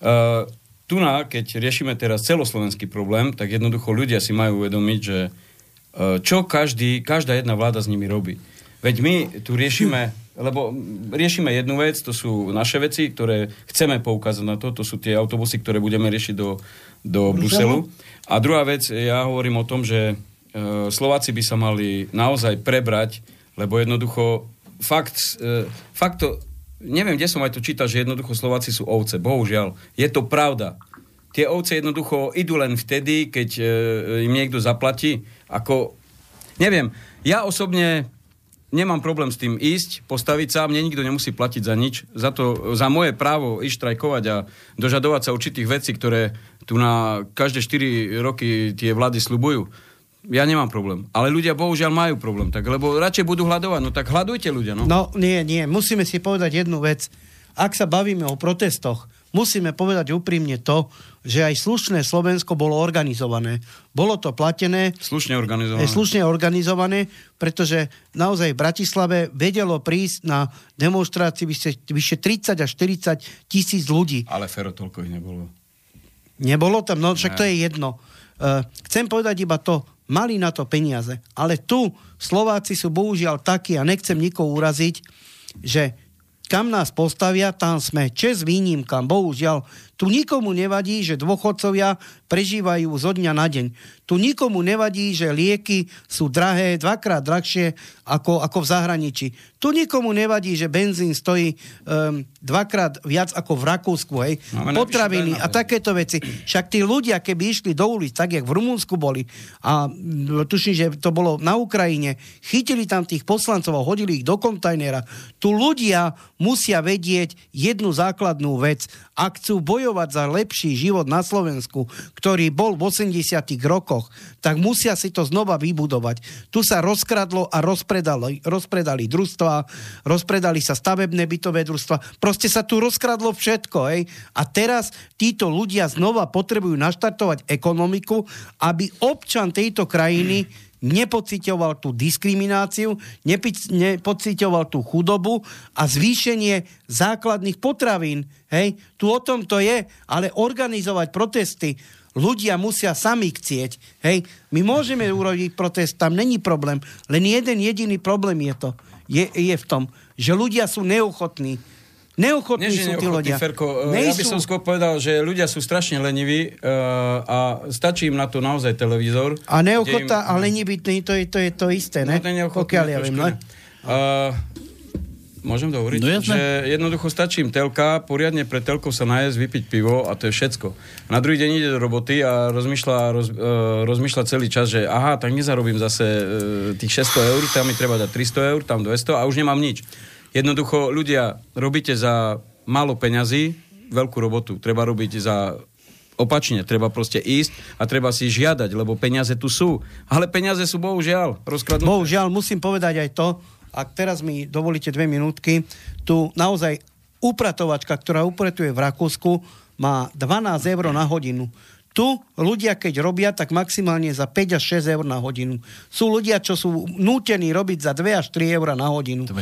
Uh, tu na, keď riešime teraz celoslovenský problém, tak jednoducho ľudia si majú uvedomiť, že uh, čo každý, každá jedna vláda s nimi robí. Veď my tu riešime, lebo riešime jednu vec, to sú naše veci, ktoré chceme poukázať na to, to sú tie autobusy, ktoré budeme riešiť do, do Bruselu. A druhá vec, ja hovorím o tom, že e, Slováci by sa mali naozaj prebrať, lebo jednoducho fakt, e, fakt to, neviem, kde som aj to čítal, že jednoducho Slováci sú ovce, bohužiaľ. Je to pravda. Tie ovce jednoducho idú len vtedy, keď e, im niekto zaplatí. Ako, neviem, ja osobne nemám problém s tým ísť, postaviť sa, mne nikto nemusí platiť za nič, za, to, za moje právo ísť štrajkovať a dožadovať sa určitých vecí, ktoré tu na každé 4 roky tie vlády slubujú. Ja nemám problém. Ale ľudia bohužiaľ majú problém. Tak, lebo radšej budú hľadovať. No tak hľadujte ľudia. No. no nie, nie. Musíme si povedať jednu vec. Ak sa bavíme o protestoch, musíme povedať úprimne to, že aj slušné Slovensko bolo organizované. Bolo to platené. Slušne organizované. Slušne organizované, pretože naozaj v Bratislave vedelo prísť na demonstrácii vyše, vyše 30 až 40 tisíc ľudí. Ale Fero toľko ich nebolo. Nebolo tam, no však ne. to je jedno. Uh, chcem povedať iba to, mali na to peniaze. Ale tu Slováci sú bohužiaľ takí, a nechcem nikoho uraziť, že kam nás postavia, tam sme. Čes výnimkám, bohužiaľ. Tu nikomu nevadí, že dôchodcovia prežívajú zo dňa na deň. Tu nikomu nevadí, že lieky sú drahé, dvakrát drahšie ako, ako v zahraničí. Tu nikomu nevadí, že benzín stojí um, dvakrát viac ako v Rakúsku, hej. No, Potraviny a takéto veci. Však tí ľudia, keby išli do ulic, tak jak v Rumunsku boli, a tuším, že to bolo na Ukrajine, chytili tam tých poslancov a hodili ich do kontajnera. Tu ľudia musia vedieť jednu základnú vec. Ak chcú bojovať za lepší život na Slovensku, ktorý bol v 80 rokoch, tak musia si to znova vybudovať. Tu sa rozkradlo a rozpredali, rozpredali družstva, rozpredali sa stavebné bytové družstva. Proste sa tu rozkradlo všetko. Hej? A teraz títo ľudia znova potrebujú naštartovať ekonomiku, aby občan tejto krajiny nepocitoval tú diskrimináciu, nepocitoval tú chudobu a zvýšenie základných potravín. Hej, tu o tom to je, ale organizovať protesty, ľudia musia sami chcieť. Hej, my môžeme urobiť protest, tam není problém, len jeden jediný problém je to, je, je v tom, že ľudia sú neochotní Neochotní Nie, sú tí ľudia. Ferko, Nejsú... Ja by som skôr povedal, že ľudia sú strašne leniví uh, a stačí im na to naozaj televízor. A neochota im... a lenivý, to je, to je to isté, ne? No, to Pokiaľ ja viem, ne? Uh, Môžem to hovoriť? No, že jednoducho stačí im telka, poriadne pre telkou sa najesť, vypiť pivo a to je všetko. Na druhý deň ide do roboty a rozmýšľa, roz, uh, rozmýšľa celý čas, že aha, tak nezarobím zase uh, tých 600 eur, tam mi treba dať 300 eur, tam 200 a už nemám nič. Jednoducho, ľudia, robíte za málo peňazí veľkú robotu. Treba robiť za opačne, treba proste ísť a treba si žiadať, lebo peniaze tu sú. Ale peniaze sú bohužiaľ rozkladnuté. Bohužiaľ, musím povedať aj to, ak teraz mi dovolíte dve minútky, tu naozaj upratovačka, ktorá upratuje v Rakúsku, má 12 eur na hodinu. Tu ľudia, keď robia, tak maximálne za 5 až 6 eur na hodinu. Sú ľudia, čo sú nútení robiť za 2 až 3 eur na hodinu. To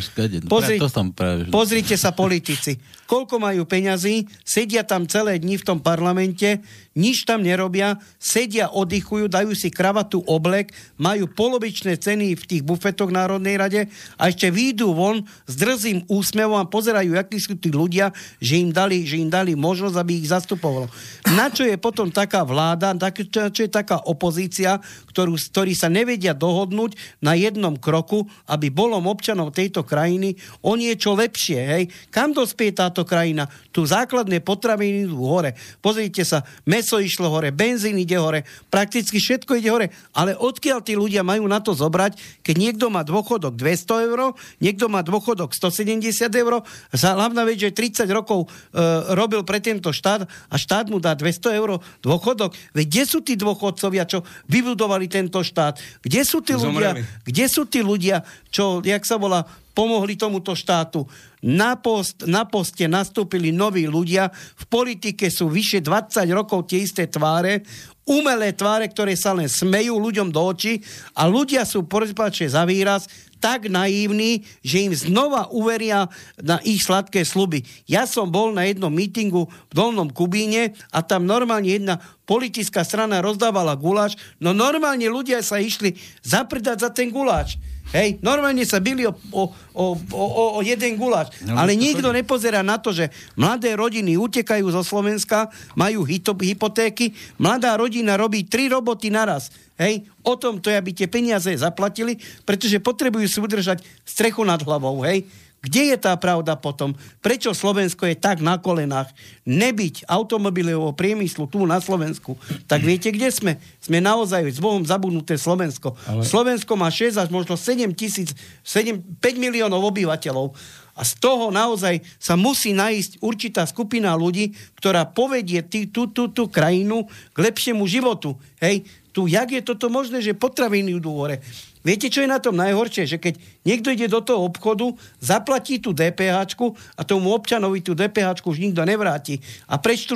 Pozri, to som práve... Pozrite sa politici. Koľko majú peňazí, sedia tam celé dni v tom parlamente, nič tam nerobia, sedia, oddychujú, dajú si kravatu, oblek, majú polovičné ceny v tých bufetoch Národnej rade a ešte výjdu von s drzým úsmevom a pozerajú, akí sú tí ľudia, že im dali, že im dali možnosť, aby ich zastupovalo. Na čo je potom taká vláda, tak, čo, je taká opozícia, ktorú, ktorí sa nevedia dohodnúť na jednom kroku, aby bolom občanov tejto krajiny o niečo lepšie. Hej? Kam dospie táto krajina? Tu základné potraviny idú hore. Pozrite sa, mes meso išlo hore, benzín ide hore, prakticky všetko ide hore. Ale odkiaľ tí ľudia majú na to zobrať, keď niekto má dôchodok 200 eur, niekto má dôchodok 170 eur, za hlavná vec, že 30 rokov e, robil pre tento štát a štát mu dá 200 eur dôchodok. Veď kde sú tí dôchodcovia, čo vybudovali tento štát? Kde sú tí ľudia, kde sú tí ľudia, čo, jak sa volá, pomohli tomuto štátu. Na, post, na poste nastúpili noví ľudia, v politike sú vyše 20 rokov tie isté tváre, umelé tváre, ktoré sa len smejú ľuďom do očí a ľudia sú, porozpáče za výraz, tak naivní, že im znova uveria na ich sladké sluby. Ja som bol na jednom mítingu v Dolnom Kubíne a tam normálne jedna politická strana rozdávala guláš, no normálne ľudia sa išli zapredať za ten guláš. Hej, normálne sa byli o, o, o, o, o jeden guláš. No, ale nikto nepozerá na to, že mladé rodiny utekajú zo Slovenska, majú hypotéky, mladá rodina robí tri roboty naraz. Hej, o tom to, aby tie peniaze zaplatili, pretože potrebujú si udržať strechu nad hlavou. Hej, kde je tá pravda potom? Prečo Slovensko je tak na kolenách? Nebyť automobilového priemyslu tu na Slovensku, tak viete, kde sme? Sme naozaj s Bohom zabudnuté Slovensko. Ale... Slovensko má 6 až možno 7 tisíc, 7, 5 miliónov obyvateľov. A z toho naozaj sa musí nájsť určitá skupina ľudí, ktorá povedie tú, tú, tú krajinu k lepšiemu životu. Hej, tu, jak je toto možné, že potraviny idú hore? Viete, čo je na tom najhoršie? Že keď niekto ide do toho obchodu, zaplatí tú DPH a tomu občanovi tú DPH už nikto nevráti. A prečo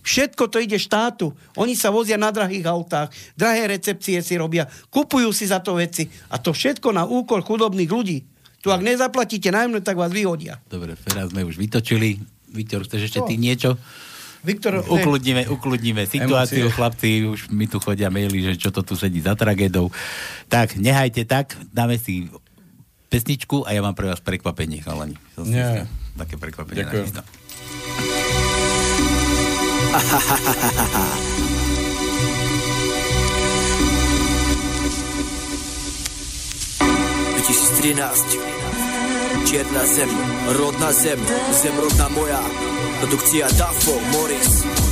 všetko to ide štátu. Oni sa vozia na drahých autách, drahé recepcie si robia, kupujú si za to veci. A to všetko na úkor chudobných ľudí. Tu ak nezaplatíte najmä, tak vás vyhodia. Dobre, teraz sme už vytočili. Vítor, chceš ešte ty niečo? Viktor, ukludníme, ukludníme situáciu, Emocie. chlapci, už mi tu chodia maily, že čo to tu sedí za tragédou. Tak, nehajte tak, dáme si pesničku a ja mám pre vás prekvapenie, chalani. Nie. Také prekvapenie. Ďakujem. Čierna zem, rodná zem, zem rodná moja, produkcia Dafo, Morris.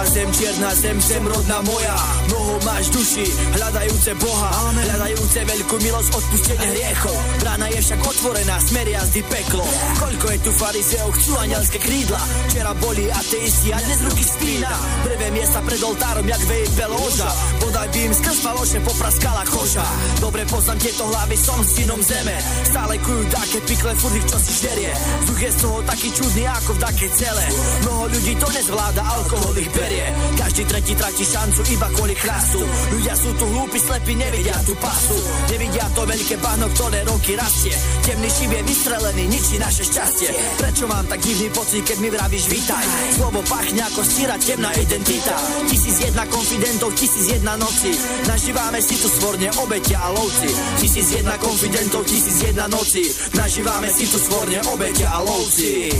Stará zem, čierna zem, zem rodná moja. Mnoho máš duši, hľadajúce Boha. Hľadajúce veľkú milosť, odpustenie hriechov. Brána je však otvorená, smer jazdy peklo. Koľko je tu farizeov, chcú anielské krídla. Včera boli ateisti a dnes ruky spína. Prvé miesta pred oltárom, jak veje belóža Bodaj by im skrz faloše popraskala koža. Dobre poznám tieto hlavy, som synom zeme. Stále kujú také pikle, furt čo si žerie Vzduch je z toho taký čudný ako v takej cele. Mnoho ľudí to nezvláda, alkohol ich berie Každý tretí tratí šancu iba kvôli chlastu Ľudia sú tu hlúpi, slepí, nevidia tú pasu Nevidia to veľké bahno, ktoré roky rastie. Temný šíp je vystrelený, ničí naše šťastie. Prečo mám tak divný pocit, keď mi vravíš vítaj. Slovo pachne ako stíra temná identita. Tisíc jedna konfidentov, tisíc jedna noci. Nažívame si tu svorne obete a lovci. Tisíc jedna konfidentov, tisíc jedna noci. Nažívame si tu svorne obete a lovci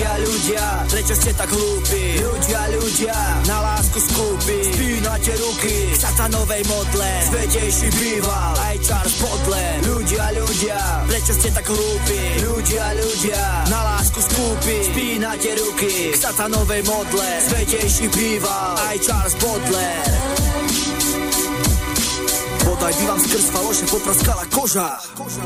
Ľudia, ľudia, prečo ste tak hlúpi? Ľudia, ľudia, na lásku skúpi Spínate ruky k satanovej modle Svetejší býval aj Charles Podle Ľudia, ľudia, prečo ste tak hlúpi? Ľudia, ľudia, na lásku skúpi Spínate ruky k satanovej modle Svetejší býval aj Charles Podle Bodaj by vám skrz faloše popraskala koža. koža.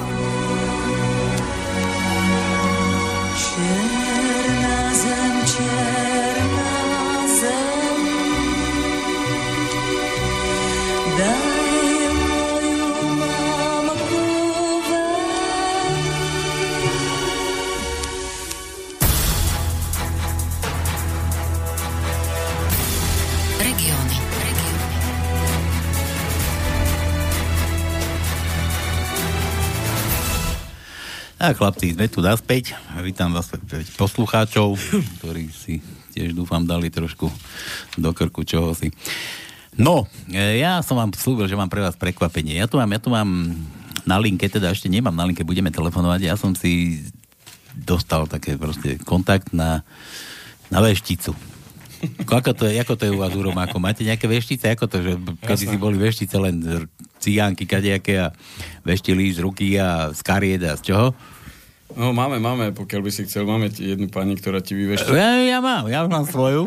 A chlapci, sme tu naspäť. Vítam vás poslucháčov, ktorí si tiež dúfam dali trošku do krku čoho si. No, e, ja som vám slúbil, že mám pre vás prekvapenie. Ja tu mám, ja tu mám na linke, teda ešte nemám na linke, budeme telefonovať. Ja som si dostal také proste kontakt na, na vešticu. Ako to, je, ako to je u vás u? Máte nejaké veštice? Ako to, že kedy si boli veštice len cigánky kadejaké a veštili z ruky a z kariet a z čoho? No máme, máme, pokiaľ by si chcel, máme jednu pani, ktorá ti vyveští. Ja, ja mám, ja mám svoju.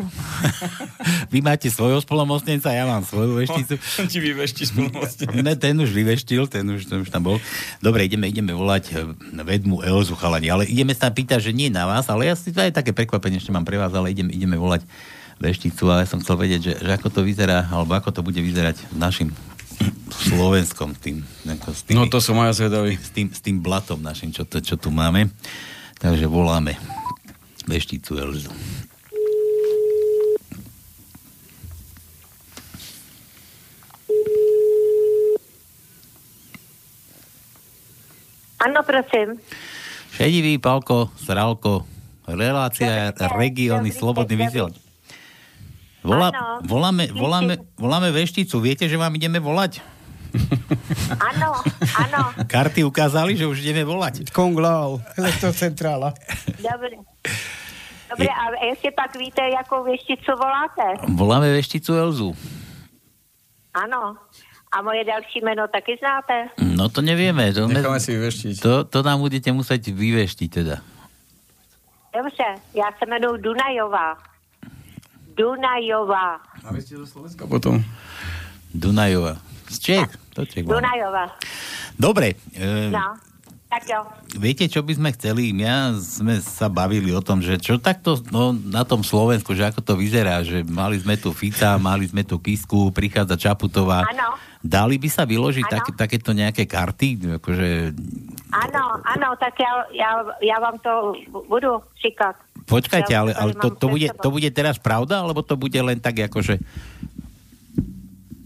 Vy máte svojho spolomocnenca, ja mám svoju vešticu. On ti vyveští spolomocnenca. Ne, ten už vyveštil, ten už, ten už tam bol. Dobre, ideme, ideme volať eh, vedmu Elzu chalani, ale ideme sa pýtať, že nie na vás, ale ja si to aj také prekvapenie ešte mám pre vás, ale ideme, ideme volať vešticu a ja som chcel vedieť, že, že ako to vyzerá, alebo ako to bude vyzerať našim Slovenskom, tým, ako s tými, no to som aj zvedavý. S tým, s tým blatom našim, čo, to, čo tu máme. Takže voláme vešticu Elzu. Áno, prosím. Šedivý, Palko, Sralko, relácia, regióny, slobodný vysielač. Volá, voláme, voláme, voláme vešticu. Viete, že vám ideme volať? Áno, áno. Karty ukázali, že už ideme volať. Konglau, elektrocentrála. Dobre. Dobre, a ešte tak víte, ako vešticu voláte? Voláme vešticu Elzu. Áno. A moje ďalší meno taky znáte? No to nevieme. To Necháme ne... si vyveštiť. To, to nám budete musieť vyveštiť teda. dobře, já se jmenuji Dunajová. Dunajová. A vy ste zo Slovenska potom? Dunajová. Z Čech? To Čech Dunajová. Dobre. E, no. Tak jo. Viete, čo by sme chceli? Ja sme sa bavili o tom, že čo takto no, na tom Slovensku, že ako to vyzerá, že mali sme tu Fica, mali sme tu Kisku, prichádza Čaputová. Áno. Dali by sa vyložiť také, takéto nejaké karty? Akože... Áno, áno, tak ja, ja, ja vám to budu říkať. Počkajte, ale, ale to, to, bude, to bude teraz pravda, alebo to bude len tak akože...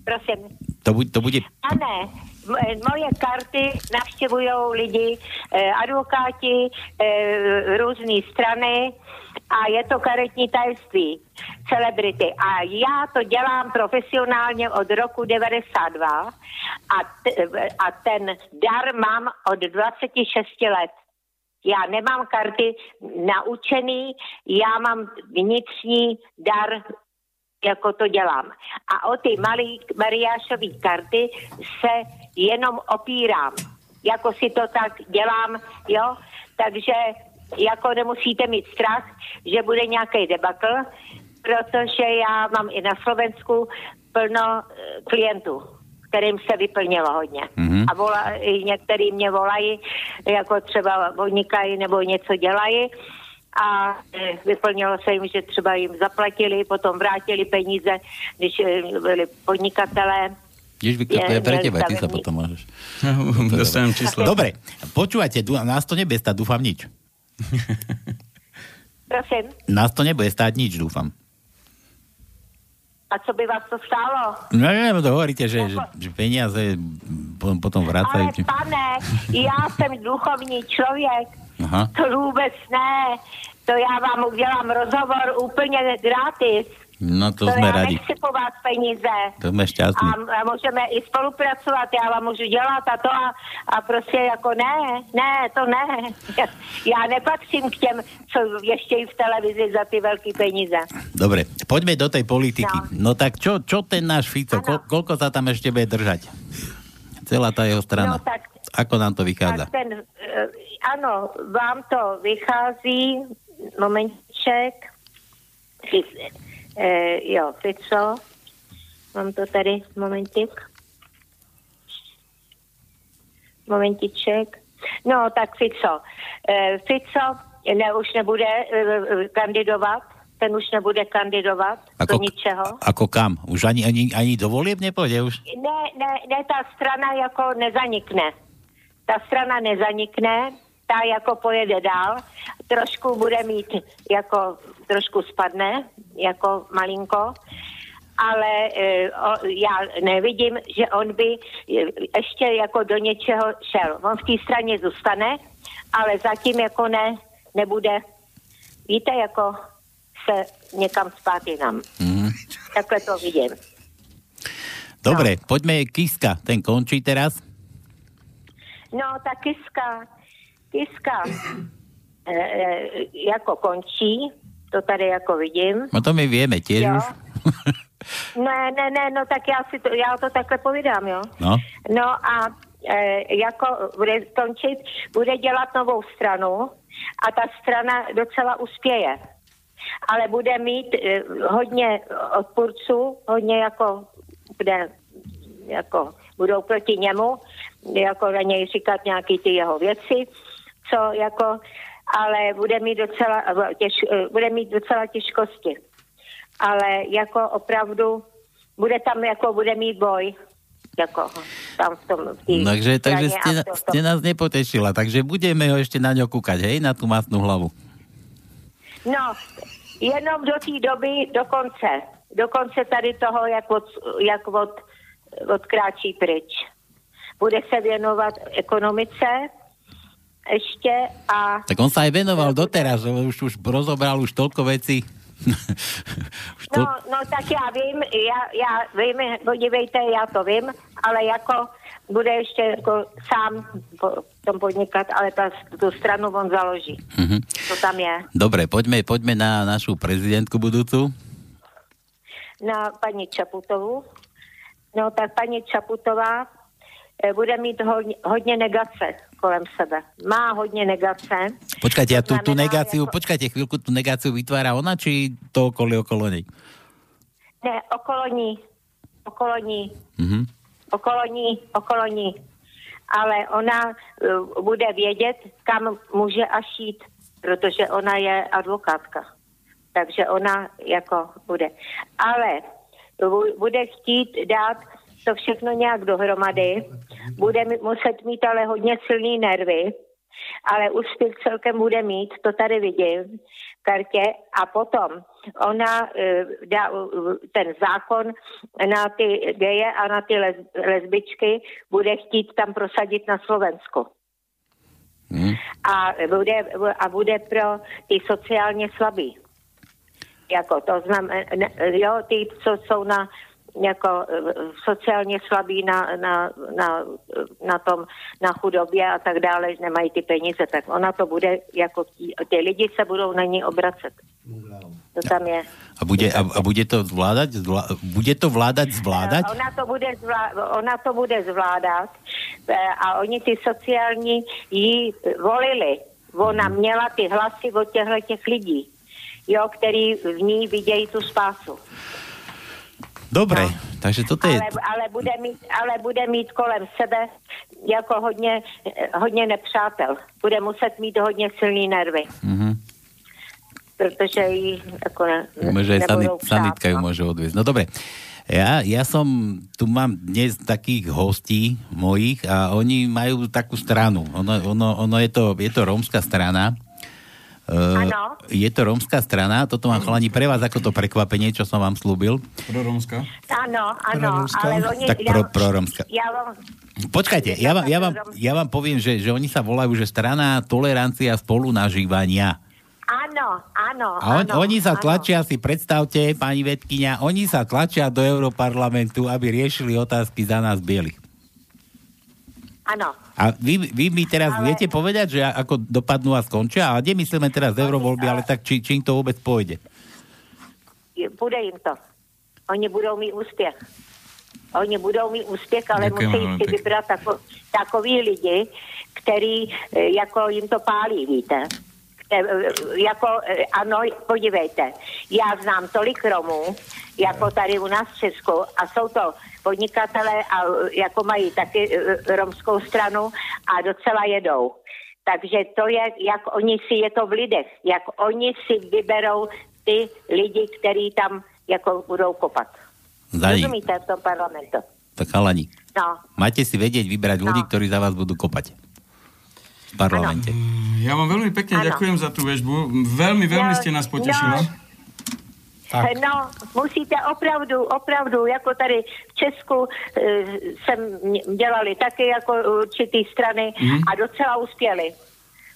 Prosím. To, bude, to bude... A ne, Eh, moje karty navštěvují lidi, eh, advokáti, eh, různé strany a je to karetní tajemství, celebrity. A já to dělám profesionálně od roku 92 a, t- a ten dar mám od 26 let. Já nemám karty naučený, já mám vnitřní dar jako to dělám. A o ty malý Mariášové karty se jenom opírám. Jako si to tak dělám, jo? Takže jako nemusíte mít strach, že bude nějaký debakl, protože já mám i na Slovensku plno eh, klientů, kterým se vyplnilo hodně. Mm-hmm. A volá, některý mě volají, jako třeba vodnikají nebo něco dělají a e, vyplnilo se jim, že třeba jim zaplatili, potom vrátili peníze, když e, byli podnikatelé. Jež Viktor, to je pre teba, ty sa potom môžeš. Dostanem číslo. Dobre, počúvajte, nás to nebude stať, dúfam, nič. Prosím? Nás to nebude stáť nič, dúfam. A co by vás to stálo? No neviem, to hovoríte, že, že, že peniaze potom, potom vracajú. Ale pane, ja som duchovní človek. Aha. To vůbec ne. To já vám udělám rozhovor úplně gratis. No to, to sme radi. nechci po vás peníze. To sme šťastní. A, a můžeme i spolupracovat, já vám můžu dělat a to a, a prostě jako ne, ne, to ne. Já nepatřím k těm, co ještě v televizi za ty velké peníze. Dobre, poďme do tej politiky. No, no tak čo, čo ten náš Fico, ko, koľko sa tam ešte bude držať? Celá tá jeho strana. No, tak, Ako nám to vychádza? Tak ten, uh, áno, vám to vychází, momentíček, E, jo, Fico. Mám to tady, momentik. Momentiček. No, tak Fico. E, Fico ne, už nebude e, kandidovat, ten už nebude kandidovat ako, do ničeho. Ako kam? Už ani, ani, ani do volieb nepôjde už? Ne, ne, ne, ta strana jako nezanikne. Ta strana nezanikne, ta jako pojede dál, trošku bude mít, jako trošku spadne, jako malinko, ale e, o, já nevidím, že on by ještě jako do něčeho šel. On v té straně zůstane, ale zatím jako ne, nebude, víte, jako se někam spát jinam. Mm. Takhle to vidím. Dobre, no. poďme Kiska, ten končí teraz. No, ta Kiska, Kiska e, e, jako končí, to tady jako vidím. No to my vieme tiež jo. už. ne, ne, ne, no tak já si to, já to takhle povídám, jo. No. No a e, jako bude končit, bude dělat novou stranu a ta strana docela uspěje. Ale bude mít e, hodně odpůrců, hodně jako bude jako budou proti němu, jako na něj říkat nějaký ty jeho věci, co jako ale bude mít docela, těž, bude mít docela těžkosti. Ale jako opravdu bude tam, jako bude mít boj. Jako tam v tom, v takže takže ste, ste nás nepotešila, takže budeme ho ešte na ňo kúkať, hej, na tú masnú hlavu. No, jenom do té doby, do konce. Do konce tady toho, jak od, jak od, odkráčí pryč. Bude se věnovat ekonomice, ešte a... Tak on sa aj venoval doteraz, už, už rozobral už toľko vecí. to... no, no tak ja vím, ja, ja vím, podívejte, ja to vím, ale jako bude ešte ako sám po tom podnikať, ale tá, tú stranu on založí. Mm-hmm. To tam je. Dobre, poďme, poďme na našu prezidentku budúcu. Na pani Čaputovú. No tak pani Čaputová bude mít hodně, hodně negace kolem sebe. Má hodně negace. Počkajte, a tu, tu negáciu, jako... počkajte chvíľku, tu negáciu vytvára ona, či to okolie okolo nej? Ne, okolo ní. Okolo ní. Mm-hmm. Okolo ní, okolo ní. Ale ona uh, bude vědět, kam může až jít, protože ona je advokátka. Takže ona jako bude. Ale bude chtít dát to všechno nějak dohromady, bude muset mít ale hodně silný nervy, ale úspěch celkem bude mít, to tady vidím v kartě a potom ona uh, dá uh, ten zákon na ty geje a na ty les, lesbičky bude chtít tam prosadit na Slovensku. Hmm. A, bude, a bude pro ty sociálně slabí. Jako to znamená, jo, ty, co jsou na jako eh, sociálně slabí na, na, na, na tom, na chudobě a tak dále, nemají ty peníze, tak ona to bude, jako ty lidi se budou na ní obracet. To tam je. A bude, a, a bude to zvládat? Zvlá, bude to vládat zvládat? Ona to bude, zvlá, ona to bude zvládat eh, a oni ty sociální ji volili. Ona měla ty hlasy od těchto těch lidí, jo, který v ní vidějí tu spásu. Dobre, no. takže toto je... Ale, ale, bude mít, ale bude mít kolem sebe jako hodně, hodně nepřátel. Bude muset mít hodně silný nervy. Mm-hmm. Protože jí jako ne, Môže aj sanit, sanitka ju no. môže odviezť. No dobre, ja, ja som, tu mám dnes takých hostí mojich a oni majú takú stranu. Ono, ono, ono je, to, je to rómska strana, Uh, je to rómska strana, toto mám chalani pre vás ako to prekvapenie, čo som vám slúbil. rómska? Áno, áno, ale oni... Tak pro, rómska. Ja vám... Počkajte, ja vám, ja, vám, ja vám poviem, že, že oni sa volajú, že strana tolerancia spolunažívania. Áno, áno, A on, áno, oni sa tlačia, áno. si predstavte, pani Vedkynia, oni sa tlačia do Európarlamentu, aby riešili otázky za nás bielých. Áno. A vy, vy mi teraz ale... viete povedať, že ako dopadnú a skončia? A nemyslíme teraz eurovoľby, ale tak či, či im to vôbec pôjde? Bude im to. Oni budou mít úspěch. Oni budou mít úspěch, ale Děkujem, musí si vybrat tako, takový lidi, který eh, jako jim to pálí, víte. Eh, jako, eh, ano, podívejte, já znám tolik Romů, jako tady u nás v Česku a jsou to podnikatele a jako mají taky romskou stranu a docela jedou. Takže to je, jak oni si, je to v lidech, jak oni si vyberou ty lidi, kteří tam jako budou kopat. Zdaní. Rozumíte v tom parlamentu? Tak chalani, no. máte si vedieť vybrať no. ľudí, ktorí za vás budú kopať v parlamente. Ano. Ja vám veľmi pekne ano. ďakujem za tú väžbu. Veľmi, veľmi ste nás potešili. No. Tak. No, musíte opravdu, opravdu, jako tady v Česku e, jsem dělali taky jako určitý strany mm. a docela uspěli.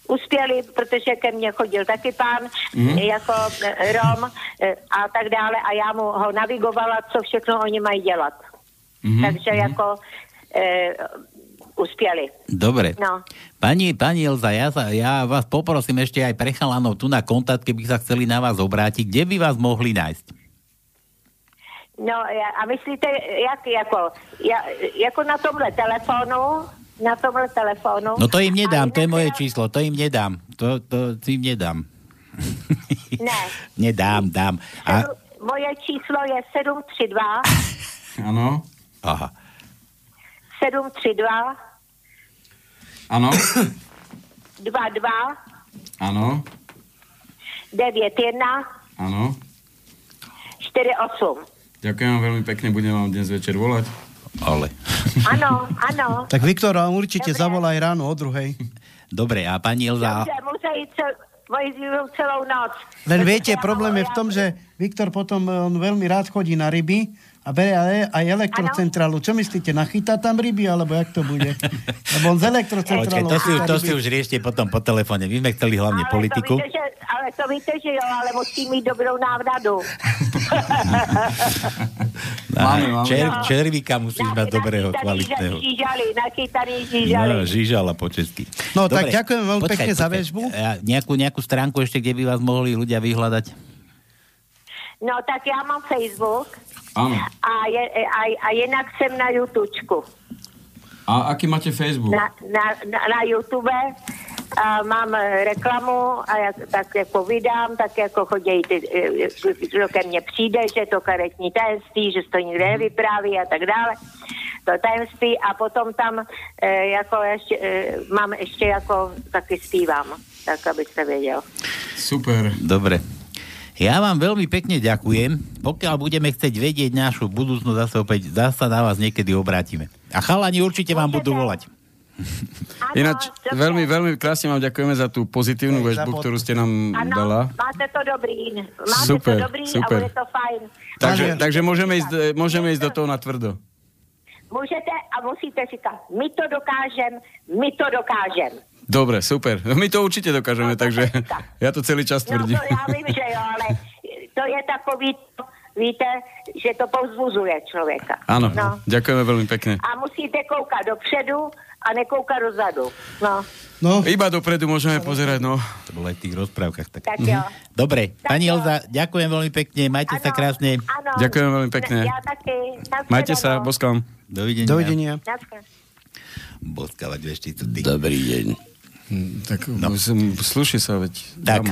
Uspěli, protože ke mně chodil taky pán mm. jako Rom a tak dále a já mu ho navigovala, co všechno oni mají dělat. Mm. Takže mm. jako e, uspěli. Dobre. No. Pani, pani Elza, ja, sa, ja vás poprosím ešte aj pre chalanov tu na kontakt, keby sa chceli na vás obrátiť. Kde by vás mohli nájsť? No a myslíte, jak, jako, ja, jako na tomhle telefónu, na tomhle telefónu. No to im nedám, to je moje číslo, to im nedám. To, to, to im nedám. Ne. nedám, dám. A... Moje číslo je 732. Áno. Aha. 732 Áno. 2, 2. Áno. 9, 1. Áno. 4, 8. Ďakujem vám veľmi pekne, budem vám dnes večer volať. Ale. Áno, áno. Tak Viktor vám určite Dobre. zavolaj ráno o druhej. Dobre, a pani Elza... Dobre, musí ísť celou noc. Len viete, problém je v tom, že Viktor potom on veľmi rád chodí na ryby a bere aj, elektrocentrálu. Čo myslíte, nachytá tam ryby, alebo jak to bude? Lebo on z elektrocentrálou... to, si, to si už riešte potom po telefóne. My sme chceli hlavne ale politiku. To víte, že, ale to víte, že jo, ale musí mít dobrou návnadu. máme, máme. Čer, červíka musíš mať dobrého, kvalitného. Žížali, nachytaný žížali. No, žížala po česky. No, Dobre, tak ďakujem veľmi pekne počkaj. za väžbu. Nejakú, nejakú stránku ešte, kde by vás mohli ľudia vyhľadať? No, tak ja mám Facebook Áno. A, je, a, a jinak jsem na YouTubečku. A aký máte Facebook? Na, na, na, na YouTube a mám reklamu a jak, tak jako vydám, tak jako chodí ty, že ke mně přijde, že je to karetní tajemství, že to nikde nevypráví a tak dále. To tajemství a potom tam e, jako ještě, e, mám ještě jako taky zpívám, tak abyste věděl. Super. Dobre. Ja vám veľmi pekne ďakujem. Pokiaľ budeme chcieť vedieť našu budúcnosť, zase opäť zase na vás niekedy obrátime. A chalani určite vám budú volať. Ináč, veľmi, veľmi krásne vám ďakujeme za tú pozitívnu väžbu, ktorú ste nám ano, dala. máte to dobrý. Máte super, to dobrý super. a bude to fajn. Takže, takže môžeme, ísť, môžeme ísť do toho na tvrdo. Môžete a musíte říkať, my to dokážem, my to dokážem. Dobre, super. My to určite dokážeme, no, takže ja to celý čas tvrdím. No to ja vím, že jo, ale to je takový, víte, že to povzbuzuje človeka. Áno, no. ďakujeme veľmi pekne. A musíte koukať dopředu a nekouka dozadu. No. No. Iba dopredu môžeme pozerať, no. To bolo aj v tých rozprávkach. Tak. tak jo. Dobre, tak pani. Elza, ďakujem veľmi pekne, majte ano, sa krásne. Ano. Ďakujem veľmi pekne. Ja taky. Majte sa, boskám. Dovidenia. Dovidenia. Boskávať vešticu, ty. Dobrý deň. Hm, tak no. sluší sa, veď. Tak,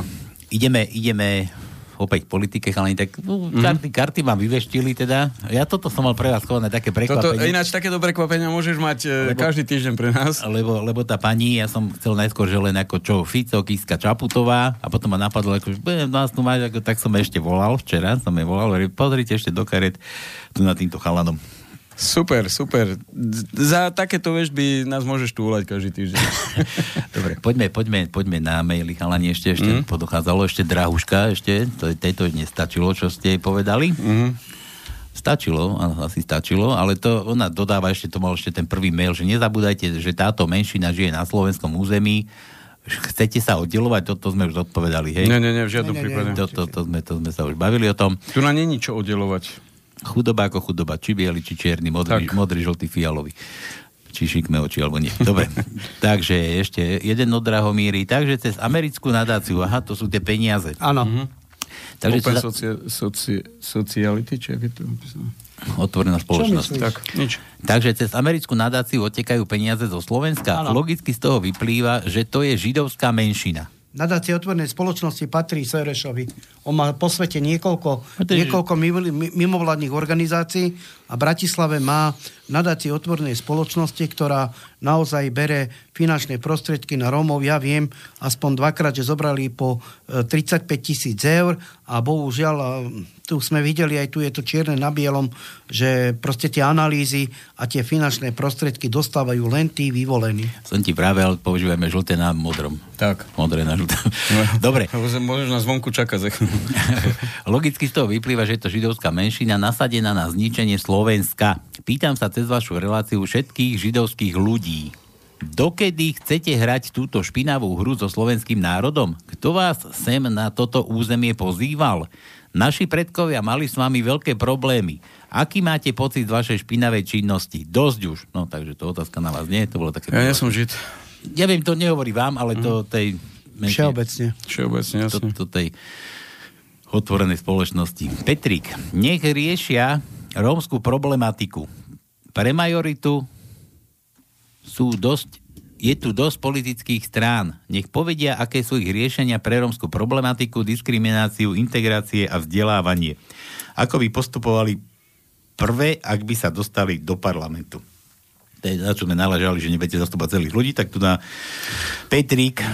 ideme, ideme opäť politike, chalani, tak no, mm-hmm. karty, karty vám vyveštili teda. Ja toto som mal pre vás schované také prekvapenie. Toto, ináč takéto prekvapenia môžeš mať e, lebo, každý týždeň pre nás. Lebo, lebo tá pani, ja som chcel najskôr, že len ako čo, Fico, Kiska, Čaputová a potom ma napadlo, ako, že budem nás tu mať, ako, tak som ešte volal včera, som je volal, hovorím, pozrite ešte do karet tu na týmto chalanom. Super, super. Za takéto by nás môžeš tu volať každý týždeň. Dobre, poďme, poďme, poďme na maily, chalani, ešte, ešte mm. podochádzalo, ešte drahuška, ešte, to, tejto nestačilo, čo ste jej povedali. Mm. Stačilo, asi stačilo, ale to ona dodáva ešte, to mal ešte ten prvý mail, že nezabúdajte, že táto menšina žije na slovenskom území, chcete sa oddelovať, toto sme už odpovedali, hej? Nie, nie, nie, v žiadnom prípade. To, to, to, sme, to sme sa už bavili o tom. Tu na není čo oddelovať. Chudoba ako chudoba, či biely, či čierny, modrý, modrý žltý, fialový. Či šikme oči, alebo nie. Dobre. Takže ešte jeden od Drahomíry. Takže cez americkú nadáciu, aha, to sú tie peniaze. Áno. Mhm. Takže Open sa... soci, soci, sociality, či je to? Otvorená spoločnosť. Tak, nič. Takže cez americkú nadáciu odtekajú peniaze zo Slovenska. Ano. Logicky z toho vyplýva, že to je židovská menšina. Nadácia otvorenej spoločnosti patrí Serešovi. On má po svete niekoľko, niekoľko mimovládnych organizácií a Bratislave má nadácie otvorenej spoločnosti, ktorá naozaj bere finančné prostriedky na Rómov. Ja viem aspoň dvakrát, že zobrali po 35 e, tisíc eur a bohužiaľ, tu sme videli, aj tu je to čierne na bielom, že proste tie analýzy a tie finančné prostriedky dostávajú len tí vyvolení. Som ti práve, ale používame žlté na modrom. Tak. Modré na žlté. Dobre. Môžeš na zvonku čakať. Logicky z toho vyplýva, že je to židovská menšina nasadená na zničenie Slovenska. Pýtam sa cez vašu reláciu všetkých židovských ľudí. Dokedy chcete hrať túto špinavú hru so slovenským národom? Kto vás sem na toto územie pozýval? Naši predkovia mali s vami veľké problémy. Aký máte pocit z vašej špinavej činnosti? Dosť už. No, takže to otázka na vás nie. To bolo také... Ja nie som žid. Ja viem, to nehovorí vám, ale to mhm. tej... Všeobecne. Všeobecne, jasne. To, to tej otvorenej spoločnosti. Petrik, nech riešia rómskú problematiku. Pre majoritu sú dosť, je tu dosť politických strán. Nech povedia, aké sú ich riešenia pre rómskú problematiku, diskrimináciu, integrácie a vzdelávanie. Ako by postupovali prvé, ak by sa dostali do parlamentu. Je, na čo sme nalažali, že nebudete zastúpať celých ľudí, tak tu na Petrik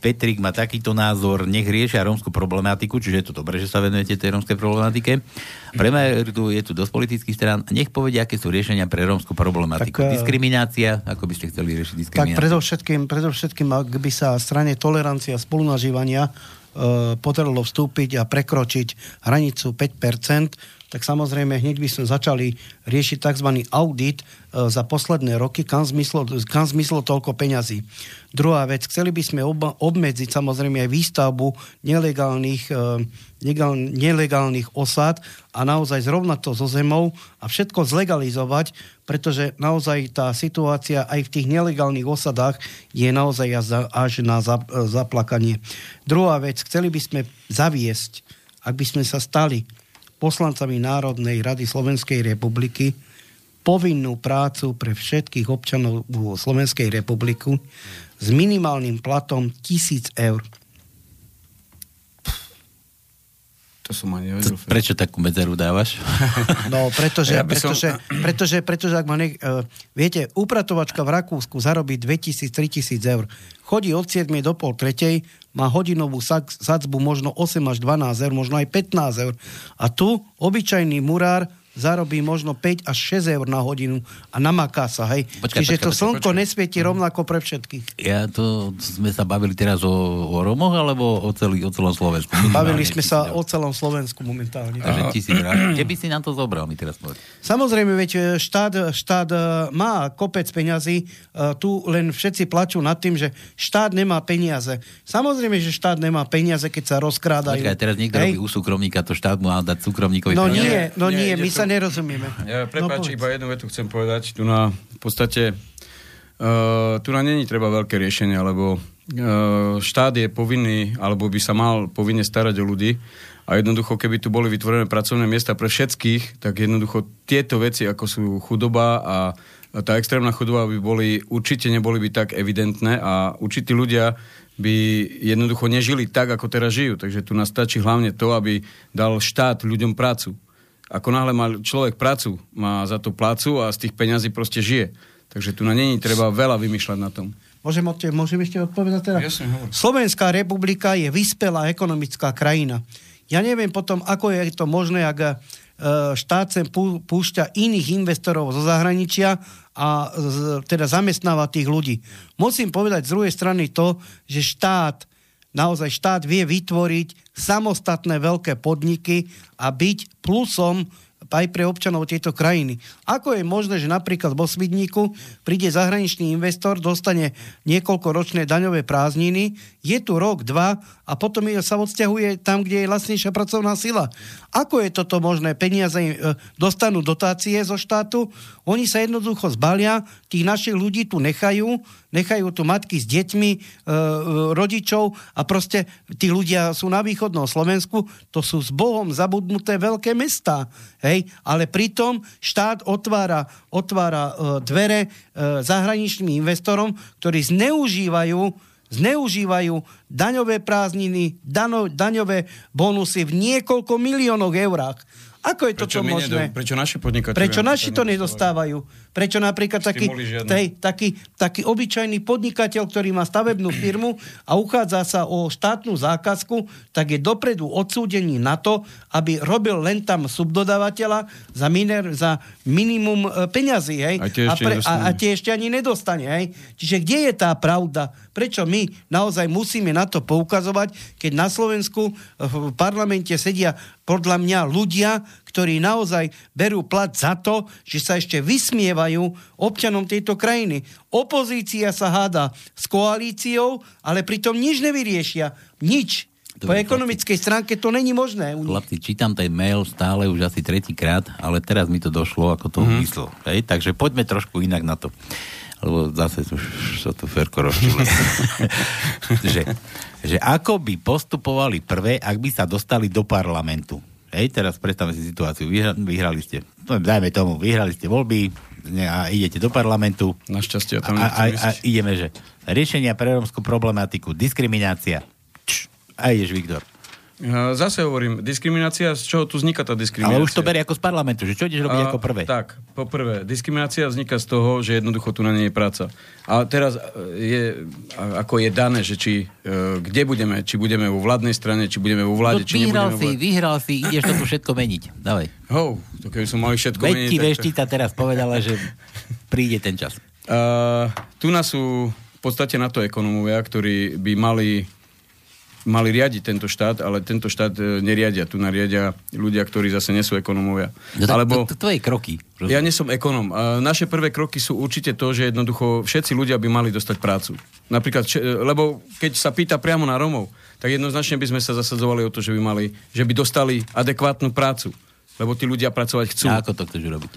Petrik má takýto názor, nech riešia rómskú problematiku, čiže je to dobré, že sa venujete tej rómskej problematike. Pre mňa je tu dosť politických strán. Nech povedia, aké sú riešenia pre rómsku problematiku. Tak, eh, Diskriminácia, ako by ste chceli riešiť diskrimináciu? Tak predovšetkým, predovšetkým, ak by sa strane tolerancia a spolunažívania e, potrebovalo vstúpiť a prekročiť hranicu 5%, tak samozrejme hneď by sme začali riešiť tzv. audit e, za posledné roky, kam zmyslo, kam zmyslo toľko peňazí. Druhá vec, chceli by sme ob, obmedziť samozrejme aj výstavbu nelegálnych, e, negal, nelegálnych osad a naozaj zrovnať to so zemou a všetko zlegalizovať, pretože naozaj tá situácia aj v tých nelegálnych osadách je naozaj až na zaplakanie. Druhá vec, chceli by sme zaviesť, ak by sme sa stali poslancami Národnej rady Slovenskej republiky povinnú prácu pre všetkých občanov Slovenskej republiky s minimálnym platom 1000 eur. To som ani nevedel. Prečo takú medzeru dávaš? No, pretože, ja pretože, som... pretože, pretože, ak ma ne, uh, viete, upratovačka v Rakúsku zarobí 2000-3000 eur. Chodí od 7 do pol tretej, má hodinovú sadzbu možno 8 až 12 eur, možno aj 15 eur. A tu obyčajný murár zarobí možno 5 až 6 eur na hodinu a namaká sa, hej. Počkaj, Čiže počkaj, to počkaj, slnko počkaj. nesvieti rovnako pre všetkých. Ja to, sme sa bavili teraz o, o Romoch, alebo o, celý, o celom Slovensku? Bavili sme sa o celom Slovensku momentálne. Takže tisíc Kde by si nám to zobral, mi teraz povedať? Samozrejme, veď e, štát, štát e, má kopec peňazí, e, tu len všetci plačú nad tým, že štát nemá peniaze. Samozrejme, že štát nemá peniaze, keď sa rozkrádajú. Počkaj, teraz niekto robí u súkromníka, to štát mu má dať súkromníkovi No peniaze. nie, no nie, nie my sa nerozumieme. Ja, prepáč, no, iba jednu vetu chcem povedať. Tu na, v podstate, uh, tu na není treba veľké riešenie, lebo uh, štát je povinný, alebo by sa mal povinne starať o ľudí a jednoducho, keby tu boli vytvorené pracovné miesta pre všetkých, tak jednoducho tieto veci, ako sú chudoba a tá extrémna chudoba by boli, určite neboli by tak evidentné a určití ľudia by jednoducho nežili tak, ako teraz žijú. Takže tu nás stačí hlavne to, aby dal štát ľuďom prácu ako náhle má človek prácu, má za to plácu a z tých peňazí proste žije. Takže tu na není treba veľa vymýšľať na tom. Môžem, odte, môžem ešte odpovedať teda? Jasne, Slovenská republika je vyspelá ekonomická krajina. Ja neviem potom, ako je to možné, ak e, štát sem púšťa iných investorov zo zahraničia a teda zamestnáva tých ľudí. Musím povedať z druhej strany to, že štát naozaj štát vie vytvoriť samostatné veľké podniky a byť plusom aj pre občanov tejto krajiny. Ako je možné, že napríklad vo Svidníku príde zahraničný investor, dostane niekoľkoročné daňové prázdniny, je tu rok, dva a potom sa odsťahuje tam, kde je lacnejšia pracovná sila. Ako je toto možné? Peniaze e, dostanú dotácie zo štátu, oni sa jednoducho zbalia, tých našich ľudí tu nechajú, nechajú tu matky s deťmi, e, e, rodičov a proste tí ľudia sú na východnom Slovensku, to sú s Bohom zabudnuté veľké mestá. Hej? Ale pritom štát otvára, otvára dvere zahraničným investorom, ktorí zneužívajú zneužívajú daňové prázdniny, dano, daňové bonusy v niekoľko miliónoch eurách. Ako je prečo toto možné? Nedo, prečo naši podnikatelia? Prečo naši to nedostávajú? Prečo napríklad taký, tej, taký, taký obyčajný podnikateľ, ktorý má stavebnú firmu a uchádza sa o štátnu zákazku, tak je dopredu odsúdený na to, aby robil len tam subdodávateľa za, miner, za minimum e, peňazí. Hej? A, tie a, pre, a, a tie ešte ani nedostane. Hej? Čiže kde je tá pravda? Prečo my naozaj musíme na to poukazovať, keď na Slovensku v parlamente sedia podľa mňa ľudia, ktorí naozaj berú plat za to, že sa ešte vysmievajú občanom tejto krajiny. Opozícia sa háda s koalíciou, ale pritom nič nevyriešia. Nič. Dobre, po ekonomickej chlapci, stránke to není možné. Chlapci, čítam ten mail stále už asi tretíkrát, ale teraz mi to došlo, ako to mm-hmm. myslel. Hej? Takže poďme trošku inak na to. Lebo zase už sa to Ferko že, že ako by postupovali prvé, ak by sa dostali do parlamentu. Hej, teraz predstavme si situáciu. Vyhra, vyhrali ste, no, dajme tomu, vyhrali ste voľby a idete do parlamentu. Našťastie tam a, a, a ideme, že riešenia pre rómskú problematiku, diskriminácia. Čš, a ideš, Viktor. Zase hovorím, diskriminácia, z čoho tu vzniká tá diskriminácia? Ale už to berie ako z parlamentu, že čo ideš robiť a, ako prvé? Tak, po prvé, diskriminácia vzniká z toho, že jednoducho tu na nej je práca. A teraz e, je, ako je dané, že či, e, kde budeme, či budeme vo vládnej strane, či budeme vo vláde, no, či vyhral nebudeme si, vláde. vyhral si, ideš to všetko meniť. Dávaj. Ho, to keby som mali všetko Veď meniť. Veď ti veštica teraz povedala, že príde ten čas. Uh, tu nás sú v podstate na to ekonomovia, ktorí by mali mali riadiť tento štát, ale tento štát e, neriadia. Tu nariadia ľudia, ktorí zase nie sú ekonomovia. No, Alebo, to, to, tvoje kroky. Rozumiem. Ja nie som ekonom. Naše prvé kroky sú určite to, že jednoducho všetci ľudia by mali dostať prácu. Napríklad, e, lebo keď sa pýta priamo na Romov, tak jednoznačne by sme sa zasadzovali o to, že by, mali, že by dostali adekvátnu prácu. Lebo tí ľudia pracovať chcú. A ako to chceš robiť?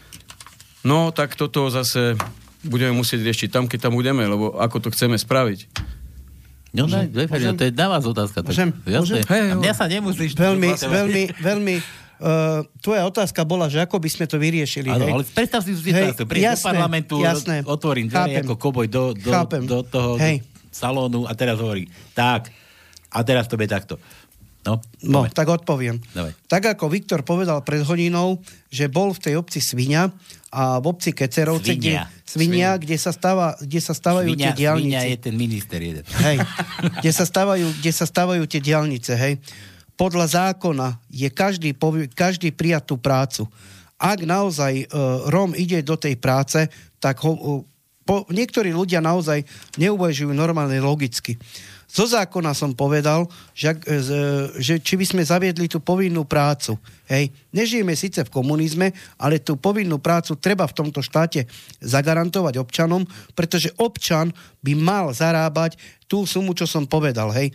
No, tak toto zase budeme musieť riešiť tam, keď tam budeme, lebo ako to chceme spraviť. No, daj, daj, to je na vás otázka. Môžem? Môžem? Hej, mňa sa nemusíš... Veľmi, veľmi, veľmi, uh, tvoja otázka bola, že ako by sme to vyriešili. Áno, ale predstav si situáciu. Príď do parlamentu, jasné, otvorím dvere ako koboj do, do, do toho hej. salónu a teraz hovorí, tak, a teraz to bude takto. No, no tak odpoviem. Dobre. Tak ako Viktor povedal pred hodinou, že bol v tej obci Svinia a v obci Kecerovce, svinia. kde, svinia, svinia. kde sa, stáva, kde sa stávajú svinia, tie diálnice. Svinia je ten minister jeden. Hej, kde sa stávajú, kde sa stávajú tie diálnice, hej. Podľa zákona je každý, každý prijatú prácu. Ak naozaj uh, Rom ide do tej práce, tak ho, uh, po, niektorí ľudia naozaj neuvažujú normálne logicky. Zo zákona som povedal, že, e, že či by sme zaviedli tú povinnú prácu. Hej. Nežijeme síce v komunizme, ale tú povinnú prácu treba v tomto štáte zagarantovať občanom, pretože občan by mal zarábať tú sumu, čo som povedal, hej.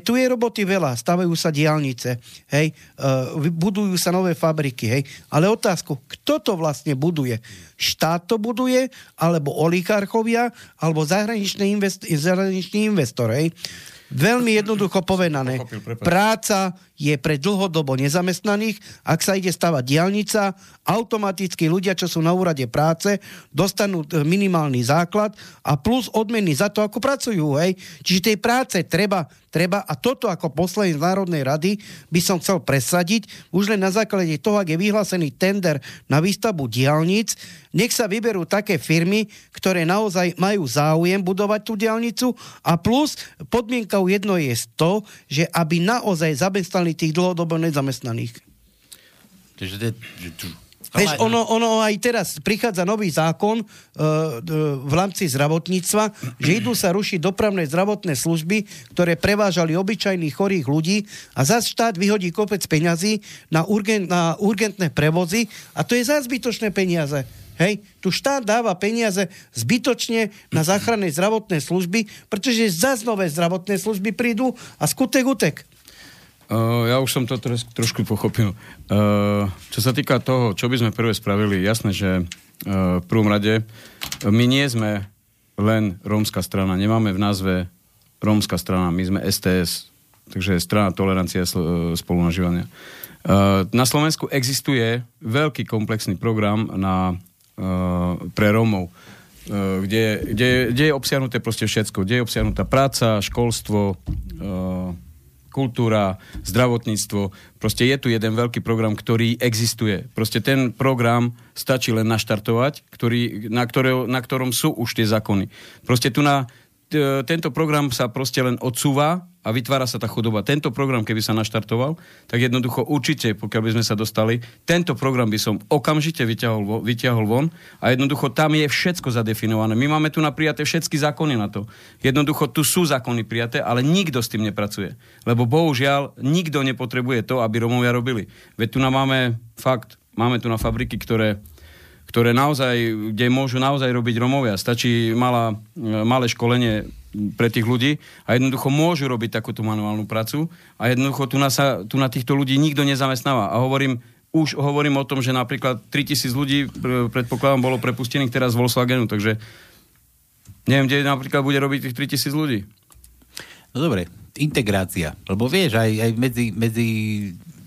Tu je roboty veľa, stavajú sa diálnice, hej, uh, budujú sa nové fabriky, hej. Ale otázku, kto to vlastne buduje? Štát to buduje, alebo oligarchovia, alebo zahraničný, invest- zahraničný investor, hej. Veľmi jednoducho povedané. Práca je pre dlhodobo nezamestnaných. Ak sa ide stavať diálnica, automaticky ľudia, čo sú na úrade práce, dostanú e, minimálny základ a plus odmeny za to, ako pracujú. Hej. Čiže tej práce treba, treba a toto ako poslanec Národnej rady by som chcel presadiť už len na základe toho, ak je vyhlásený tender na výstavbu diálnic, nech sa vyberú také firmy, ktoré naozaj majú záujem budovať tú diálnicu a plus podmienkou jedno je to, že aby naozaj zamestnali tých dlhodobo nezamestnaných. Veď ono, ono aj teraz prichádza nový zákon uh, v rámci zdravotníctva, že idú sa rušiť dopravné zdravotné služby, ktoré prevážali obyčajných chorých ľudí a zase štát vyhodí kopec peňazí na, urgent, na urgentné prevozy a to je za zbytočné peniaze. Hej, tu štát dáva peniaze zbytočne na záchranné zdravotné služby, pretože zase nové zdravotné služby prídu a skutek utek. Uh, ja už som to teraz trošku pochopil. Uh, čo sa týka toho, čo by sme prvé spravili, jasné, že uh, v prvom rade my nie sme len rómska strana, nemáme v názve rómska strana, my sme STS, takže strana tolerancia a spolunažívania. Na Slovensku existuje veľký komplexný program na Eh, pre Rómov, eh, kde, kde, kde je obsiahnuté proste všetko. Kde je obsiahnutá práca, školstvo, eh, kultúra, zdravotníctvo. Proste je tu jeden veľký program, ktorý existuje. Proste ten program stačí len naštartovať, ktorý, na, ktoré, na ktorom sú už tie zákony. Proste tu na tento program sa proste len odsúva a vytvára sa tá chudoba. Tento program, keby sa naštartoval, tak jednoducho určite, pokiaľ by sme sa dostali, tento program by som okamžite vyťahol, vyťahol von a jednoducho tam je všetko zadefinované. My máme tu naprijaté všetky zákony na to. Jednoducho tu sú zákony prijaté, ale nikto s tým nepracuje. Lebo bohužiaľ nikto nepotrebuje to, aby Romovia robili. Veď tu nám máme fakt, máme tu na fabriky, ktoré ktoré naozaj, kde môžu naozaj robiť Romovia. Stačí malá, e, malé školenie pre tých ľudí a jednoducho môžu robiť takúto manuálnu pracu a jednoducho tu na, sa, tu na týchto ľudí nikto nezamestnáva. A hovorím, už hovorím o tom, že napríklad 3000 ľudí, predpokladám, bolo prepustených teraz z Volkswagenu, takže neviem, kde napríklad bude robiť tých 3000 ľudí. No dobre, integrácia. Lebo vieš, aj, aj medzi, medzi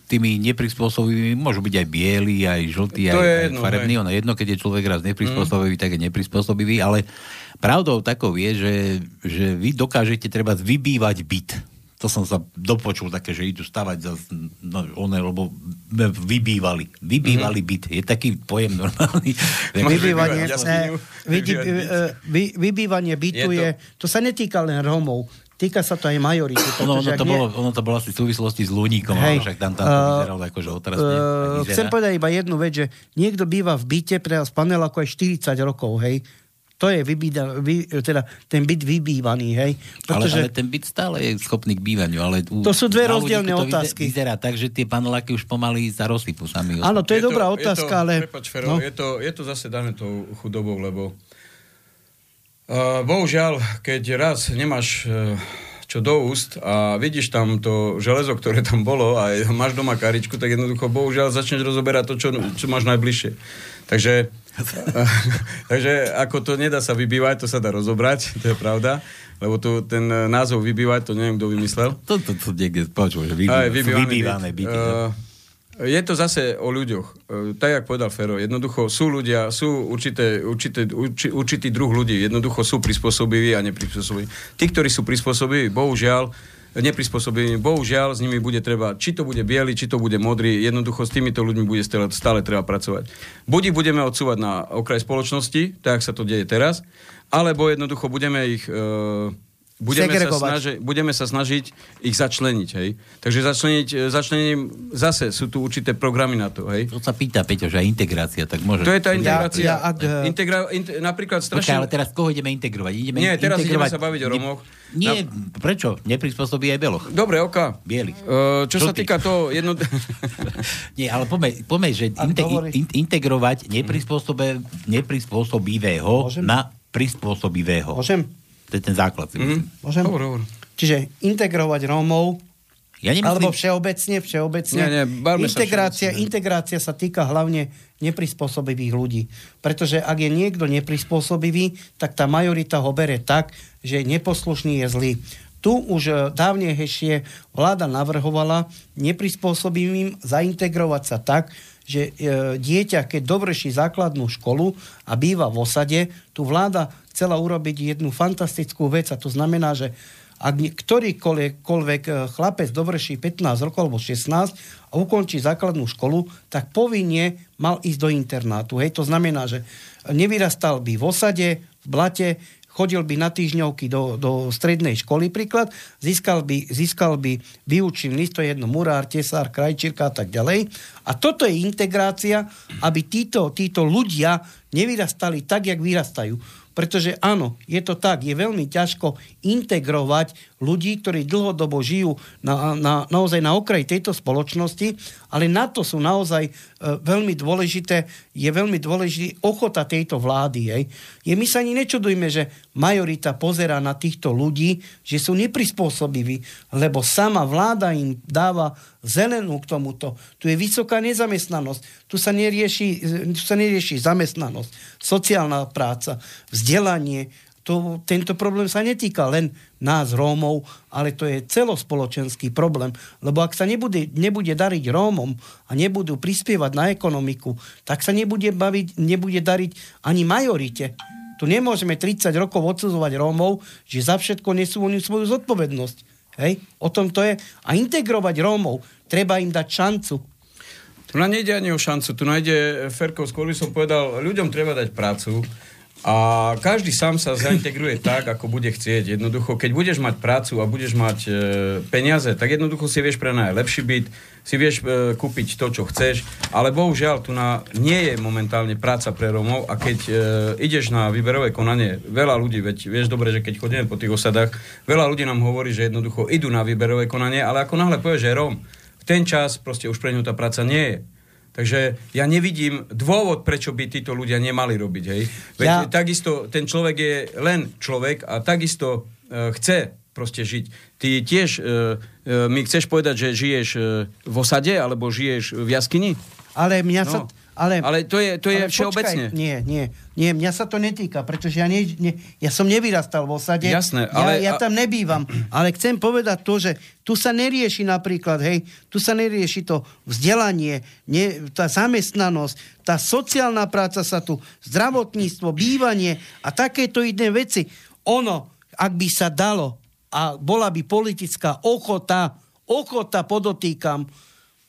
tými neprispôsobivými môžu byť aj bieli, aj žltí, aj, je jedno, aj farební. Ono jedno, keď je človek raz neprispôsobivý, mm. tak je neprispôsobivý, ale pravdou takou je, že, že vy dokážete treba vybývať byt. To som sa dopočul také, že idú stavať za no, one, lebo vybývali. Vybývali mm. byt. Je taký pojem normálny. Vybývanie, ne, vy, vybývanie bytu je, to... je, to sa netýka len Rómov Týka sa to aj majority. Ono, ono, to nie... bolo, ono to bolo asi v súvislosti s Luníkom, Hej, však tam, tam to uh, vyzeralo akože otrasne. Uh, chcem povedať iba jednu vec, že niekto býva v byte pre nás panel ako aj 40 rokov, hej. To je vybída, vy, teda ten byt vybývaný, hej. Pretože... Ale, ale ten byt stále je schopný k bývaniu. Ale u, to sú dve rozdielne otázky. Vyzerá tak, že tie paneláky už pomaly sa rozsypú sami. Áno, to je, je dobrá to, otázka, je to, ale... Prepač, Fero, no. je, to, je to zase dané tou chudobou, lebo uh, bohužiaľ, keď raz nemáš uh, čo do úst a vidíš tam to železo, ktoré tam bolo a máš doma karičku, tak jednoducho bohužiaľ začneš rozoberať to, čo, čo máš najbližšie. Takže, takže ako to nedá sa vybývať, to sa dá rozobrať, to je pravda. Lebo tu ten názov vybývať, to neviem, kto vymyslel. To, to, to niekde počul, vybývané, vybývané byty. Uh, je to zase o ľuďoch. E, tak, jak povedal Fero, jednoducho sú ľudia, sú určité, určité, urči, určitý druh ľudí, jednoducho sú prispôsobiví a neprispôsobiví. Tí, ktorí sú prispôsobiví, bohužiaľ, neprispôsobiví, bohužiaľ, s nimi bude treba, či to bude biely, či to bude modrý, jednoducho s týmito ľuďmi bude stále, stále treba pracovať. Buď ich budeme odsúvať na okraj spoločnosti, tak sa to deje teraz, alebo jednoducho budeme ich... E, budeme sa, snaži, budeme sa snažiť ich začleniť, hej. Takže začleniť, e, začlenením zase sú tu určité programy na to, hej. To sa pýta, Peťo, že integrácia, tak môže... To je tá integrácia. Ja, ja, ak, Integra, in, napríklad strašne... Počkaj, ale teraz koho ideme integrovať? Ideme Nie, teraz integrovať... ideme sa baviť o Romoch. Nie, na... prečo? Neprispôsobí aj Beloch. Dobre, oka. Bielých. Uh, čo Žltý. sa týka toho jedno... Nie, ale poďme, že inte, in, integrovať neprispôsobivého na prispôsobivého. Môžem? To je ten základ. Mm-hmm. Môžem? Hovor, hovor. Čiže integrovať Rómov ja nemyslím... Alebo všeobecne, všeobecne. Nie, nie, integrácia, sa integrácia sa týka hlavne neprispôsobivých ľudí. Pretože ak je niekto neprispôsobivý, tak tá majorita ho bere tak, že neposlušný je zlý. Tu už e, dávnejšie vláda navrhovala neprispôsobivým zaintegrovať sa tak, že e, dieťa, keď dovrší základnú školu a býva v osade, tu vláda chcela urobiť jednu fantastickú vec a to znamená, že ak ktorýkoľvek eh, chlapec dovrší 15 rokov alebo 16 a ukončí základnú školu, tak povinne mal ísť do internátu. Hej, to znamená, že nevyrastal by v osade, v blate, chodil by na týždňovky do, do strednej školy príklad, získal by, získal by výučný list, to je jedno murár, tesár, krajčírka a tak ďalej. A toto je integrácia, aby títo, títo ľudia nevyrastali tak, jak vyrastajú pretože áno, je to tak, je veľmi ťažko integrovať ľudí, ktorí dlhodobo žijú na, na, naozaj na okraji tejto spoločnosti, ale na to sú naozaj e, veľmi dôležité, je veľmi dôležitý ochota tejto vlády. Hej. Je, my sa ani nečudujme, že majorita pozera na týchto ľudí, že sú neprispôsobiví, lebo sama vláda im dáva zelenú k tomuto. Tu je vysoká nezamestnanosť. Tu sa nerieši, tu sa nerieši zamestnanosť, sociálna práca, vzdelanie. To, tento problém sa netýka len nás, Rómov, ale to je celospoločenský problém. Lebo ak sa nebude, nebude dariť Rómom a nebudú prispievať na ekonomiku, tak sa nebude, baviť, nebude dariť ani majorite. Tu nemôžeme 30 rokov odsudzovať Rómov, že za všetko nesú oni svoju zodpovednosť. Hej? O tom to je. A integrovať Rómov treba im dať šancu. Tu na nejde ani o šancu, tu nájde Ferko, skôr by som povedal, ľuďom treba dať prácu a každý sám sa zaintegruje tak, ako bude chcieť. Jednoducho, keď budeš mať prácu a budeš mať e, peniaze, tak jednoducho si vieš prenajať lepší byt, si vieš e, kúpiť to, čo chceš, ale bohužiaľ tu na, nie je momentálne práca pre Romov a keď e, ideš na výberové konanie, veľa ľudí, veď vieš dobre, že keď chodíme po tých osadách, veľa ľudí nám hovorí, že jednoducho idú na výberové konanie, ale ako náhle povie, že Rom, ten čas proste už pre ňu tá práca nie je. Takže ja nevidím dôvod, prečo by títo ľudia nemali robiť. Hej? Veď ja... takisto ten človek je len človek a takisto e, chce proste žiť. Ty tiež, e, e, mi chceš povedať, že žiješ e, v osade alebo žiješ v jaskyni? Ale mňa no. sa ale, ale to je, to je všeobecne. Počkaj, nie, nie, nie, mňa sa to netýka, pretože ja, nie, nie, ja som nevyrastal v osade. Jasné, ale... Ja, ja tam nebývam, ale chcem povedať to, že tu sa nerieši napríklad, hej, tu sa nerieši to vzdelanie, nie, tá zamestnanosť, tá sociálna práca sa tu, zdravotníctvo, bývanie a takéto iné veci. Ono, ak by sa dalo a bola by politická ochota, ochota podotýkam,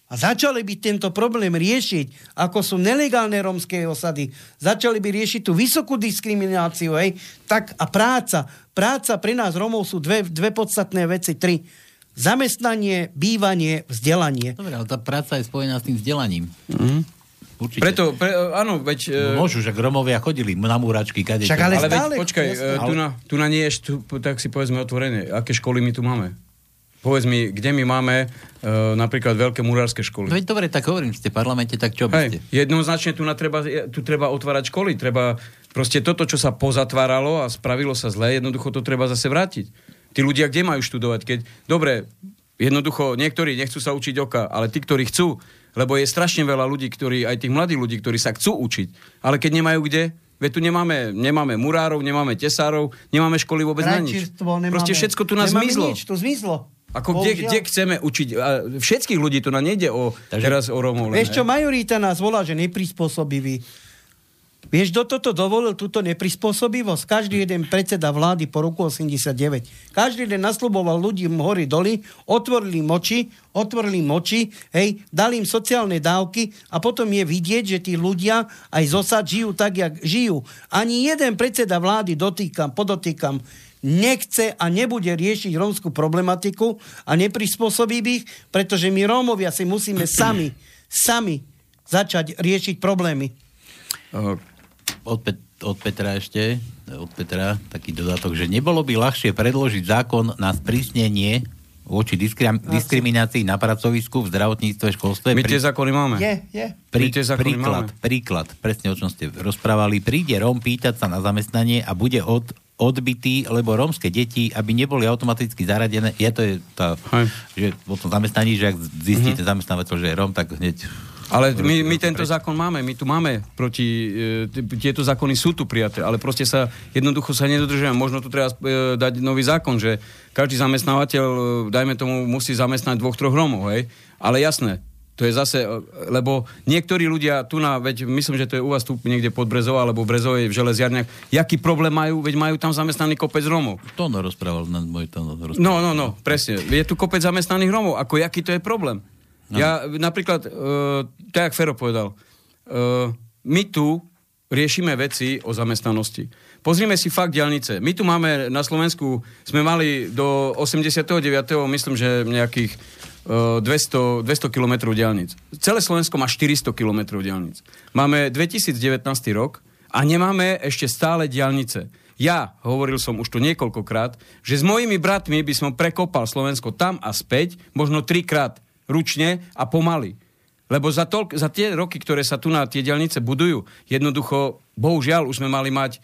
a začali by tento problém riešiť, ako sú nelegálne romské osady, začali by riešiť tú vysokú diskrimináciu, hej, tak a práca. Práca pre nás Romov sú dve, dve podstatné veci, tri. Zamestnanie, bývanie, vzdelanie. Dobre, ale tá práca je spojená s tým vzdelaním. Mm-hmm. Určite. Preto, pre, áno, veď... No, môžu, že Romovia chodili na múračky, kade. Však ale, ale stále, veď, počkaj, jasne. tu, na, tu na nie je, tu, tak si povedzme otvorene, aké školy my tu máme? Povedz mi, kde my máme uh, napríklad veľké murárske školy. No veď dobre, tak hovorím, ste v parlamente, tak čo by ste? jednoznačne tu, na treba, tu treba otvárať školy, treba proste toto, čo sa pozatváralo a spravilo sa zle, jednoducho to treba zase vrátiť. Tí ľudia kde majú študovať? Keď, dobre, jednoducho niektorí nechcú sa učiť oka, ale tí, ktorí chcú, lebo je strašne veľa ľudí, ktorí, aj tých mladých ľudí, ktorí sa chcú učiť, ale keď nemajú kde, Veď tu nemáme, nemáme murárov, nemáme tesárov, nemáme školy vôbec na nič. Nemáme, Proste všetko tu nás zmizlo. Nič, to zmizlo. Ako kde, kde chceme učiť? A všetkých ľudí, to na nejde o, Takže, teraz o Rómov. Vieš čo, majorita nás volá, že neprispôsobivý. Vieš, kto toto dovolil, túto neprispôsobivosť? Každý jeden predseda vlády po roku 89. Každý jeden nasľuboval ľudí hory doly, otvorili moči, otvorili moči, hej, dali im sociálne dávky a potom je vidieť, že tí ľudia aj z osad žijú tak, jak žijú. Ani jeden predseda vlády, dotýkam, podotýkam, nechce a nebude riešiť rómskú problematiku a neprispôsobí ich, pretože my Rómovia si musíme sami, sami začať riešiť problémy. Od, Pet- od Petra ešte, od Petra taký dodatok, že nebolo by ľahšie predložiť zákon na sprísnenie voči diskrim- diskriminácii na pracovisku, v zdravotníctve, školstve. My tie zákony máme. Je, je. Prí, príklad, máme. príklad, presne o čom ste rozprávali. Príde Róm pýtať sa na zamestnanie a bude od, odbytý, lebo rómske deti, aby neboli automaticky zaradené, je to je tá, že o tom zamestnaní, že ak zistíte mm-hmm. zamestnávateľ, že je Róm, tak hneď ale my, my tento zákon máme, my tu máme proti, e, tieto zákony sú tu prijaté, ale proste sa jednoducho sa nedodržujeme. Možno tu treba e, dať nový zákon, že každý zamestnávateľ, e, dajme tomu, musí zamestnať dvoch, troch Rómov, hej? Ale jasné, to je zase, e, lebo niektorí ľudia tu na, veď myslím, že to je u vás tu niekde pod Brezov alebo v Brezovej v železiarniach, jaký problém majú, veď majú tam zamestnaný kopec Romov. To no rozprával na môj to rozprával. No, no, no, presne. Je tu kopec zamestnaných Romov. Ako, jaký to je problém? No. Ja napríklad, uh, tak jak Fero povedal, uh, my tu riešime veci o zamestnanosti. Pozrime si fakt diálnice. My tu máme na Slovensku, sme mali do 89. myslím, že nejakých 200, 200 km diálnic. Celé Slovensko má 400 km diálnic. Máme 2019 rok a nemáme ešte stále diálnice. Ja, hovoril som už to niekoľkokrát, že s mojimi bratmi by som prekopal Slovensko tam a späť, možno trikrát ručne a pomaly. Lebo za, toľk, za tie roky, ktoré sa tu na tie diálnice budujú, jednoducho, bohužiaľ, už sme mali mať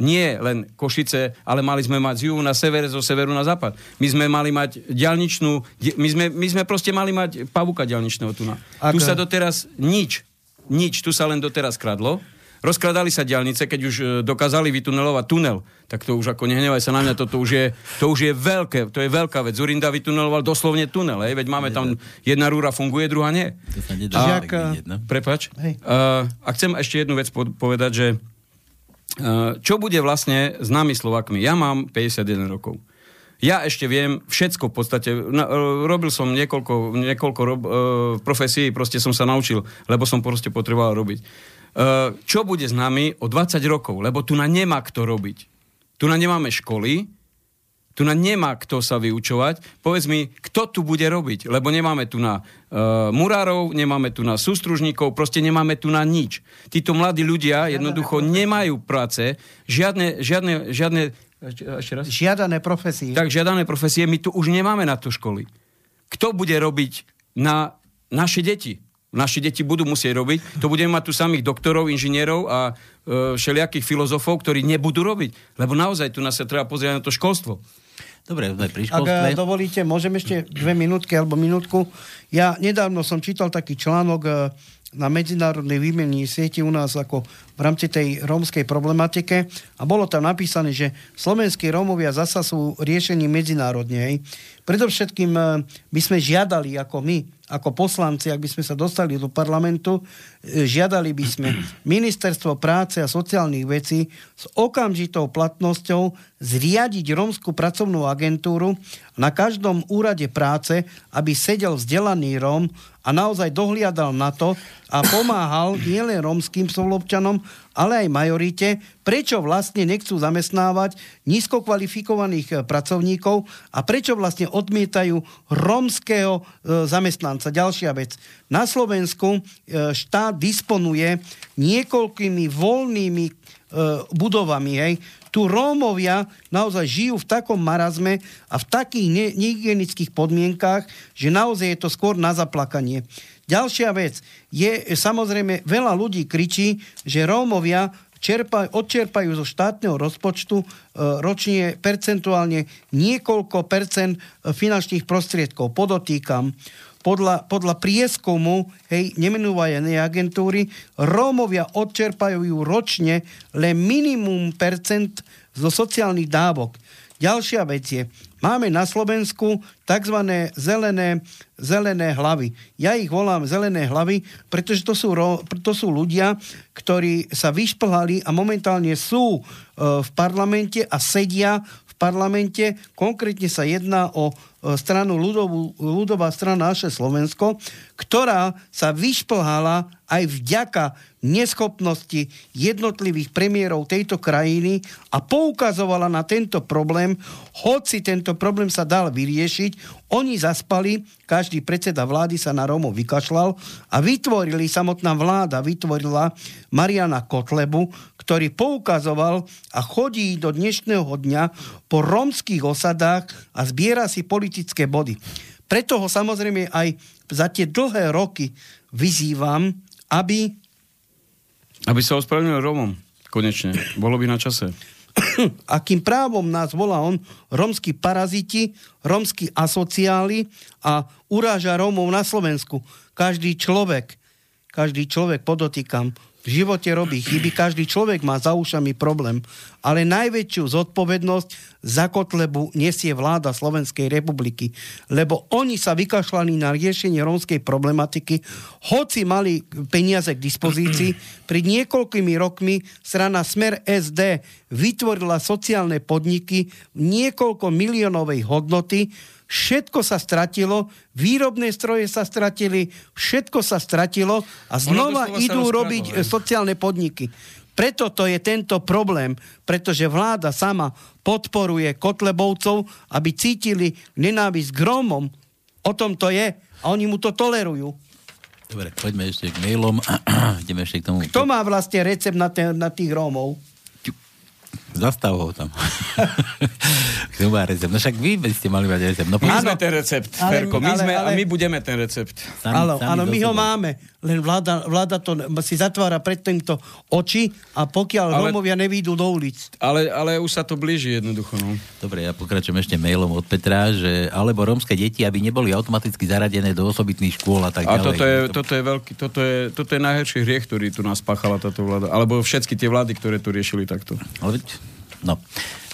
nie len Košice, ale mali sme mať z juhu na sever, zo severu na západ. My sme mali mať diaľničnú, my sme, my sme proste mali mať pavuka diaľničného tu na. Tu sa doteraz nič, nič, tu sa len doteraz kradlo. Rozkladali sa diaľnice, keď už e, dokázali vytunelovať tunel, tak to už ako nehnevaj sa na mňa, toto už je, to už je veľké, to je veľká vec. Zurinda vytuneloval doslovne tunel, hej? veď máme tam jedna rúra funguje, druhá nie. To sa nedá a, no? Prepač. Uh, a chcem ešte jednu vec povedať, že čo bude vlastne s nami Slovakmi? Ja mám 51 rokov. Ja ešte viem všetko v podstate. Na, eh, robil som niekoľko, niekoľko rob, uh, profesí, proste som sa naučil, lebo som proste potreboval robiť. Uh, čo bude s nami o 20 rokov? Lebo tu na nemá kto robiť. Tu na nemáme školy, tu na nemá kto sa vyučovať. Povedz mi, kto tu bude robiť? Lebo nemáme tu na uh, murárov, nemáme tu na sústružníkov, proste nemáme tu na nič. Títo mladí ľudia jednoducho nemajú práce, žiadne, žiadne, žiadne ešte raz? Žiadané profesie. Tak, žiadané profesie, my tu už nemáme na to školy. Kto bude robiť na naše deti? Naše deti budú musieť robiť. To budeme mať tu samých doktorov, inžinierov a e, všelijakých filozofov, ktorí nebudú robiť. Lebo naozaj tu nás sa treba pozrieť na to školstvo. Dobre, sme pri školstve. Ak dovolíte, môžem ešte dve minútky alebo minútku. Ja nedávno som čítal taký článok e, na medzinárodnej výmení sieti u nás ako v rámci tej rómskej problematike a bolo tam napísané, že slovenskí Rómovia zasa sú riešení medzinárodne. Predovšetkým e, by sme žiadali ako my, ako poslanci, ak by sme sa dostali do parlamentu, e, žiadali by sme Ministerstvo práce a sociálnych vecí s okamžitou platnosťou zriadiť rómskú pracovnú agentúru na každom úrade práce, aby sedel vzdelaný Róm a naozaj dohliadal na to a pomáhal nielen rómským spolupčanom, ale aj majorite, prečo vlastne nechcú zamestnávať nízko kvalifikovaných e, pracovníkov a prečo vlastne odmietajú rómskeho e, zamestnanca. Ďalšia vec. Na Slovensku e, štát disponuje niekoľkými voľnými budovami, hej, tu Rómovia naozaj žijú v takom marazme a v takých nehygienických podmienkách, že naozaj je to skôr na zaplakanie. Ďalšia vec je, samozrejme, veľa ľudí kričí, že Rómovia čerpa, odčerpajú zo štátneho rozpočtu e, ročne percentuálne niekoľko percent e, finančných prostriedkov. Podotýkam, podľa, podľa prieskumu hej, nemenúvajenej agentúry Rómovia odčerpajú ročne len minimum percent zo sociálnych dávok. Ďalšia vec je, máme na Slovensku tzv. zelené, zelené hlavy. Ja ich volám zelené hlavy, pretože to sú, to sú ľudia, ktorí sa vyšplhali a momentálne sú e, v parlamente a sedia parlamente. Konkrétne sa jedná o e, stranu ľudovú, ľudová strana naše Slovensko, ktorá sa vyšplhala aj vďaka neschopnosti jednotlivých premiérov tejto krajiny a poukazovala na tento problém, hoci tento problém sa dal vyriešiť, oni zaspali, každý predseda vlády sa na Rómov vykašľal a vytvorili, samotná vláda vytvorila Mariana Kotlebu, ktorý poukazoval a chodí do dnešného dňa po rómskych osadách a zbiera si politické body. Preto ho samozrejme aj za tie dlhé roky vyzývam, aby aby sa ospravedlnil Rómom. Konečne. Bolo by na čase. Akým právom nás volá on rómsky paraziti, rómsky asociáli a uráža Rómov na Slovensku. Každý človek, každý človek, podotýkam, v živote robí chyby, každý človek má za ušami problém, ale najväčšiu zodpovednosť za Kotlebu nesie vláda Slovenskej republiky, lebo oni sa vykašľali na riešenie rómskej problematiky, hoci mali peniaze k dispozícii. Pred niekoľkými rokmi strana Smer SD vytvorila sociálne podniky niekoľko miliónovej hodnoty, všetko sa stratilo, výrobné stroje sa stratili, všetko sa stratilo a znova idú robiť hej. sociálne podniky. Preto to je tento problém, pretože vláda sama podporuje Kotlebovcov, aby cítili nenávisť k Rómom. O tom to je a oni mu to tolerujú. Dobre, poďme ešte k mailom. Ideme ešte k tomu. Kto má vlastne recept na, te, na tých Rómov? Zastav ho tam. Kto má recept? No však vy by ste mali mať recept. No, my sme ten recept, ale, Ferko. My ale, sme, ale, a my budeme ten recept. Sami, áno, sami áno my ho máme. Len vláda, vláda to si zatvára pred týmto oči a pokiaľ ale, Rómovia nevídu do ulic. Ale, ale už sa to blíži jednoducho. No. Dobre, ja pokračujem ešte mailom od Petra, že alebo rómske deti, aby neboli automaticky zaradené do osobitných škôl a tak ďalej. A toto je, toto je veľký, toto je, toto je najhorší hriech, ktorý tu nás pachala táto vláda. Alebo všetky tie vlády, ktoré tu riešili takto. Ale No.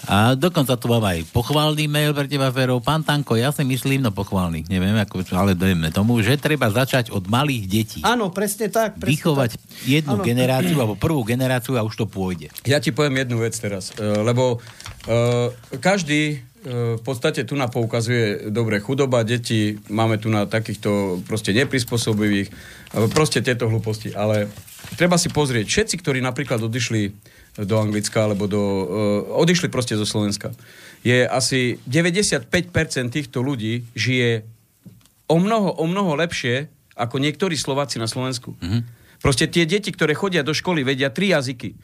A dokonca tu mám aj pochválny mail pre teba, Fero. Pán Tanko, ja si myslím, no pochválny, neviem, ako, ale dajme tomu, že treba začať od malých detí. Áno, presne tak. Presne Vychovať tak. jednu ano. generáciu, alebo prvú generáciu a už to pôjde. Ja ti poviem jednu vec teraz, e, lebo uh, každý e, v podstate tu na poukazuje dobre chudoba, deti, máme tu na takýchto proste neprispôsobivých, proste tieto hlúposti, ale treba si pozrieť, všetci, ktorí napríklad odišli do Anglicka alebo do... Uh, odišli proste zo Slovenska. Je asi 95% týchto ľudí žije o mnoho, o mnoho lepšie ako niektorí Slováci na Slovensku. Mm-hmm. Proste tie deti, ktoré chodia do školy, vedia tri jazyky.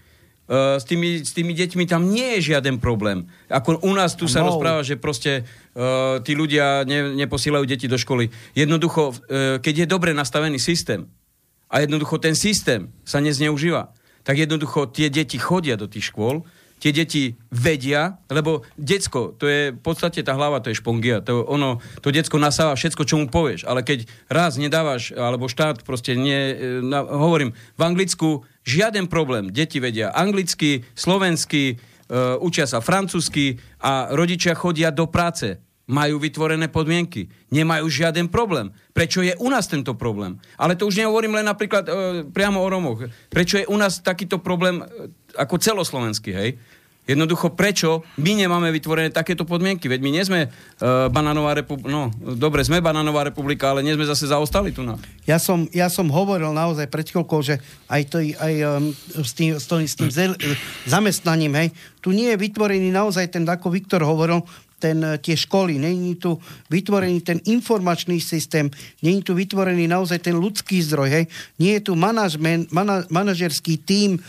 Uh, s, tými, s tými deťmi tam nie je žiaden problém. Ako u nás tu sa no. rozpráva, že proste uh, tí ľudia ne, neposílajú deti do školy. Jednoducho, uh, keď je dobre nastavený systém a jednoducho ten systém sa nezneužíva, tak jednoducho tie deti chodia do tých škôl, tie deti vedia, lebo decko, to je v podstate tá hlava, to je špongia, to, ono, to decko nasáva všetko, čo mu povieš, ale keď raz nedávaš, alebo štát proste nie, e, na, hovorím, v Anglicku žiaden problém, deti vedia anglicky, slovensky, uh, učia sa francúzsky a rodičia chodia do práce majú vytvorené podmienky. Nemajú žiaden problém. Prečo je u nás tento problém? Ale to už nehovorím len napríklad e, priamo o Romoch. Prečo je u nás takýto problém e, ako celoslovenský, hej? Jednoducho, prečo my nemáme vytvorené takéto podmienky? Veď my nie sme uh, banánová republika, no, dobre, sme banánová republika, ale nie sme zase zaostali tu na. Ja som, ja som hovoril naozaj pred chvíľkou, že aj, to, aj um, s tým, s tým, s tým zel, zamestnaním, hej, tu nie je vytvorený naozaj ten, ako Viktor hovoril, ten, eh, tie školy, není tu vytvorený ten informačný systém, není tu vytvorený naozaj ten ľudský zdroj, hej? nie je tu manažerský tím e,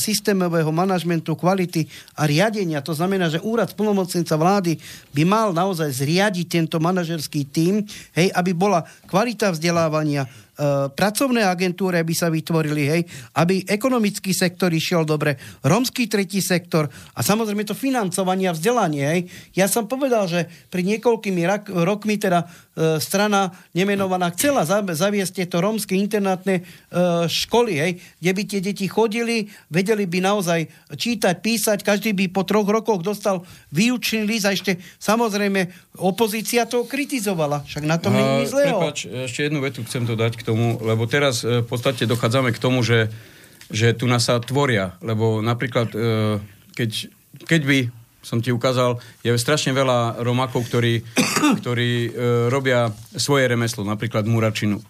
systémového manažmentu kvality a riadenia. To znamená, že úrad splnomocnenca vlády by mal naozaj zriadiť tento manažerský tím, hej, aby bola kvalita vzdelávania, pracovné agentúry by sa vytvorili, hej, aby ekonomický sektor išiel dobre, romský tretí sektor a samozrejme to financovanie a vzdelanie, hej. Ja som povedal, že pri niekoľkými rak, rokmi teda e, strana nemenovaná chcela zaviesť tieto rómske internátne e, školy, hej, kde by tie deti chodili, vedeli by naozaj čítať, písať, každý by po troch rokoch dostal výučný list a ešte samozrejme opozícia to kritizovala, však na tom nie je zlého. Prepač, ešte jednu vetu chcem to dať k tomu, lebo teraz e, v podstate dochádzame k tomu, že, že tu nás sa tvoria, lebo napríklad e, keď, keď by som ti ukázal, je strašne veľa Romákov, ktorí, ktorí e, robia svoje remeslo, napríklad muračinu.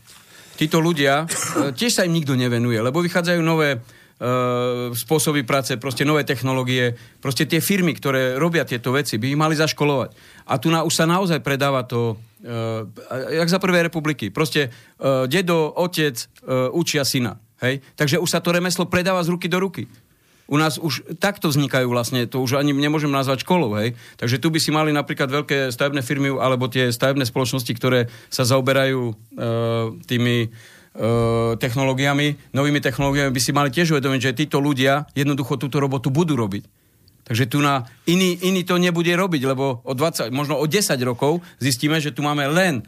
Títo ľudia, tiež sa im nikto nevenuje, lebo vychádzajú nové spôsoby práce, proste nové technológie, proste tie firmy, ktoré robia tieto veci, by ich mali zaškolovať. A tu na, už sa naozaj predáva to uh, jak za prvej republiky. Proste uh, dedo, otec uh, učia syna. Hej? Takže už sa to remeslo predáva z ruky do ruky. U nás už takto vznikajú vlastne, to už ani nemôžem nazvať školou, hej. Takže tu by si mali napríklad veľké stavebné firmy alebo tie stavebné spoločnosti, ktoré sa zaoberajú uh, tými technológiami, novými technológiami, by si mali tiež uvedomiť, že títo ľudia jednoducho túto robotu budú robiť. Takže tu na iný, iný to nebude robiť, lebo o 20, možno o 10 rokov zistíme, že tu máme len e,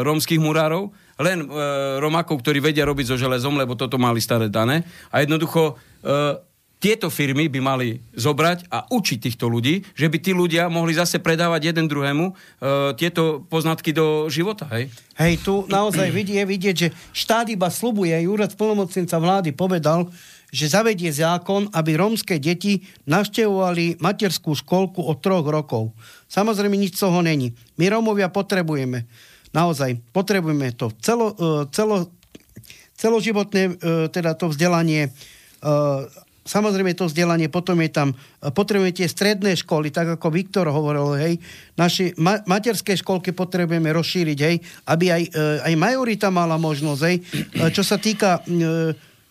rómskych murárov, len e, Romákov, ktorí vedia robiť so železom, lebo toto mali staré dané. A jednoducho e, tieto firmy by mali zobrať a učiť týchto ľudí, že by tí ľudia mohli zase predávať jeden druhému e, tieto poznatky do života. Hej, hej tu naozaj vidie, vidieť, že štát iba slubuje, aj úrad spolomocnenca vlády povedal, že zavedie zákon, aby rómske deti navštevovali materskú školku od troch rokov. Samozrejme, nič toho není. My Rómovia potrebujeme, naozaj, potrebujeme to celo, e, celo, celoživotné, e, teda to vzdelanie, e, samozrejme to vzdelanie, potom je tam, potrebujeme tie stredné školy, tak ako Viktor hovoril, hej, naše ma- materské školky potrebujeme rozšíriť, hej, aby aj, aj majorita mala možnosť, hej, čo sa týka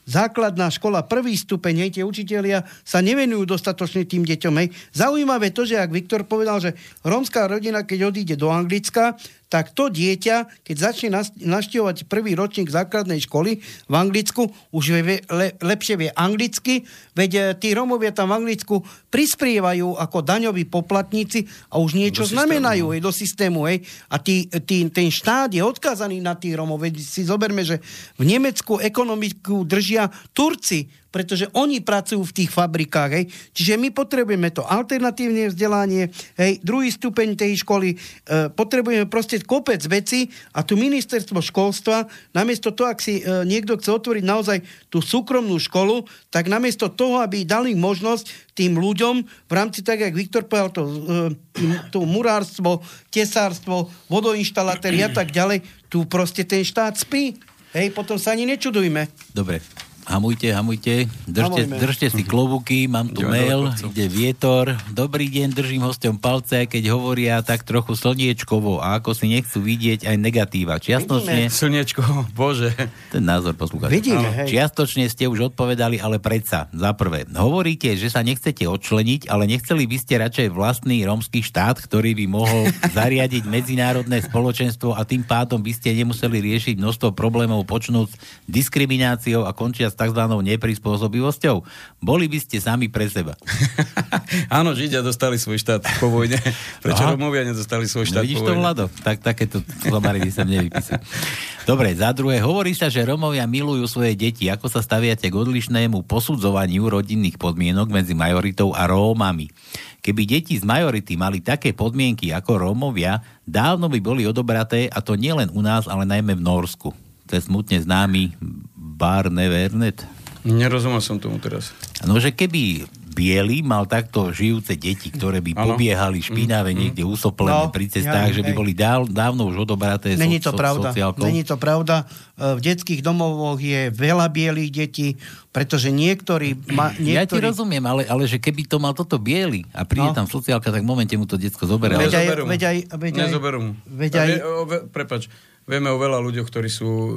základná škola, prvý stupeň, hej, tie učitelia sa nevenujú dostatočne tým deťom. Hej. Zaujímavé to, že ak Viktor povedal, že rómska rodina, keď odíde do Anglicka, tak to dieťa, keď začne naštevovať prvý ročník základnej školy v Anglicku, už vie, le, lepšie vie anglicky, veď e, tí Romovia tam v Anglicku prispievajú ako daňoví poplatníci a už niečo do znamenajú systému. Hej, do systému. Hej. A tý, tý, ten štát je odkázaný na tých Romov. Veď si zoberme, že v Nemecku ekonomiku držia Turci, pretože oni pracujú v tých fabrikách. Hej. Čiže my potrebujeme to alternatívne vzdelanie, hej, druhý stupeň tej školy, e, potrebujeme proste kopec veci a tu ministerstvo školstva, namiesto toho, ak si e, niekto chce otvoriť naozaj tú súkromnú školu, tak namiesto toho, aby dali možnosť tým ľuďom v rámci, tak jak Viktor povedal, to, e, to murárstvo, tesárstvo, vodoinštalatéri a tak ďalej, tu proste ten štát spí. Hej, potom sa ani nečudujme. Dobre, Hamujte, hamujte, držte, držte si klobúky, mám tu mail, ide vietor. Dobrý deň, držím hostom palce, keď hovoria tak trochu slniečkovo a ako si nechcú vidieť aj negatíva. Čiastočne... Vidíme. Slniečko, bože. Ten názor poslúchať. Vidíme, hej. Čiastočne ste už odpovedali, ale predsa, za prvé, hovoríte, že sa nechcete odčleniť, ale nechceli by ste radšej vlastný rómsky štát, ktorý by mohol zariadiť medzinárodné spoločenstvo a tým pádom by ste nemuseli riešiť množstvo problémov počnúť diskrimináciou a končia s tzv. neprispôsobivosťou? Boli by ste sami pre seba. Áno, Židia dostali svoj štát po vojne. Prečo Aha. Romovia nedostali svoj štát no, vidíš po to, Vlado? Tak, takéto klobary by sa nevypísať. Dobre, za druhé, hovorí sa, že Romovia milujú svoje deti. Ako sa staviate k odlišnému posudzovaniu rodinných podmienok medzi majoritou a Rómami? Keby deti z majority mali také podmienky ako Rómovia, dávno by boli odobraté, a to nielen u nás, ale najmä v Norsku. To je smutne známy Barne Vernet? Nerozumel som tomu teraz. No, že keby biely mal takto žijúce deti, ktoré by ano. pobiehali špinavé mm, niekde usoplené no, pri cestách, ja, že by hej. boli dáv, dávno už odobraté Není to so, pravda. Sociálkou. Není to pravda. E, v detských domovoch je veľa bielých detí, pretože niektorí... Ma, niektorí... Ja ti rozumiem, ale, ale že keby to mal toto biely a príde no. tam sociálka, tak v momente mu to detsko zoberie. Veď aj, veď aj, veď aj, Nezoberú mu. Veď aj, prepač, Vieme o veľa ľuďoch, ktorí sú uh,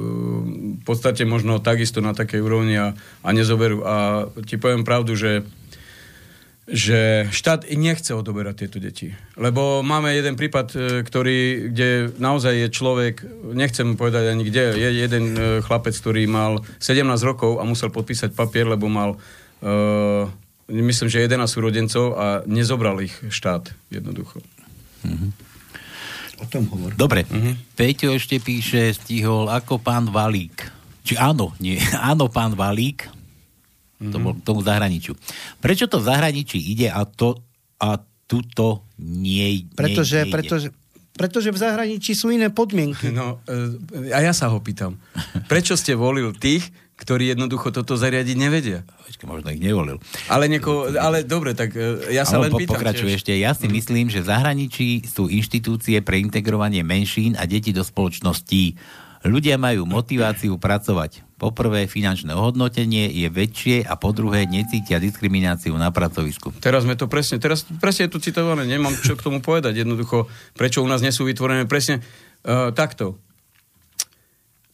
v podstate možno takisto na takej úrovni a, a nezoberú. A ti poviem pravdu, že že štát nechce odoberať tieto deti. Lebo máme jeden prípad, e, ktorý, kde naozaj je človek, nechcem povedať ani kde, je jeden e, chlapec, ktorý mal 17 rokov a musel podpísať papier, lebo mal uh, myslím, že 11 súrodencov a nezobral ich štát jednoducho. Mm-hmm. O tom hovor. Dobre, mm-hmm. Peťo ešte píše, stihol ako pán Valík. Či áno, nie, áno pán Valík, mm-hmm. to bol k tomu zahraničiu. Prečo to v zahraničí ide a to a tuto nie, pretože, nie, pretože, pretože v zahraničí sú iné podmienky. No, e, a ja sa ho pýtam. Prečo ste volil tých, ktorí jednoducho toto zariadiť nevedia? Možno ich nevolil. Ale, nieko, ale dobre, tak e, ja sa ale len po, pýtam. Pokračuj ešte. Ja si myslím, že v zahraničí sú inštitúcie pre integrovanie menšín a detí do spoločností Ľudia majú motiváciu pracovať. Poprvé, finančné ohodnotenie je väčšie a po druhé, necítia diskrimináciu na pracovisku. Teraz sme to presne, teraz presne je to citované, nemám čo k tomu povedať. Jednoducho, prečo u nás nie sú vytvorené presne uh, takto.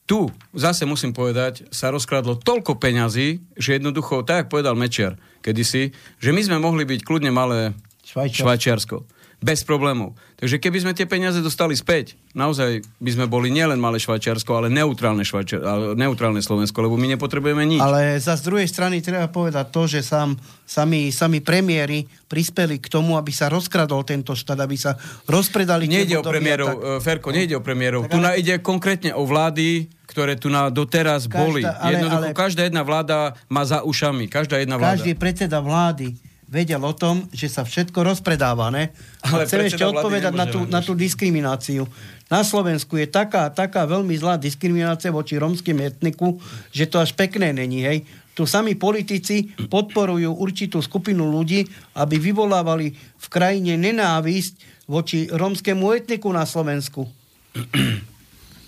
Tu, zase musím povedať, sa rozkradlo toľko peňazí, že jednoducho, tak ako povedal Mečiar kedysi, že my sme mohli byť kľudne malé Švajčiarsko. Švajčiarsko bez problémov. Takže keby sme tie peniaze dostali späť, naozaj by sme boli nielen malé Švajčiarsko, ale neutrálne, Švajčiar, neutrálne Slovensko, lebo my nepotrebujeme nič. Ale za z druhej strany treba povedať to, že sám, sami, sami premiéry prispeli k tomu, aby sa rozkradol tento štát, aby sa rozpredali... Nejde o premiérov, tak... E, Ferko, nejde o premiérov. Tu ale... ide konkrétne o vlády, ktoré tu na doteraz každá, boli. Ale, Jednoducho, ale... každá jedna vláda má za ušami. Každá jedna vláda. Každý predseda vlády vedel o tom, že sa všetko rozpredáva, ne? Ale chcem ešte odpovedať na tú, na tú diskrimináciu. Na Slovensku je taká, taká veľmi zlá diskriminácia voči romským etniku, že to až pekné není, hej? Tu sami politici podporujú určitú skupinu ľudí, aby vyvolávali v krajine nenávisť voči romskému etniku na Slovensku.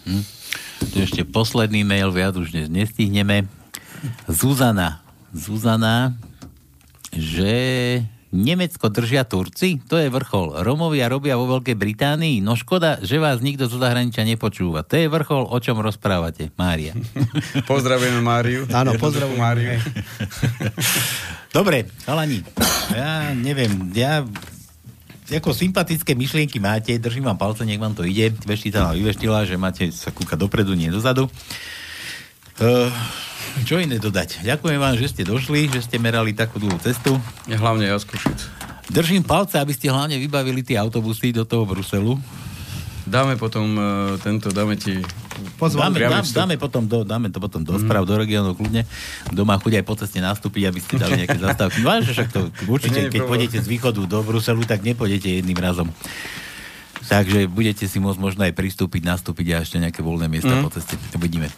Hm. Ešte posledný mail, viac už dnes nestihneme. Zuzana. Zuzana že Nemecko držia Turci? To je vrchol. Romovia robia vo Veľkej Británii? No škoda, že vás nikto zo zahraničia nepočúva. To je vrchol, o čom rozprávate. Mária. Pozdravujeme Máriu. Áno, pozdravujem Máriu. Dobre, chalani, ja neviem, ja ako sympatické myšlienky máte, držím vám palce, nech vám to ide. Veštita vám vyveštila, že máte sa kúkať dopredu, nie dozadu. Uh, čo iné dodať? Ďakujem vám, že ste došli, že ste merali takú dlhú cestu. Ja hlavne ja skúšiť. Držím palce, aby ste hlavne vybavili tie autobusy do toho Bruselu. Dáme potom uh, tento, dáme ti Pozvám, dáme, dáme, dáme, potom do, dáme to potom do mm. správ, do regiónu kľudne. Doma chuť aj po ceste nastúpiť, aby ste dali nejaké zastávky. Vážne, však to určite, keď pôjdete z východu do Bruselu, tak nepôjdete jedným razom. Takže budete si môcť možno aj pristúpiť, nastúpiť a ešte nejaké voľné miesta mm. po ceste. Uvidíme.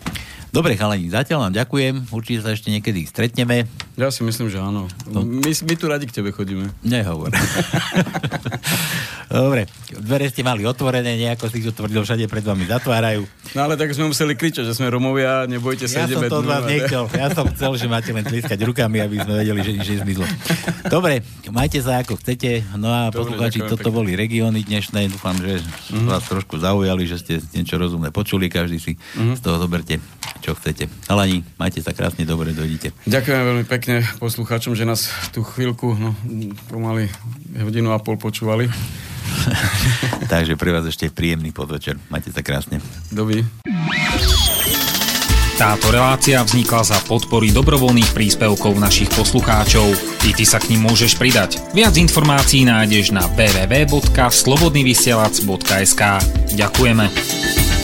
Dobre, chalani, zatiaľ vám ďakujem. Určite sa ešte niekedy stretneme. Ja si myslím, že áno. No. My, my tu radi k tebe chodíme. Nehovor. Dobre, dvere ste mali otvorené, nejako si to tvrdil, všade pred vami zatvárajú. No ale tak sme museli kričať, že sme Romovia, nebojte sa, ja ideme som to od vás nechcel. Ja som chcel, že máte len tliskať rukami, aby sme vedeli, že nič nezmizlo. Dobre, majte sa ako chcete. No a poslucháči, toto pekne. boli regióny dnešné. Dúfam, že mm-hmm. vás trošku zaujali, že ste niečo rozumné počuli. Každý si mm-hmm. z toho zoberte čo chcete. Alani, majte sa krásne, dobre dojdite. Ďakujem veľmi pekne poslucháčom, že nás tú chvíľku, no pomaly hodinu a pol počúvali. Takže pre vás ešte príjemný podvečer. Majte sa krásne. Doby. Táto relácia vznikla za podpory dobrovoľných príspevkov našich poslucháčov. Ty, ty sa k ním môžeš pridať. Viac informácií nájdeš na www.slobodnyvysielac.sk Ďakujeme.